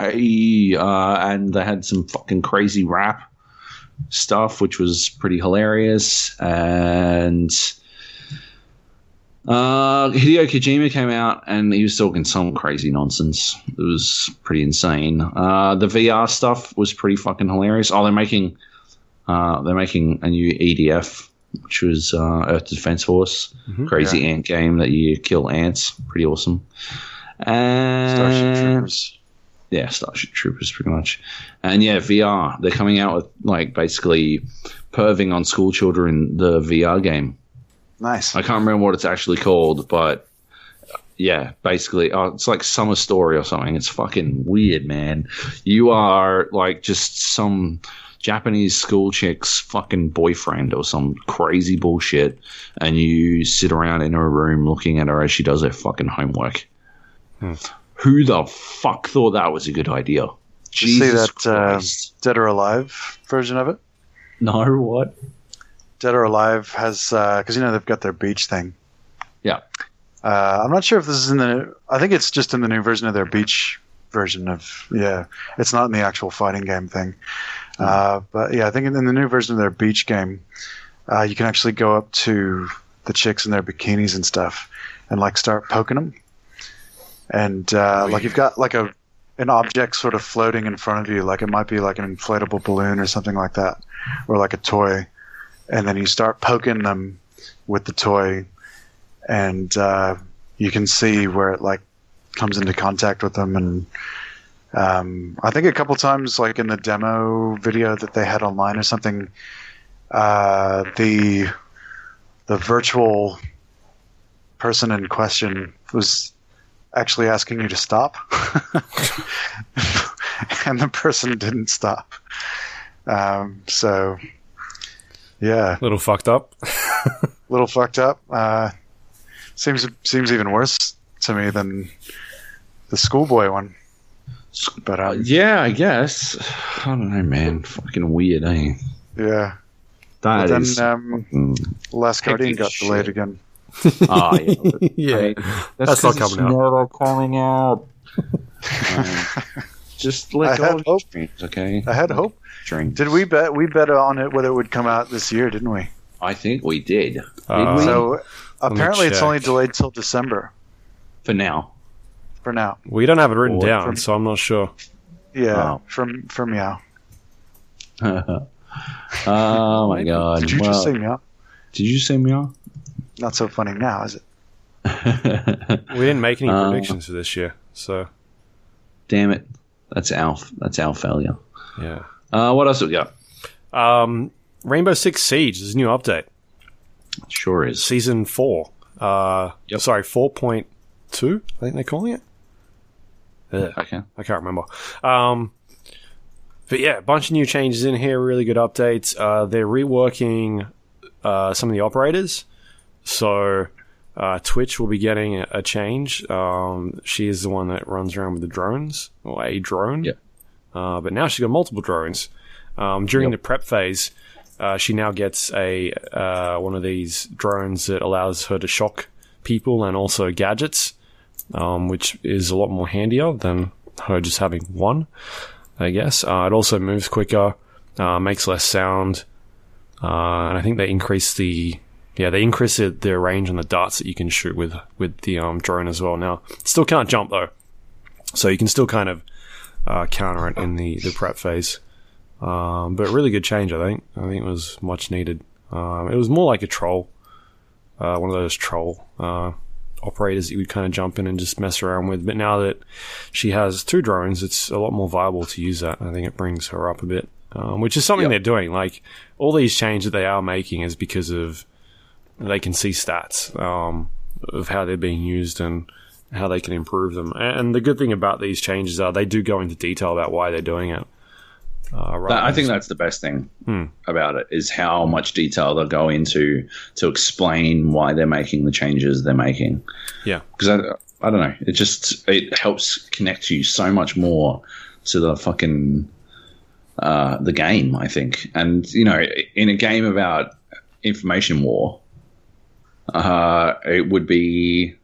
Hey, uh, and they had some fucking crazy rap stuff, which was pretty hilarious. And uh, Hideo Kojima came out and he was talking some crazy nonsense. It was pretty insane. Uh, the VR stuff was pretty fucking hilarious. Oh, they're making uh, they're making a new EDF, which was uh, Earth Defense Force, crazy ant game that you kill ants. Pretty awesome. And Starship Troopers. yeah, Starship Troopers, pretty much. And yeah, VR. They're coming out with like basically perving on school children the VR game. Nice. I can't remember what it's actually called, but yeah, basically, oh, it's like Summer Story or something. It's fucking weird, man. You are like just some Japanese school chick's fucking boyfriend or some crazy bullshit, and you sit around in her room looking at her as she does her fucking homework. Who the fuck thought that was a good idea? Did you see Jesus that uh. Dead or Alive version of it? no, what? Dead or Alive has because you know they've got their beach thing. Yeah. Uh, I'm not sure if this is in the. I think it's just in the new version of their beach version of. Yeah, it's not in the actual fighting game thing. Uh, but yeah, I think in, in the new version of their beach game, uh, you can actually go up to the chicks in their bikinis and stuff, and like start poking them. And uh, like you've got like a an object sort of floating in front of you, like it might be like an inflatable balloon or something like that, or like a toy, and then you start poking them with the toy, and uh, you can see where it like comes into contact with them, and um, I think a couple times, like in the demo video that they had online or something, uh, the the virtual person in question was actually asking you to stop, and the person didn't stop. Um, so, yeah, A little fucked up. a little fucked up. Uh, seems seems even worse to me than the schoolboy one. But um, Yeah, I guess. I don't know, man. Fucking weird, eh? yeah. That But then is- um, Mm. Last Guardian got shit. delayed again. Ah, yeah. but- yeah, That's, That's not 'cause it's coming out. never coming out. Um, just let I go had of hope. dreams, okay? I had hope. Dreams. Did we bet? We bet on it whether it would come out this year, didn't we? I think we did. Did Uh, we? So apparently, it's only delayed till December For now. for now. we don't have it written Or down, from- so I'm not sure. Yeah, Oh. from from Meow. oh my god. Did you well, just say Meow? Did you say meow? Not so funny now, is it? We didn't make any Uh, predictions for this year, so Damn it. That's our that's our failure. yeah. Uh, what else we got? Um, Rainbow Six Siege is a new update, Sure is. season four. Uh, Yep. sorry, four point two. I think they're calling it. Ugh. Okay. I can't remember. Um, but yeah, a bunch of new changes in here. Really good updates. Uh, they're reworking uh, some of the operators. So uh, Twitch will be getting a, a change. Um, she is the one that runs around with the drones, or a drone. Yeah. Uh, but now she's got multiple drones. Um, during Yep. the prep phase, uh, she now gets a uh, one of these drones that allows her to shock people and also gadgets um, which is a lot more handier than her just having one, I guess. Uh, it also moves quicker, uh, makes less sound, uh, and I think they increase the yeah they increase the, the range on the darts that you can shoot with with the um, drone as well. Now, still can't jump though, so you can still kind of uh, counter it in the the prep phase. Um, but really good change, I think. I think it was much needed. Um, it was more like a troll, uh, one of those troll uh, operators that you would kind of jump in and just mess around with. But now that she has two drones, it's a lot more viable to use that. I think it brings her up a bit, um, which is something Yep. they're doing. Like all these changes that they are making is because of they can see stats um, of how they're being used and how they can improve them. And the good thing about these changes are they do go into detail about why they're doing it. Uh, That, I think that's the best thing Hmm. about it is how much detail they'll go into to explain why they're making the changes they're making. Yeah. because I, I don't know, it just it helps connect you so much more to the fucking uh, the game. I think, and you know, in a game about information war, uh, it would be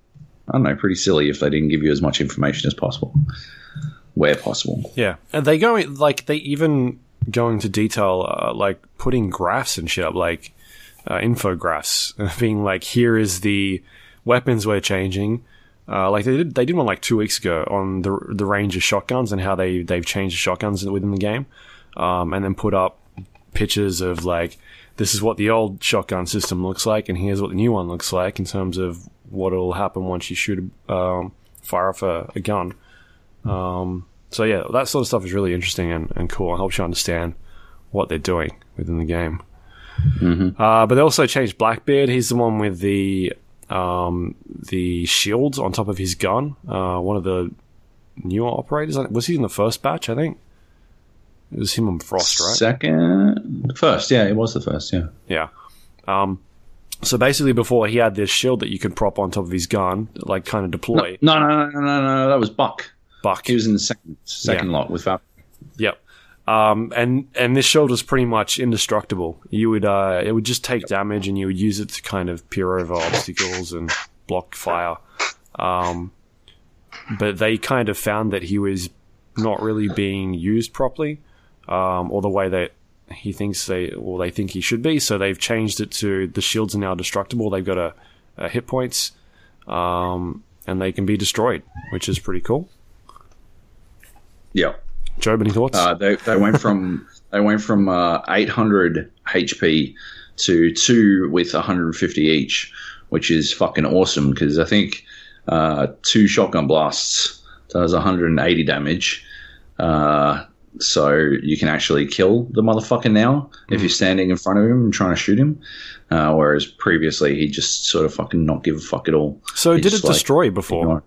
I don't know, pretty silly if they didn't give you as much information as possible, where possible. Yeah, and they go like they even go into detail, uh, like putting graphs and shit up, like uh, infographics, being like, here is the weapons we're changing. Uh, like they did, they did one like two weeks ago on the the range of shotguns and how they they've changed the shotguns within the game, um, and then put up pictures of like this is what the old shotgun system looks like, and here's what the new one looks like in terms of what will happen once you shoot um, fire off a, a gun. Um, so yeah, that sort of stuff is really interesting and, and cool. It helps you understand what they're doing within the game. Uh, but they also changed Blackbeard. He's the one with the um, the shields on top of his gun. Uh, one of the newer operators. Was he in the first batch? I think it was him and Frost, right? Second, first, yeah, it was the first, yeah. Yeah. Um, so basically, before he had this shield that you could prop on top of his gun, like kind of deploy. No, no, no, no, no, no, that was Buck. Buck. He was in the second second lot with Val. Yep. Um, and and this shield was pretty much indestructible. You would uh, it would just take damage, and you would use it to kind of peer over obstacles and block fire. Um, but they kind of found that he was not really being used properly, um, or the way that he thinks they or they think he should be. So they've changed it to the shields are now destructible. They've got a, a hit points, um, and they can be destroyed, which is pretty cool. Yeah. Joe, any thoughts? Uh, they they went from they went from uh, 800 HP to two with 150 each, which is fucking awesome because I think uh, two shotgun blasts does 180 damage. Uh, so you can actually kill the motherfucker now if you're standing in front of him and trying to shoot him. Uh, whereas previously he just sort of fucking not give a fuck at all. so he did it like, destroy before?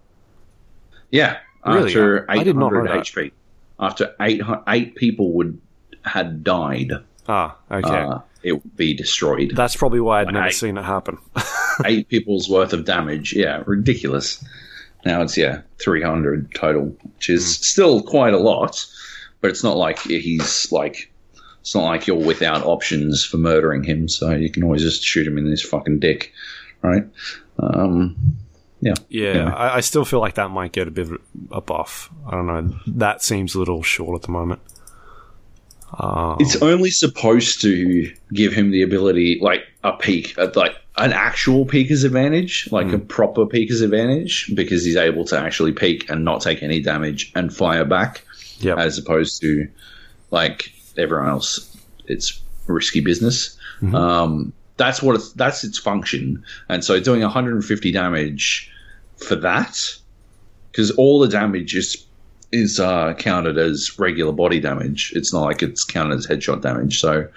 Yeah, Really? after I- I did not know 800 that. HP, after eight eight people would had died, Ah, okay. uh, it would be destroyed. That's probably why I'd never I- seen it happen. eight people's worth of damage. Yeah, ridiculous. Now it's yeah, three hundred total, which is Hmm. still quite a lot, but it's not like he's like it's not like you're without options for murdering him. So you can always just shoot him in his fucking dick, right? Um, yeah, yeah, Yeah. I, I still feel like that might get a bit of a buff. I don't know. That seems a little short at the moment. Um, it's only supposed to give him the ability, like a peak, uh, like an actual peeker's advantage, like a proper peeker's advantage, because he's able to actually peak and not take any damage and fire back. As opposed to like everyone else. It's risky business. Um, that's what it's, that's its function, and so doing 150 damage for that, because all the damage is is uh, counted as regular body damage. It's not like it's counted as headshot damage. So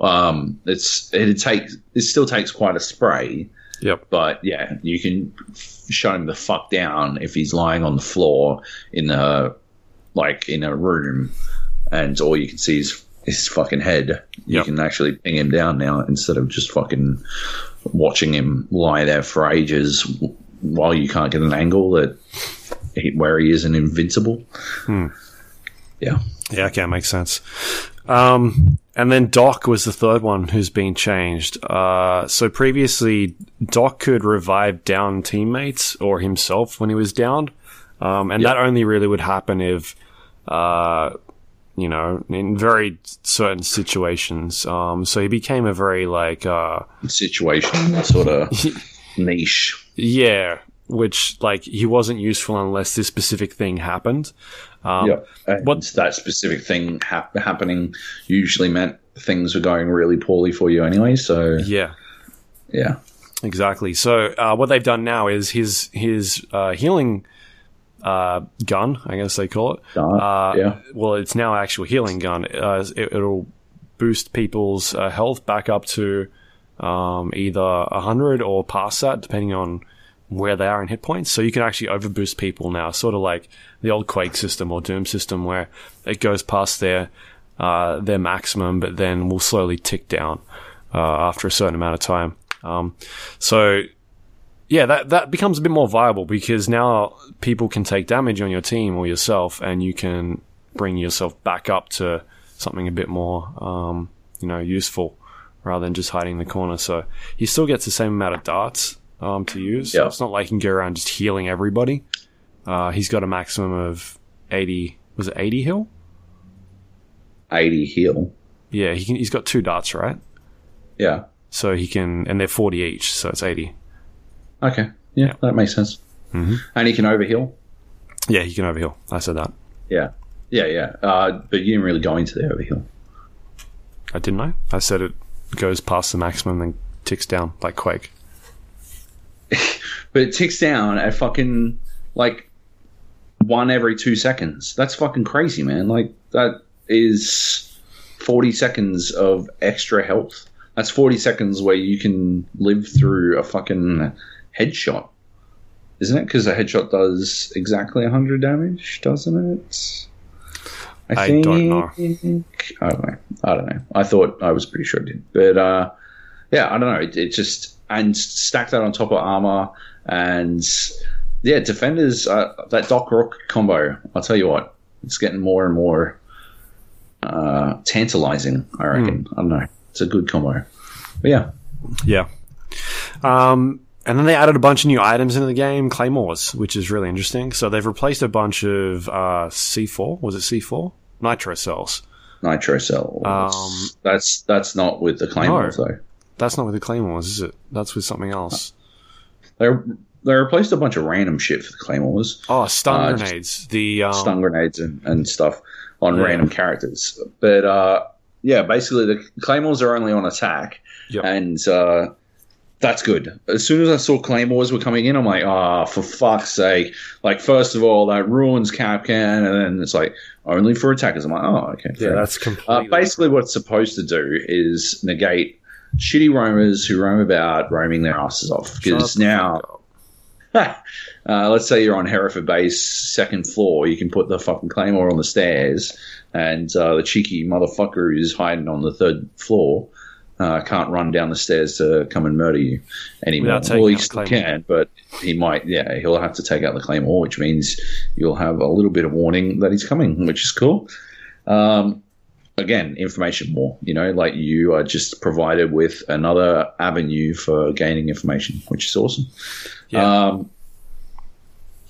um, it's it takes it still takes quite a spray. Yep. But yeah, you can f- shut him the fuck down if he's lying on the floor in a like in a room, and all you can see is his fucking head. You Yep. can actually ping him down now instead of just fucking watching him lie there for ages while you can't get an angle that he, where he isn't invincible. Yeah. Yeah, okay, makes sense. Um, and then Doc was the third one who's been changed. Uh, so previously, Doc could revive down teammates or himself when he was downed. Um, and that only really would happen if, uh, you know, in very certain situations. Um, so he became a very like, uh, Situation sort of niche. yeah, which like he wasn't useful unless this specific thing happened. Um, yeah. And what- that specific thing hap- happening usually meant things were going really poorly for you anyway. So yeah. yeah. Exactly. So uh, what they've done now is his his uh, healing uh, gun, I guess they call it. Uh, yeah. Well, it's now actual healing gun. Uh, it, it'll boost people's uh, health back up to um, either hundred or past that, depending on where they are in hit points. So you can actually overboost people now, sort of like the old Quake system or Doom system, where it goes past their uh, their maximum, but then will slowly tick down uh, after a certain amount of time. Um, so yeah, that that becomes a bit more viable because now people can take damage on your team or yourself, and you can bring yourself back up to something a bit more, um, you know, useful rather than just hiding in the corner. So he still gets the same amount of darts um, to use. Yeah. It's not like he can go around just healing everybody. Uh, he's got a maximum of eighty. Was it eighty heal? 80 heal. Yeah, he can, he's got two darts, right? Yeah. So he can, and they're forty each, so it's eighty. Okay. Yeah, that makes sense. Mm-hmm. And he can overheal. Yeah, he can overheal. I said that. Yeah. Yeah, yeah. Uh, but you didn't really go into the overheal. I didn't I? I said it goes past the maximum and ticks down like Quake. But it ticks down at fucking like one every two seconds. That's fucking crazy, man. Like that is forty seconds of extra health. That's forty seconds where you can live through a fucking headshot, isn't it? Because a headshot does exactly hundred damage, doesn't it? I don't know. think- I don't know. I don't know. I thought I was pretty sure it did, but uh, yeah, I don't know. It, it just and stack that on top of armor and yeah, defenders. Uh, that Doc Rook combo. I'll tell you what, it's getting more and more uh, tantalizing. I reckon. I don't know. It's a good combo. But yeah, Yeah. Um, and then they added a bunch of new items into the game, claymores, which is really interesting. So they've replaced a bunch of uh, C4. Was it C4? Nitro cells. nitro cells. Um, that's that's not with the claymores though. That's not with the claymores, is it? That's with something else. They they replaced a bunch of random shit for the claymores, Oh, stun Uh, grenades. The um, stun grenades and, and stuff on Yeah. random characters. But uh, yeah, basically the claymores are only on attack, Yep. and uh, that's good. As soon as I saw claymores were coming in, I'm like, ah, for fuck's sake! Like, first of all, that ruins Kapkan, and then it's like only for attackers. I'm like, oh, okay. Yeah, fair that's completely. Uh, basically, what it's supposed to do is negate shitty roamers who roam about roaming their asses off. Because now, uh, let's say you're on Hereford Base, second floor, you can put the fucking claymore on the stairs, and uh, the cheeky motherfucker who's hiding on the third floor uh, can't run down the stairs to come and murder you anymore. Well, he still can, but he might. Yeah, he'll have to take out the claymore, which means you'll have a little bit of warning that he's coming, which is cool. Um, again, information more. You know, like you are just provided with another avenue for gaining information, which is awesome. Yeah. Um,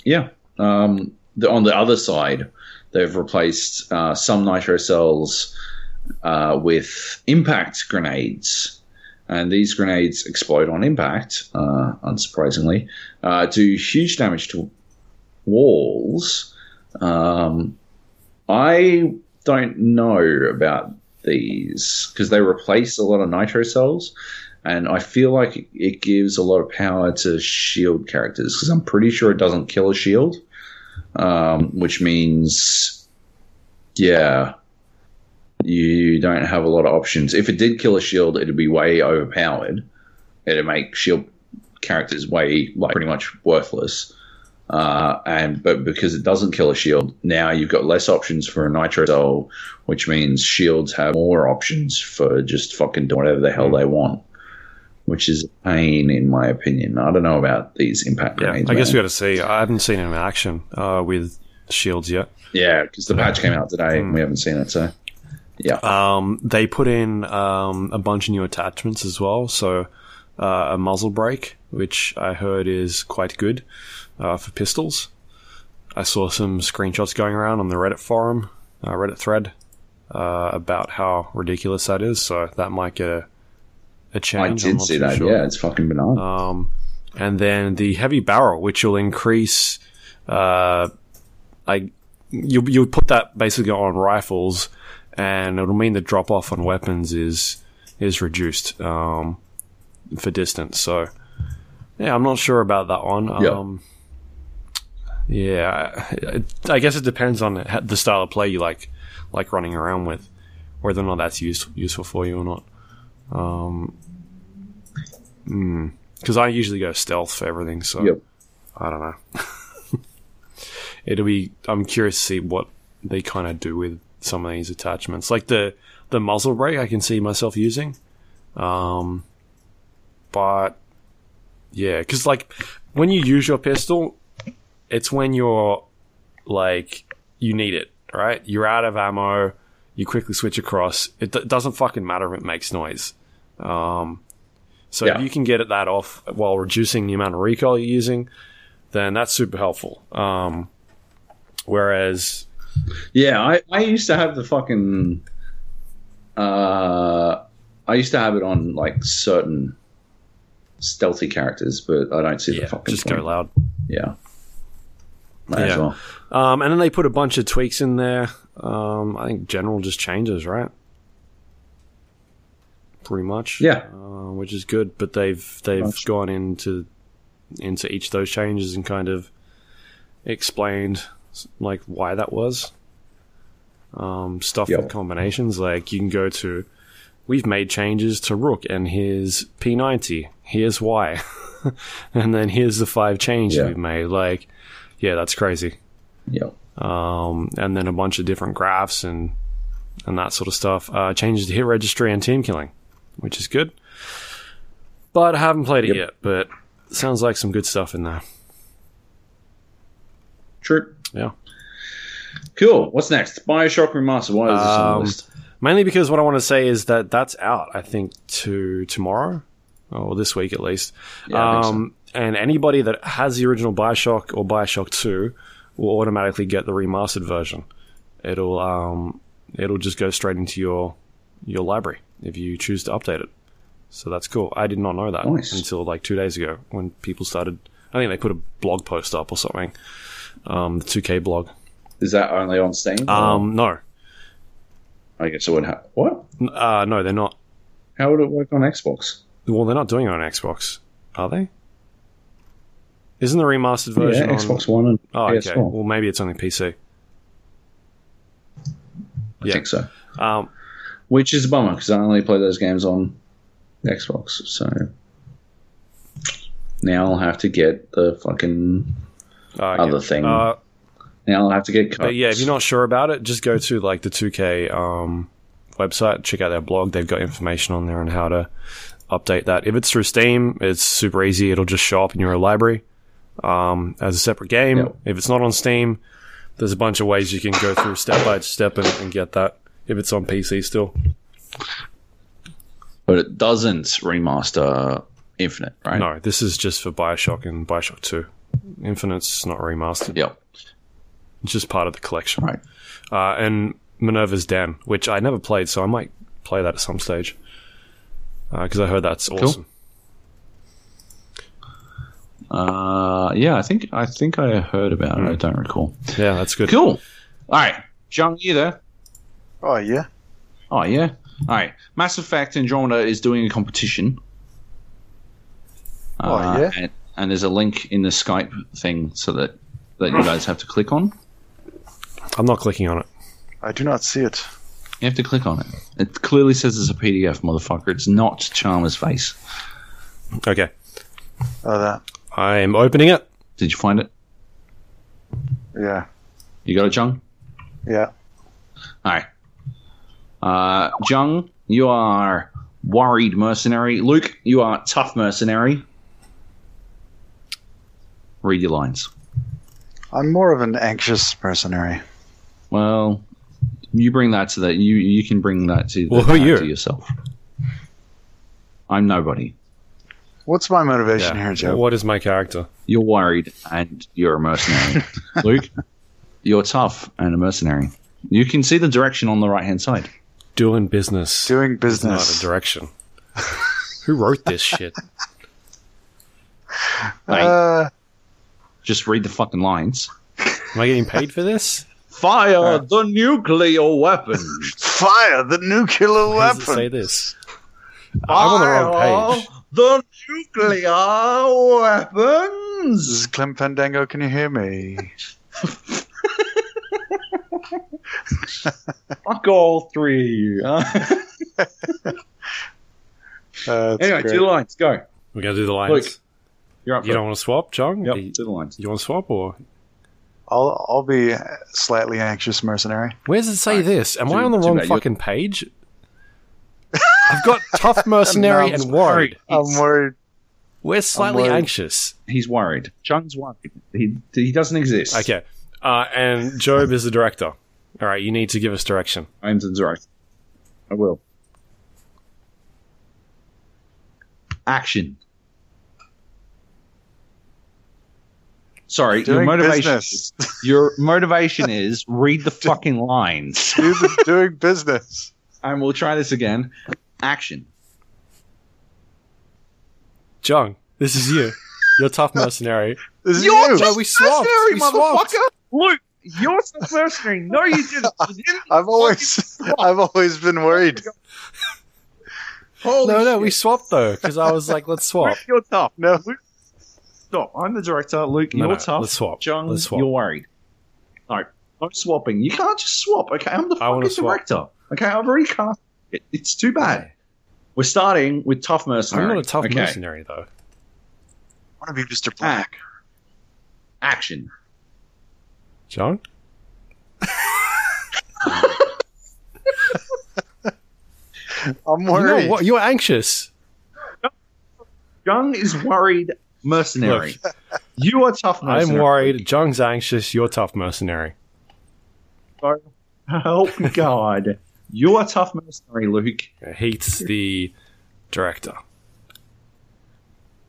yeah. Um, the, on the other side, they've replaced uh, some nitro cells uh, with impact grenades. And these grenades explode on impact, uh, unsurprisingly, uh, do huge damage to walls. Um, I don't know about these because they replace a lot of nitro cells, and I feel like it gives a lot of power to shield characters because I'm pretty sure it doesn't kill a shield, um, which means, yeah, you don't have a lot of options. If it did kill a shield, it'd be way overpowered. It'd make shield characters way like pretty much worthless. Uh, and but because it doesn't kill a shield, now you've got less options for a nitro cell, which means shields have more options for just fucking doing whatever the hell they want, which is a pain in my opinion. I don't know about these impact Yeah, grenades. I guess man. we got to see. I haven't seen it in action uh, with shields yet. yeah, because the patch came out today and we haven't seen it. So yeah, Um, they put in um, a bunch of new attachments as well. So uh, a muzzle brake, which I heard is quite good uh, for pistols. I saw some screenshots going around on the Reddit forum, uh, Reddit thread, uh, about how ridiculous that is. So that might get a, a I change. I'm did see that. sure. Yeah, it's fucking banana. Um, and then the heavy barrel, which will increase, uh, I you you put that basically on rifles, and it'll mean the drop off on weapons is is reduced um, for distance. So yeah, I'm not sure about that one. Yeah. Um, yeah, I, I guess it depends on the style of play you like like running around with, whether or not that's use, useful for you or not. Um, because I usually go stealth for everything, so Yep. I don't know. It'll be. I'm curious to see what they kind of do with some of these attachments, like the the muzzle brake. I can see myself using, um, but yeah, because like when you use your pistol, it's when you're like you need it, right? You're out of ammo. You quickly switch across. It d- doesn't fucking matter if it makes noise. Um, so Yeah. if you can get it that off while reducing the amount of recoil you're using, then that's super helpful. Um, whereas, Yeah, I, I used to have the fucking. Uh, I used to have it on like certain stealthy characters, but I don't see the yeah, fucking just point. go loud. Yeah. Might as Yeah. well. Um, and then they put a bunch of tweaks in there. Um, I think general just changes, right? Pretty much. Yeah. Uh, which is good, but they've they've gone into into each of those changes and kind of explained like why that was. Um, stuff Yep. with combinations, like you can go to. We've made changes to Rook and here's P90. Here's why, and then here's the five changes Yeah. we've made. Like, yeah, that's crazy Yeah. um, and then a bunch of different graphs and and that sort of stuff. Uh, changes to hit registry and team killing, which is good. But I haven't played it Yep. yet. But sounds like some good stuff in there. True. Yeah. Cool. What's next? Bioshock Remastered. Why is this on the Um, list? Mainly because what I want to say is that that's out. I think to tomorrow or this week at least. Yeah, think so. um, and anybody that has the original Bioshock or Bioshock Two will automatically get the remastered version. It'll um, it'll just go straight into your your library if you choose to update it. So that's cool. I did not know that Nice. until like two days ago when people started. I think they put a blog post up or something. Um, the 2K blog. Is that only on Steam? Um, no, I guess it would have. What? Uh, no, they're not. How would it work on Xbox? Well, they're not doing it on Xbox, are they? Isn't the remastered version yeah, on Xbox One and Oh, okay. PS4. Well, maybe it's only PC. I yeah. think so. Um, Which is a bummer because I only play those games on Xbox. So now I'll have to get the fucking. Uh. Other thing. Uh, Now I'll have to get. But yeah, if you're not sure about it, just go to like the 2K um, website, check out their blog. They've got information on there on how to update that. If it's through Steam, it's super easy. It'll just show up in your library um, as a separate game. Yep. If it's not on Steam, there's a bunch of ways you can go through step by step and, and get that. If it's on PC still. but it doesn't remaster Infinite, right? No, this is just for Bioshock and Bioshock 2. Infinite's not remastered. Yep. It's just part of the collection. Right. Uh, and Minerva's Den, which I never played, so I might play that at some stage. Because I heard that's awesome. Uh, yeah, I think I think I heard about Hmm. it. I don't recall. Yeah, that's good. Cool. All right, Jung, you there? Oh yeah. Oh yeah. All right. Mass Effect Andromeda is doing a competition. Oh, Uh, yeah? And, and there's a link in the Skype thing so that that you guys have to click on. I'm not clicking on it. I do not see it. You have to click on it. It clearly says it's a PDF, motherfucker. It's not Chalmers' face. Okay. Oh that. I'm opening it. Did you find it? Yeah. You got it, Jung? Yeah. All right. Uh, Jung, you are worried mercenary. Luke, you are tough mercenary. Read your lines. I'm more of an anxious mercenary. Well, you bring that to that. You you can bring that to, Well, who are you? to yourself. I'm nobody. What's my motivation Yeah. here, Joe? What is my character? You're worried and you're a mercenary. Luke, you're tough and a mercenary. You can see the direction on the right hand side. Doing business. Doing is not business. a direction. Who wrote this shit? Uh, just read the fucking lines. Am I getting paid for this? Fire the nuclear weapon. fire the nuclear Why does it say weapon. this? I'm on the wrong page. The nuclear weapons. This is Clem Fandango. Can you hear me? Fuck all three. Uh, Uh, anyway, great. do the lines. Go. We're going to do the lines. Luke, You're up. you don't want to swap, John? Yep. You, Do the lines. you want to swap or? I'll I'll be slightly anxious mercenary. Where does it say this? Am I on the wrong bad you're- fucking page? I've got tough mercenary No, and worried. I'm worried. We're slightly worried. anxious. He's worried. Jung's worried. He he doesn't exist. Okay. Uh, and Joab is the director. All right, you need to give us direction. I'm the director. I will. Action. Sorry, your motivation. business. Your motivation is read the fucking lines. Do the- doing business. And we'll try this again. Action. John, this is you. You're tough mercenary. This is You're you. No, we swapped. We swapped. Luke, you're the mercenary. No, you didn't. It was in I've always I've always been worried. Holy No, no, we swapped though because I was like, let's swap. Luke, you're tough. No, Stop. I'm the director. Luke, No, you're no, tough. let's swap. Jung, Let's swap. you're worried. No, no swapping. You can't just swap. Okay, I'm the fucking director. Okay, I've already cast it. It's too bad. We're starting with tough mercenary. I'm not a tough okay. mercenary though. I want to be Mr. Black. Action. John? I'm You know worried. what? You're anxious. Jung is worried mercenary. you are tough mercenary. I'm worried. Jung's anxious. You're tough mercenary. So help God. You are tough mercenary, Luke, Heat's the director.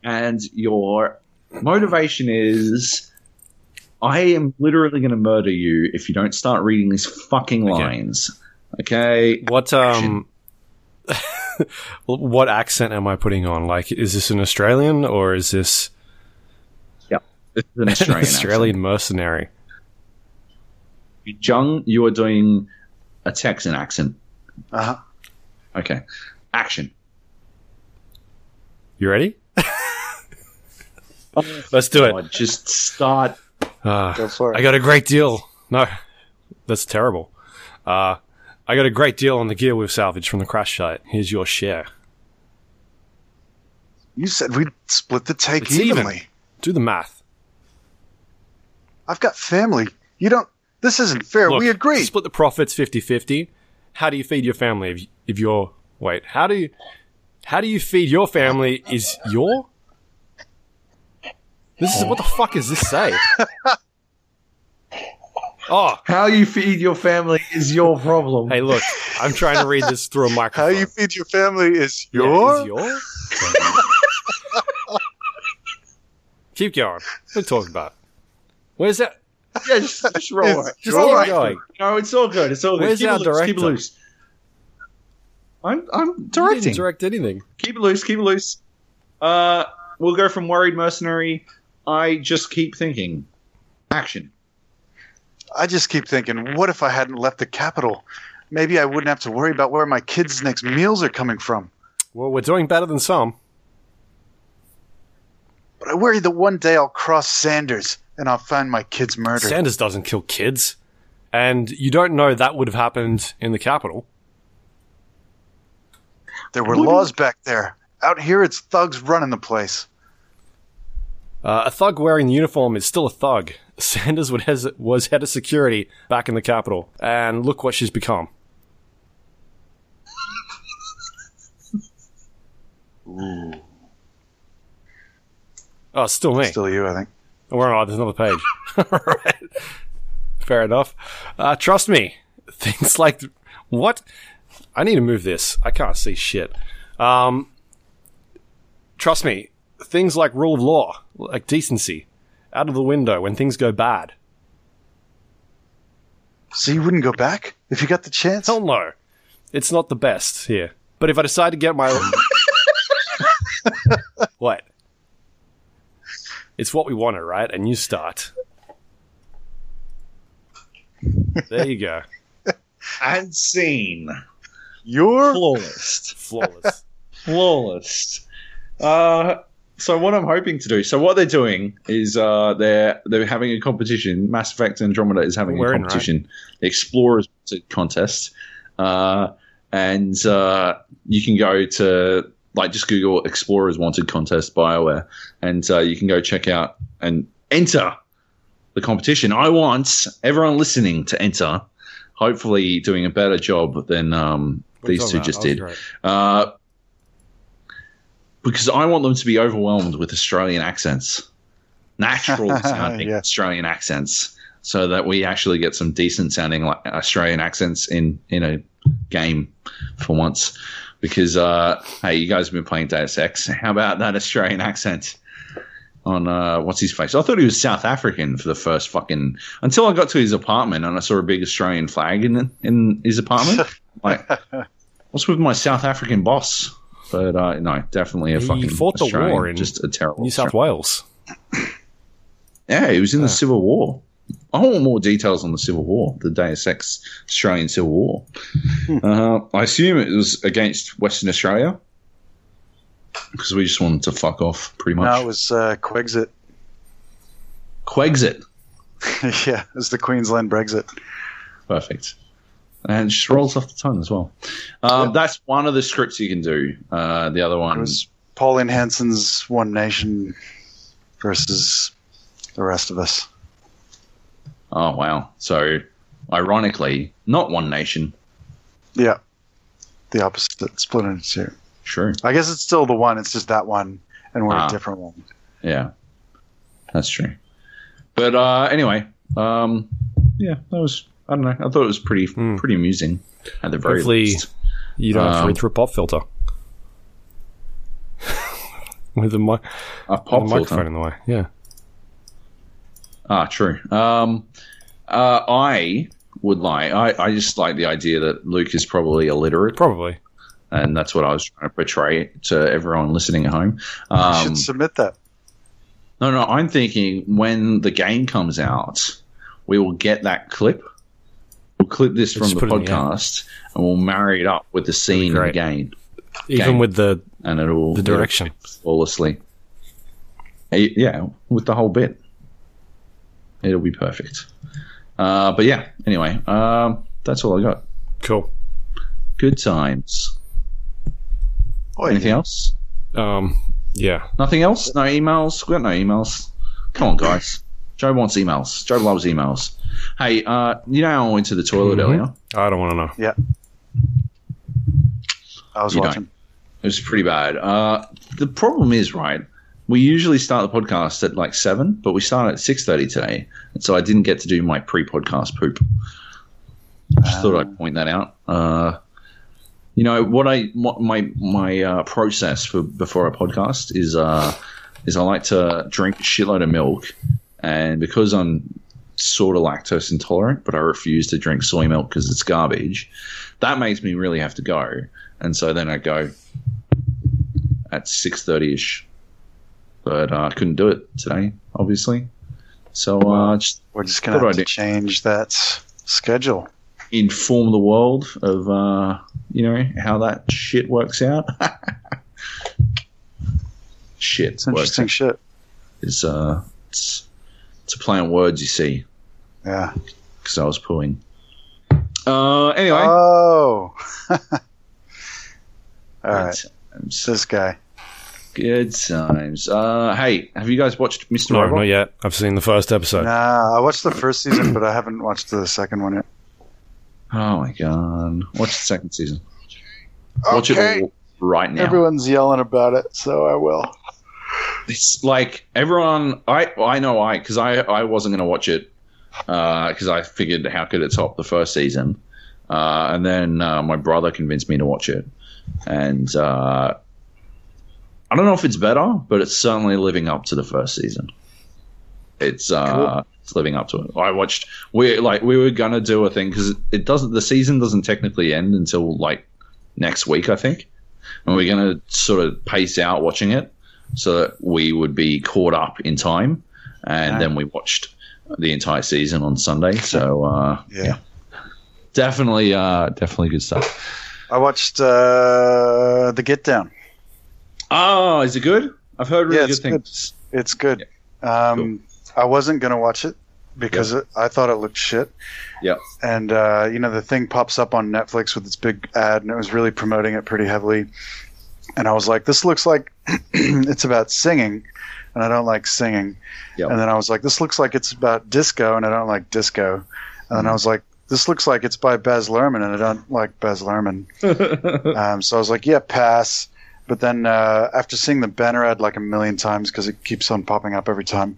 and your motivation is I am literally going to murder you if you don't start reading these fucking Okay. lines. Okay. What um, what accent am I putting on? Like, is this an Australian or is this This is an an Australian. Australian mercenary? Jung, you are doing a Texan accent. Uh-huh. Okay. Action. You ready? Let's do it. Just start. Ah, Go for it. I got a great deal. No, that's terrible. Uh, I got a great deal on the gear we've salvaged from the crash site. Here's your share. You said we'd split the take It's even. evenly. Do the math. I've got family. You don't. This isn't fair. Look, we agreed. Split the profits 50-50. How do you feed your family if, if you're wait? How do you how do you feed your family? Is your this is what the fuck does this say? Oh, How you feed your family is your problem. hey, look, I'm trying to read this through a microphone. How you feed your family is Yeah, your. is your? Keep going. We're talking about? Where's that? Yeah, just, just roll It's it. Just Roll keep it. going. No, it's all good. It's all good. Where's keep our it loose. Keep it loose. I'm I'm You directing. didn't direct anything. keep it loose. Keep it loose. Uh, we'll go from worried mercenary. I just keep thinking. Action. I just keep thinking, what if I hadn't left the capital? Maybe I wouldn't have to worry about where my kids' next meals are coming from. Well, we're doing better than some. But I worry that one day I'll cross Sanders and I'll find my kids murdered. Sanders doesn't kill kids. And you don't know that would have happened in the capital. there were laws back there. Out here, it's thugs running the place. Uh, a thug wearing the uniform is still a thug. Sanders would hes- was head of security back in the capital. And look what she's become. Oh, it's still me. Still you, I think. Oh, we're on. There's another page. Alright. Fair enough. Uh, trust me. Things like what? I need to move this. I can't see shit. Um, trust me. Things like rule of law, like decency, out of the window when things go bad. So you wouldn't go back if you got the chance? Hell no. It's not the best here. But if I decide to get my what? It's what we wanted, right? And you start. There you go. And scene. You're Flawless. Flawless. Flawless. Uh, so what I'm hoping to do, so what they're doing is uh, they're they're having a competition. Mass Effect Andromeda is having We're a in, right? competition, the Explorers contest, uh, and uh, you can go to like just Google Explorers Wanted Contest Bioware, and uh, you can go check out and enter the competition. I want everyone listening to enter. Hopefully, doing a better job than um, What are you these two just about? That was did. Because I want them to be overwhelmed with Australian accents, natural sounding Yeah. Australian accents, so that we actually get some decent sounding like Australian accents in in a game for once. Because uh, hey, you guys have been playing Deus Ex. How about that Australian accent on uh, what's his face? I thought he was South African for the first fucking until I got to his apartment and I saw a big Australian flag in in his apartment. like, what's with my South African boss? But uh, no, definitely a He fucking fought the Australian, war in just a terrible New South Australian. Wales. Yeah, he was in the Civil War. I want more details on the Civil War, the Deus Ex Australian Civil War. Uh, I assume it was against Western Australia because we just wanted to fuck off, pretty much. no, it was uh, Quexit. Quexit, yeah, it was the Queensland Brexit. perfect, and just rolls off the tongue as well. Um, That's one of the scripts you can do. Uh, the other It one was Pauline Hanson's One Nation versus the rest of us. Oh wow! So, ironically, not One Nation. Yeah, the opposite, split into two. Sure. I guess it's still the one. It's just that one, and we're Ah. a different one. Yeah, that's true. But uh, anyway, um, yeah, that was I don't know. I thought it was pretty pretty amusing at the very Hopefully- least. You don't have to Um, read through a pop filter. With the, mi- A with pop the filter. microphone in the way. Yeah. Ah, true. Um, uh, I would like. I, I just like the idea that Luke is probably illiterate, Probably. and that's what I was trying to portray to everyone listening at home. You Um, should submit that. no, no, I'm thinking when the game comes out, we will get that clip. We'll clip this from Just the put the podcast, and we'll marry it up with the scene in the great. game, Even Game. with the, and it'll the direction. flawlessly. Eh, Yeah, with the whole bit. It'll be perfect. Uh, but yeah, anyway, um, that's all I got. Cool. Good times. Oh, Anything yeah. else? Um, yeah. Nothing else? No emails? We got no emails. Come on, guys. Joe wants emails. Joe loves emails. Hey, uh, you know how I went to the toilet Mhm. earlier? I don't want to know. Yeah. I was You don't. watching. It was pretty bad. Uh, the problem is, right? We usually start the podcast at like seven, but we started at six thirty today, and so I didn't get to do my pre-podcast poop. Just thought I'd point that out. Uh, you know what I what my my uh, process for before a podcast is uh, is I like to drink a shitload of milk, and because I'm sort of lactose intolerant, but I refuse to drink soy milk because it's garbage. That makes me really have to go, and so then I go at six thirty ish. But uh, I couldn't do it today, obviously. So uh, just We're just gonna have to change that schedule. inform the world of uh, you know how that shit works out. shit It's interesting shit. is uh, it's it's a play on words, you see, Yeah. because I was pulling. Uh, anyway, Oh. All right. good times. This guy. Good times. Uh, hey, have you guys watched Mr. No, Robot? not yet. I've seen the first episode. Nah, I watched the first season, but I haven't watched the second one yet. Oh my god! Watch the second season. Watch it all right now. Everyone's yelling about it, so I will. it's like everyone i i know i because i i wasn't going to watch it because i figured how could it top the first season. Uh, and then uh, my brother convinced me to watch it. And uh, i don't know if it's better but it's certainly living up to the first season. It's uh Cool. it's living up to it. I watched we like we were gonna do a thing because it doesn't the season doesn't technically end until like next week i think. And we're gonna sort of pace out watching it so that we would be caught up in time. And then we watched the entire season on Sunday. So uh, Yeah. definitely, uh, definitely good stuff. I watched uh, The Get Down. Oh, is it good? I've heard really Yeah, good things. It's good. Um, I wasn't going to watch it because it, I thought it looked shit. Yeah. And, uh, you know, the thing pops up on Netflix with its big ad, and it was really promoting it pretty heavily. And I was like, this looks like it's about singing, and I don't like singing. Yep. And then I was like, this looks like it's about disco, and I don't like disco. And then I was like, this looks like it's by Baz Luhrmann, and I don't like Baz Luhrmann. Um, so I was like, yeah, pass. But then uh, after seeing the banner ad like a million times because it keeps on popping up every time,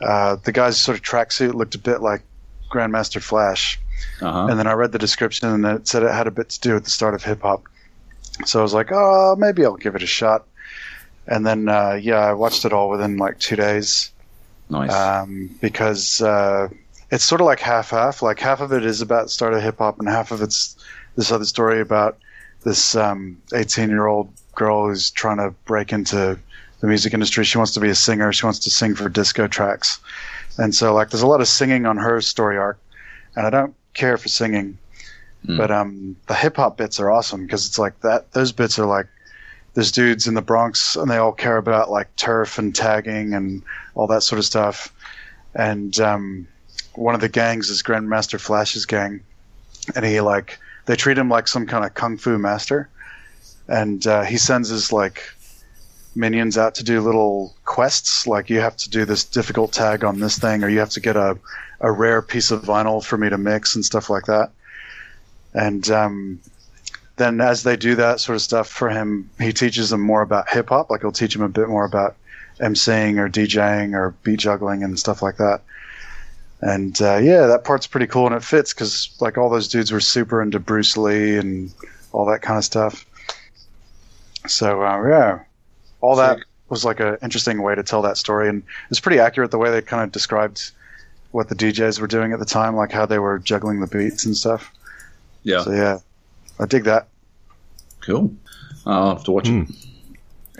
uh, the guy's sort of tracksuit looked a bit like Grandmaster Flash. uh-huh. And then I read the description and it said it had a bit to do with the start of hip hop. So I was like, oh, maybe I'll give it a shot. And then, uh, yeah, I watched it all within like two days Nice. um, because uh, it's sort of like half half. Like half of it is about the start of hip hop, and half of it's this other story about this eighteen year old girl who's trying to break into the music industry. She wants to be a singer. She wants to sing for disco tracks, and so like there's a lot of singing on her story arc, and I don't care for singing, Mm. but um, the hip hop bits are awesome because it's like that. Those bits are like there's dudes in the Bronx and they all care about like turf and tagging and all that sort of stuff. And um, one of the gangs is Grandmaster Flash's gang, and he like they treat him like some kind of kung fu master, and uh, he sends his like minions out to do little quests. Like you have to do this difficult tag on this thing, or you have to get a a rare piece of vinyl for me to mix and stuff like that. And um, then as they do that sort of stuff for him, he teaches them more about hip hop. Like he'll teach them a bit more about emceeing or DJing or beat juggling and stuff like that. And uh, yeah, that part's pretty cool, and it fits because like all those dudes were super into Bruce Lee and all that kind of stuff. So uh, yeah, all that was like an interesting way to tell that story, and it's pretty accurate the way they kind of described what the DJs were doing at the time, like how they were juggling the beats and stuff. Yeah. So yeah, I dig that. Cool. I'll have to watch it.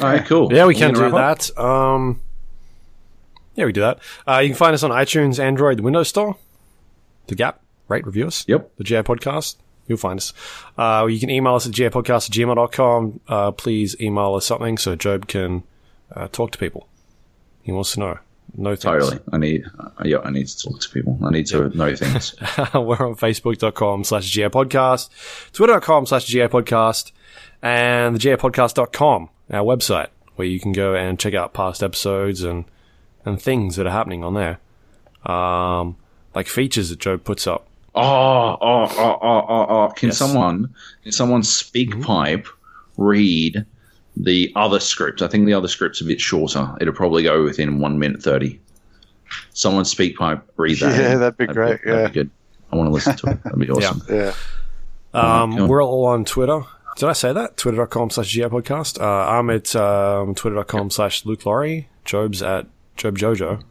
All right, cool. Yeah, we can do that. Um, yeah, we do that. Uh, you can find us on iTunes, Android, the Windows Store, the Gap, rate, review us. Yep. The GA Podcast. You'll find us. Uh, you can email us at gapodcast at gmail.com. Uh, please email us something so Joab can uh, talk to people. He wants to know. No things. Totally. I need. Yeah, I need to talk to people. I need to know things. We're on facebook.com slash GA Podcast, twitter.com slash GA Podcast, and the GAPodcast.com, our website, where you can go and check out past episodes and, and things that are happening on there. Um, like features that Joe puts up. Oh, oh, oh, oh, oh, oh. Can Yes. Mm-hmm. someone, can someone speak mm-hmm. pipe read the other script? I think the other script's a bit shorter. It'll probably go within one minute 30. Someone SpeakPipe read that. Yeah, that'd be great, That'd yeah. be good. I want to listen to it. That'd be awesome. Yeah. Um, cool. We're all on Twitter. Did I say that? Twitter.com slash GA Podcast. Uh, I'm at um, twitter.com slash Luke Lawrie. Joab's at Joab Jojo.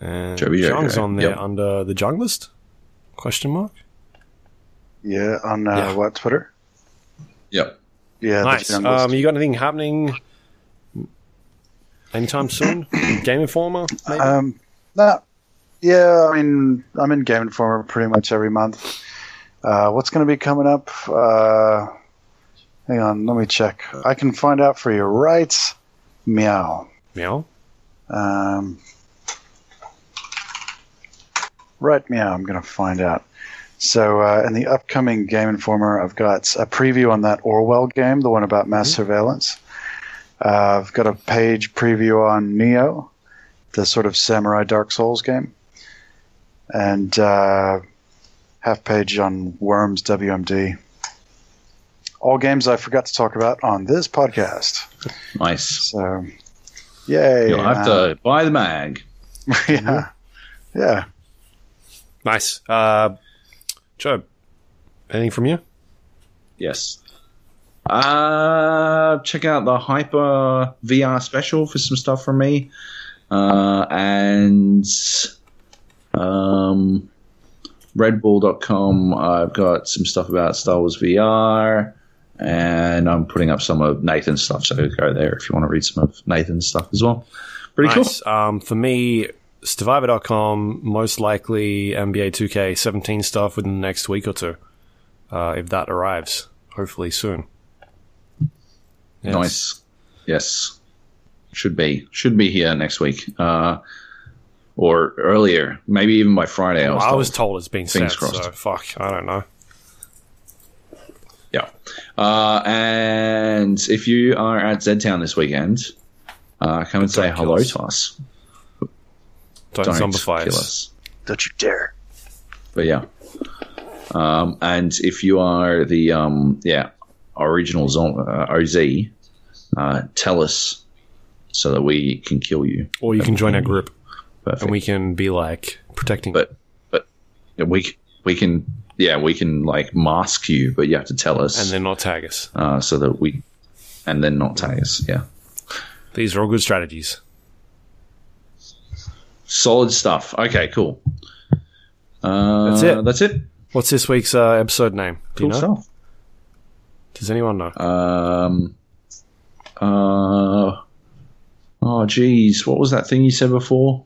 And Joby Jojo, on there yep. under the Junglist? Question mark? Yeah, on uh, Yeah. what Twitter? Yep. Yeah, Nice. Um, you got anything happening anytime soon? Game Informer, maybe? Um, no, yeah, I mean, I'm in Game Informer pretty much every month. Uh, what's going to be coming up? Uh, hang on, let me check. I can find out for you right meow. Meow. Um, right meow, I'm going to find out. So, uh, in the upcoming Game Informer, I've got a preview on that Orwell game, the one about mass surveillance. Uh, I've got a page preview on Nioh, the sort of samurai Dark Souls game, and uh, half page on Worms WMD. All games I forgot to talk about on this podcast. Nice. So, yay! You'll have man. to buy the mag. yeah, yeah. Nice. Uh, Joab, anything from you? Yes. Uh, check out the Hyper VR special for some stuff from me. Uh, and um, Redbull.com, I've got some stuff about Star Wars VR. And I'm putting up some of Nathan's stuff, so go there if you want to read some of Nathan's stuff as well. Pretty Nice. Um, for me, Stevivor.com, most likely NBA 2K17 stuff within the next week or two, uh, if that arrives. Hopefully soon. Yes. Nice. Yes. Should be. Should be here next week. Uh, or earlier. Maybe even by Friday. I was I told. was told it's been Fingers sent, crossed. so fuck, I don't know. Yeah. Uh, and if you are at Z Town this weekend, uh, come and say hello us. to us. Don't, Don't zombify kill us. us. Don't you dare! But yeah. Um, and if you are the um, yeah original zom- uh, OZ, uh, tell us so that we can kill you. Or you can join our group Perfect. and we can be like protecting. but but we we can yeah we can like mask you, but you have to tell us and then not tag us. uh, so that we and then not tag us. Yeah. These are all good strategies. Solid stuff. Okay, cool. Uh, That's it. That's it. What's this week's uh, episode name? Do Cool you know? stuff. Does anyone know? Um. Uh. Oh, geez, what was that thing you said before?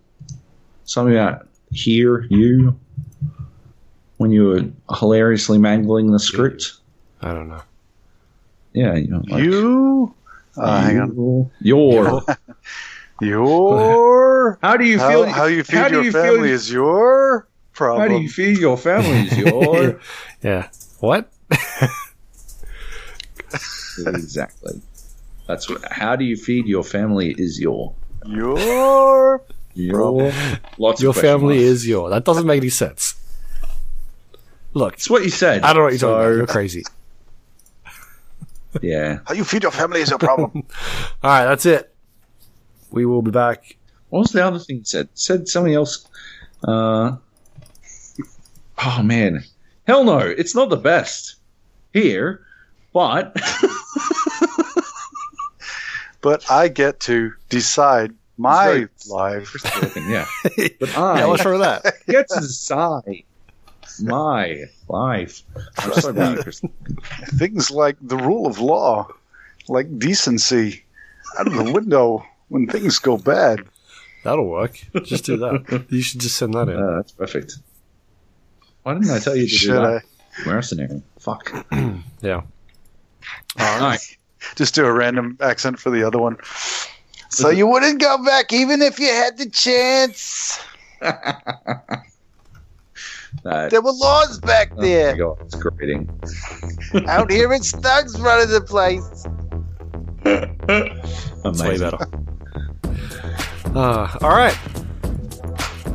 Something about hear you when you were hilariously mangling the script. I don't know. Yeah, you know, like, you? Uh, hang on. you- Your. Your How do you how, feel? how you feed how do your you family feel- is your problem. How do you feed your family? Is your Yeah. What? exactly. That's what. How do you feed your family? Is your your your lots Your of family marks. is your. That doesn't make any sense. Look, It's what you said. I don't know what you're So, talking about. You're crazy. Yeah. how you feed your family is your problem. All right, that's it. We will be back. What was the other thing it said? It said something else. Uh, oh man, hell no! It's not the best here, but But I get to decide my life. yeah. But I Yeah, what's wrong with that? get to decide my life. I'm so bad at Things like the rule of law, like decency, out of the window when things go bad. That'll work. Just do that. You should just send that in. Uh, that's perfect. Why didn't I tell you to do Should I that? Mercenary. Fuck. Yeah. All right. just do a random accent for the other one? So you wouldn't go back even if you had the chance. That- There were laws back oh my there. god, it's grating. Out here, it's thugs running the place. It's way Amazing. better. Uh, all right.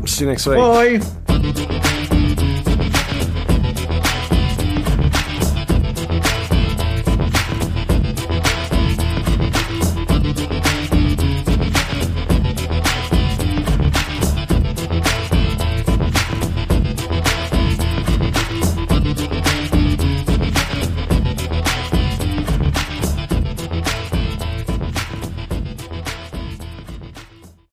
See you next week. Bye.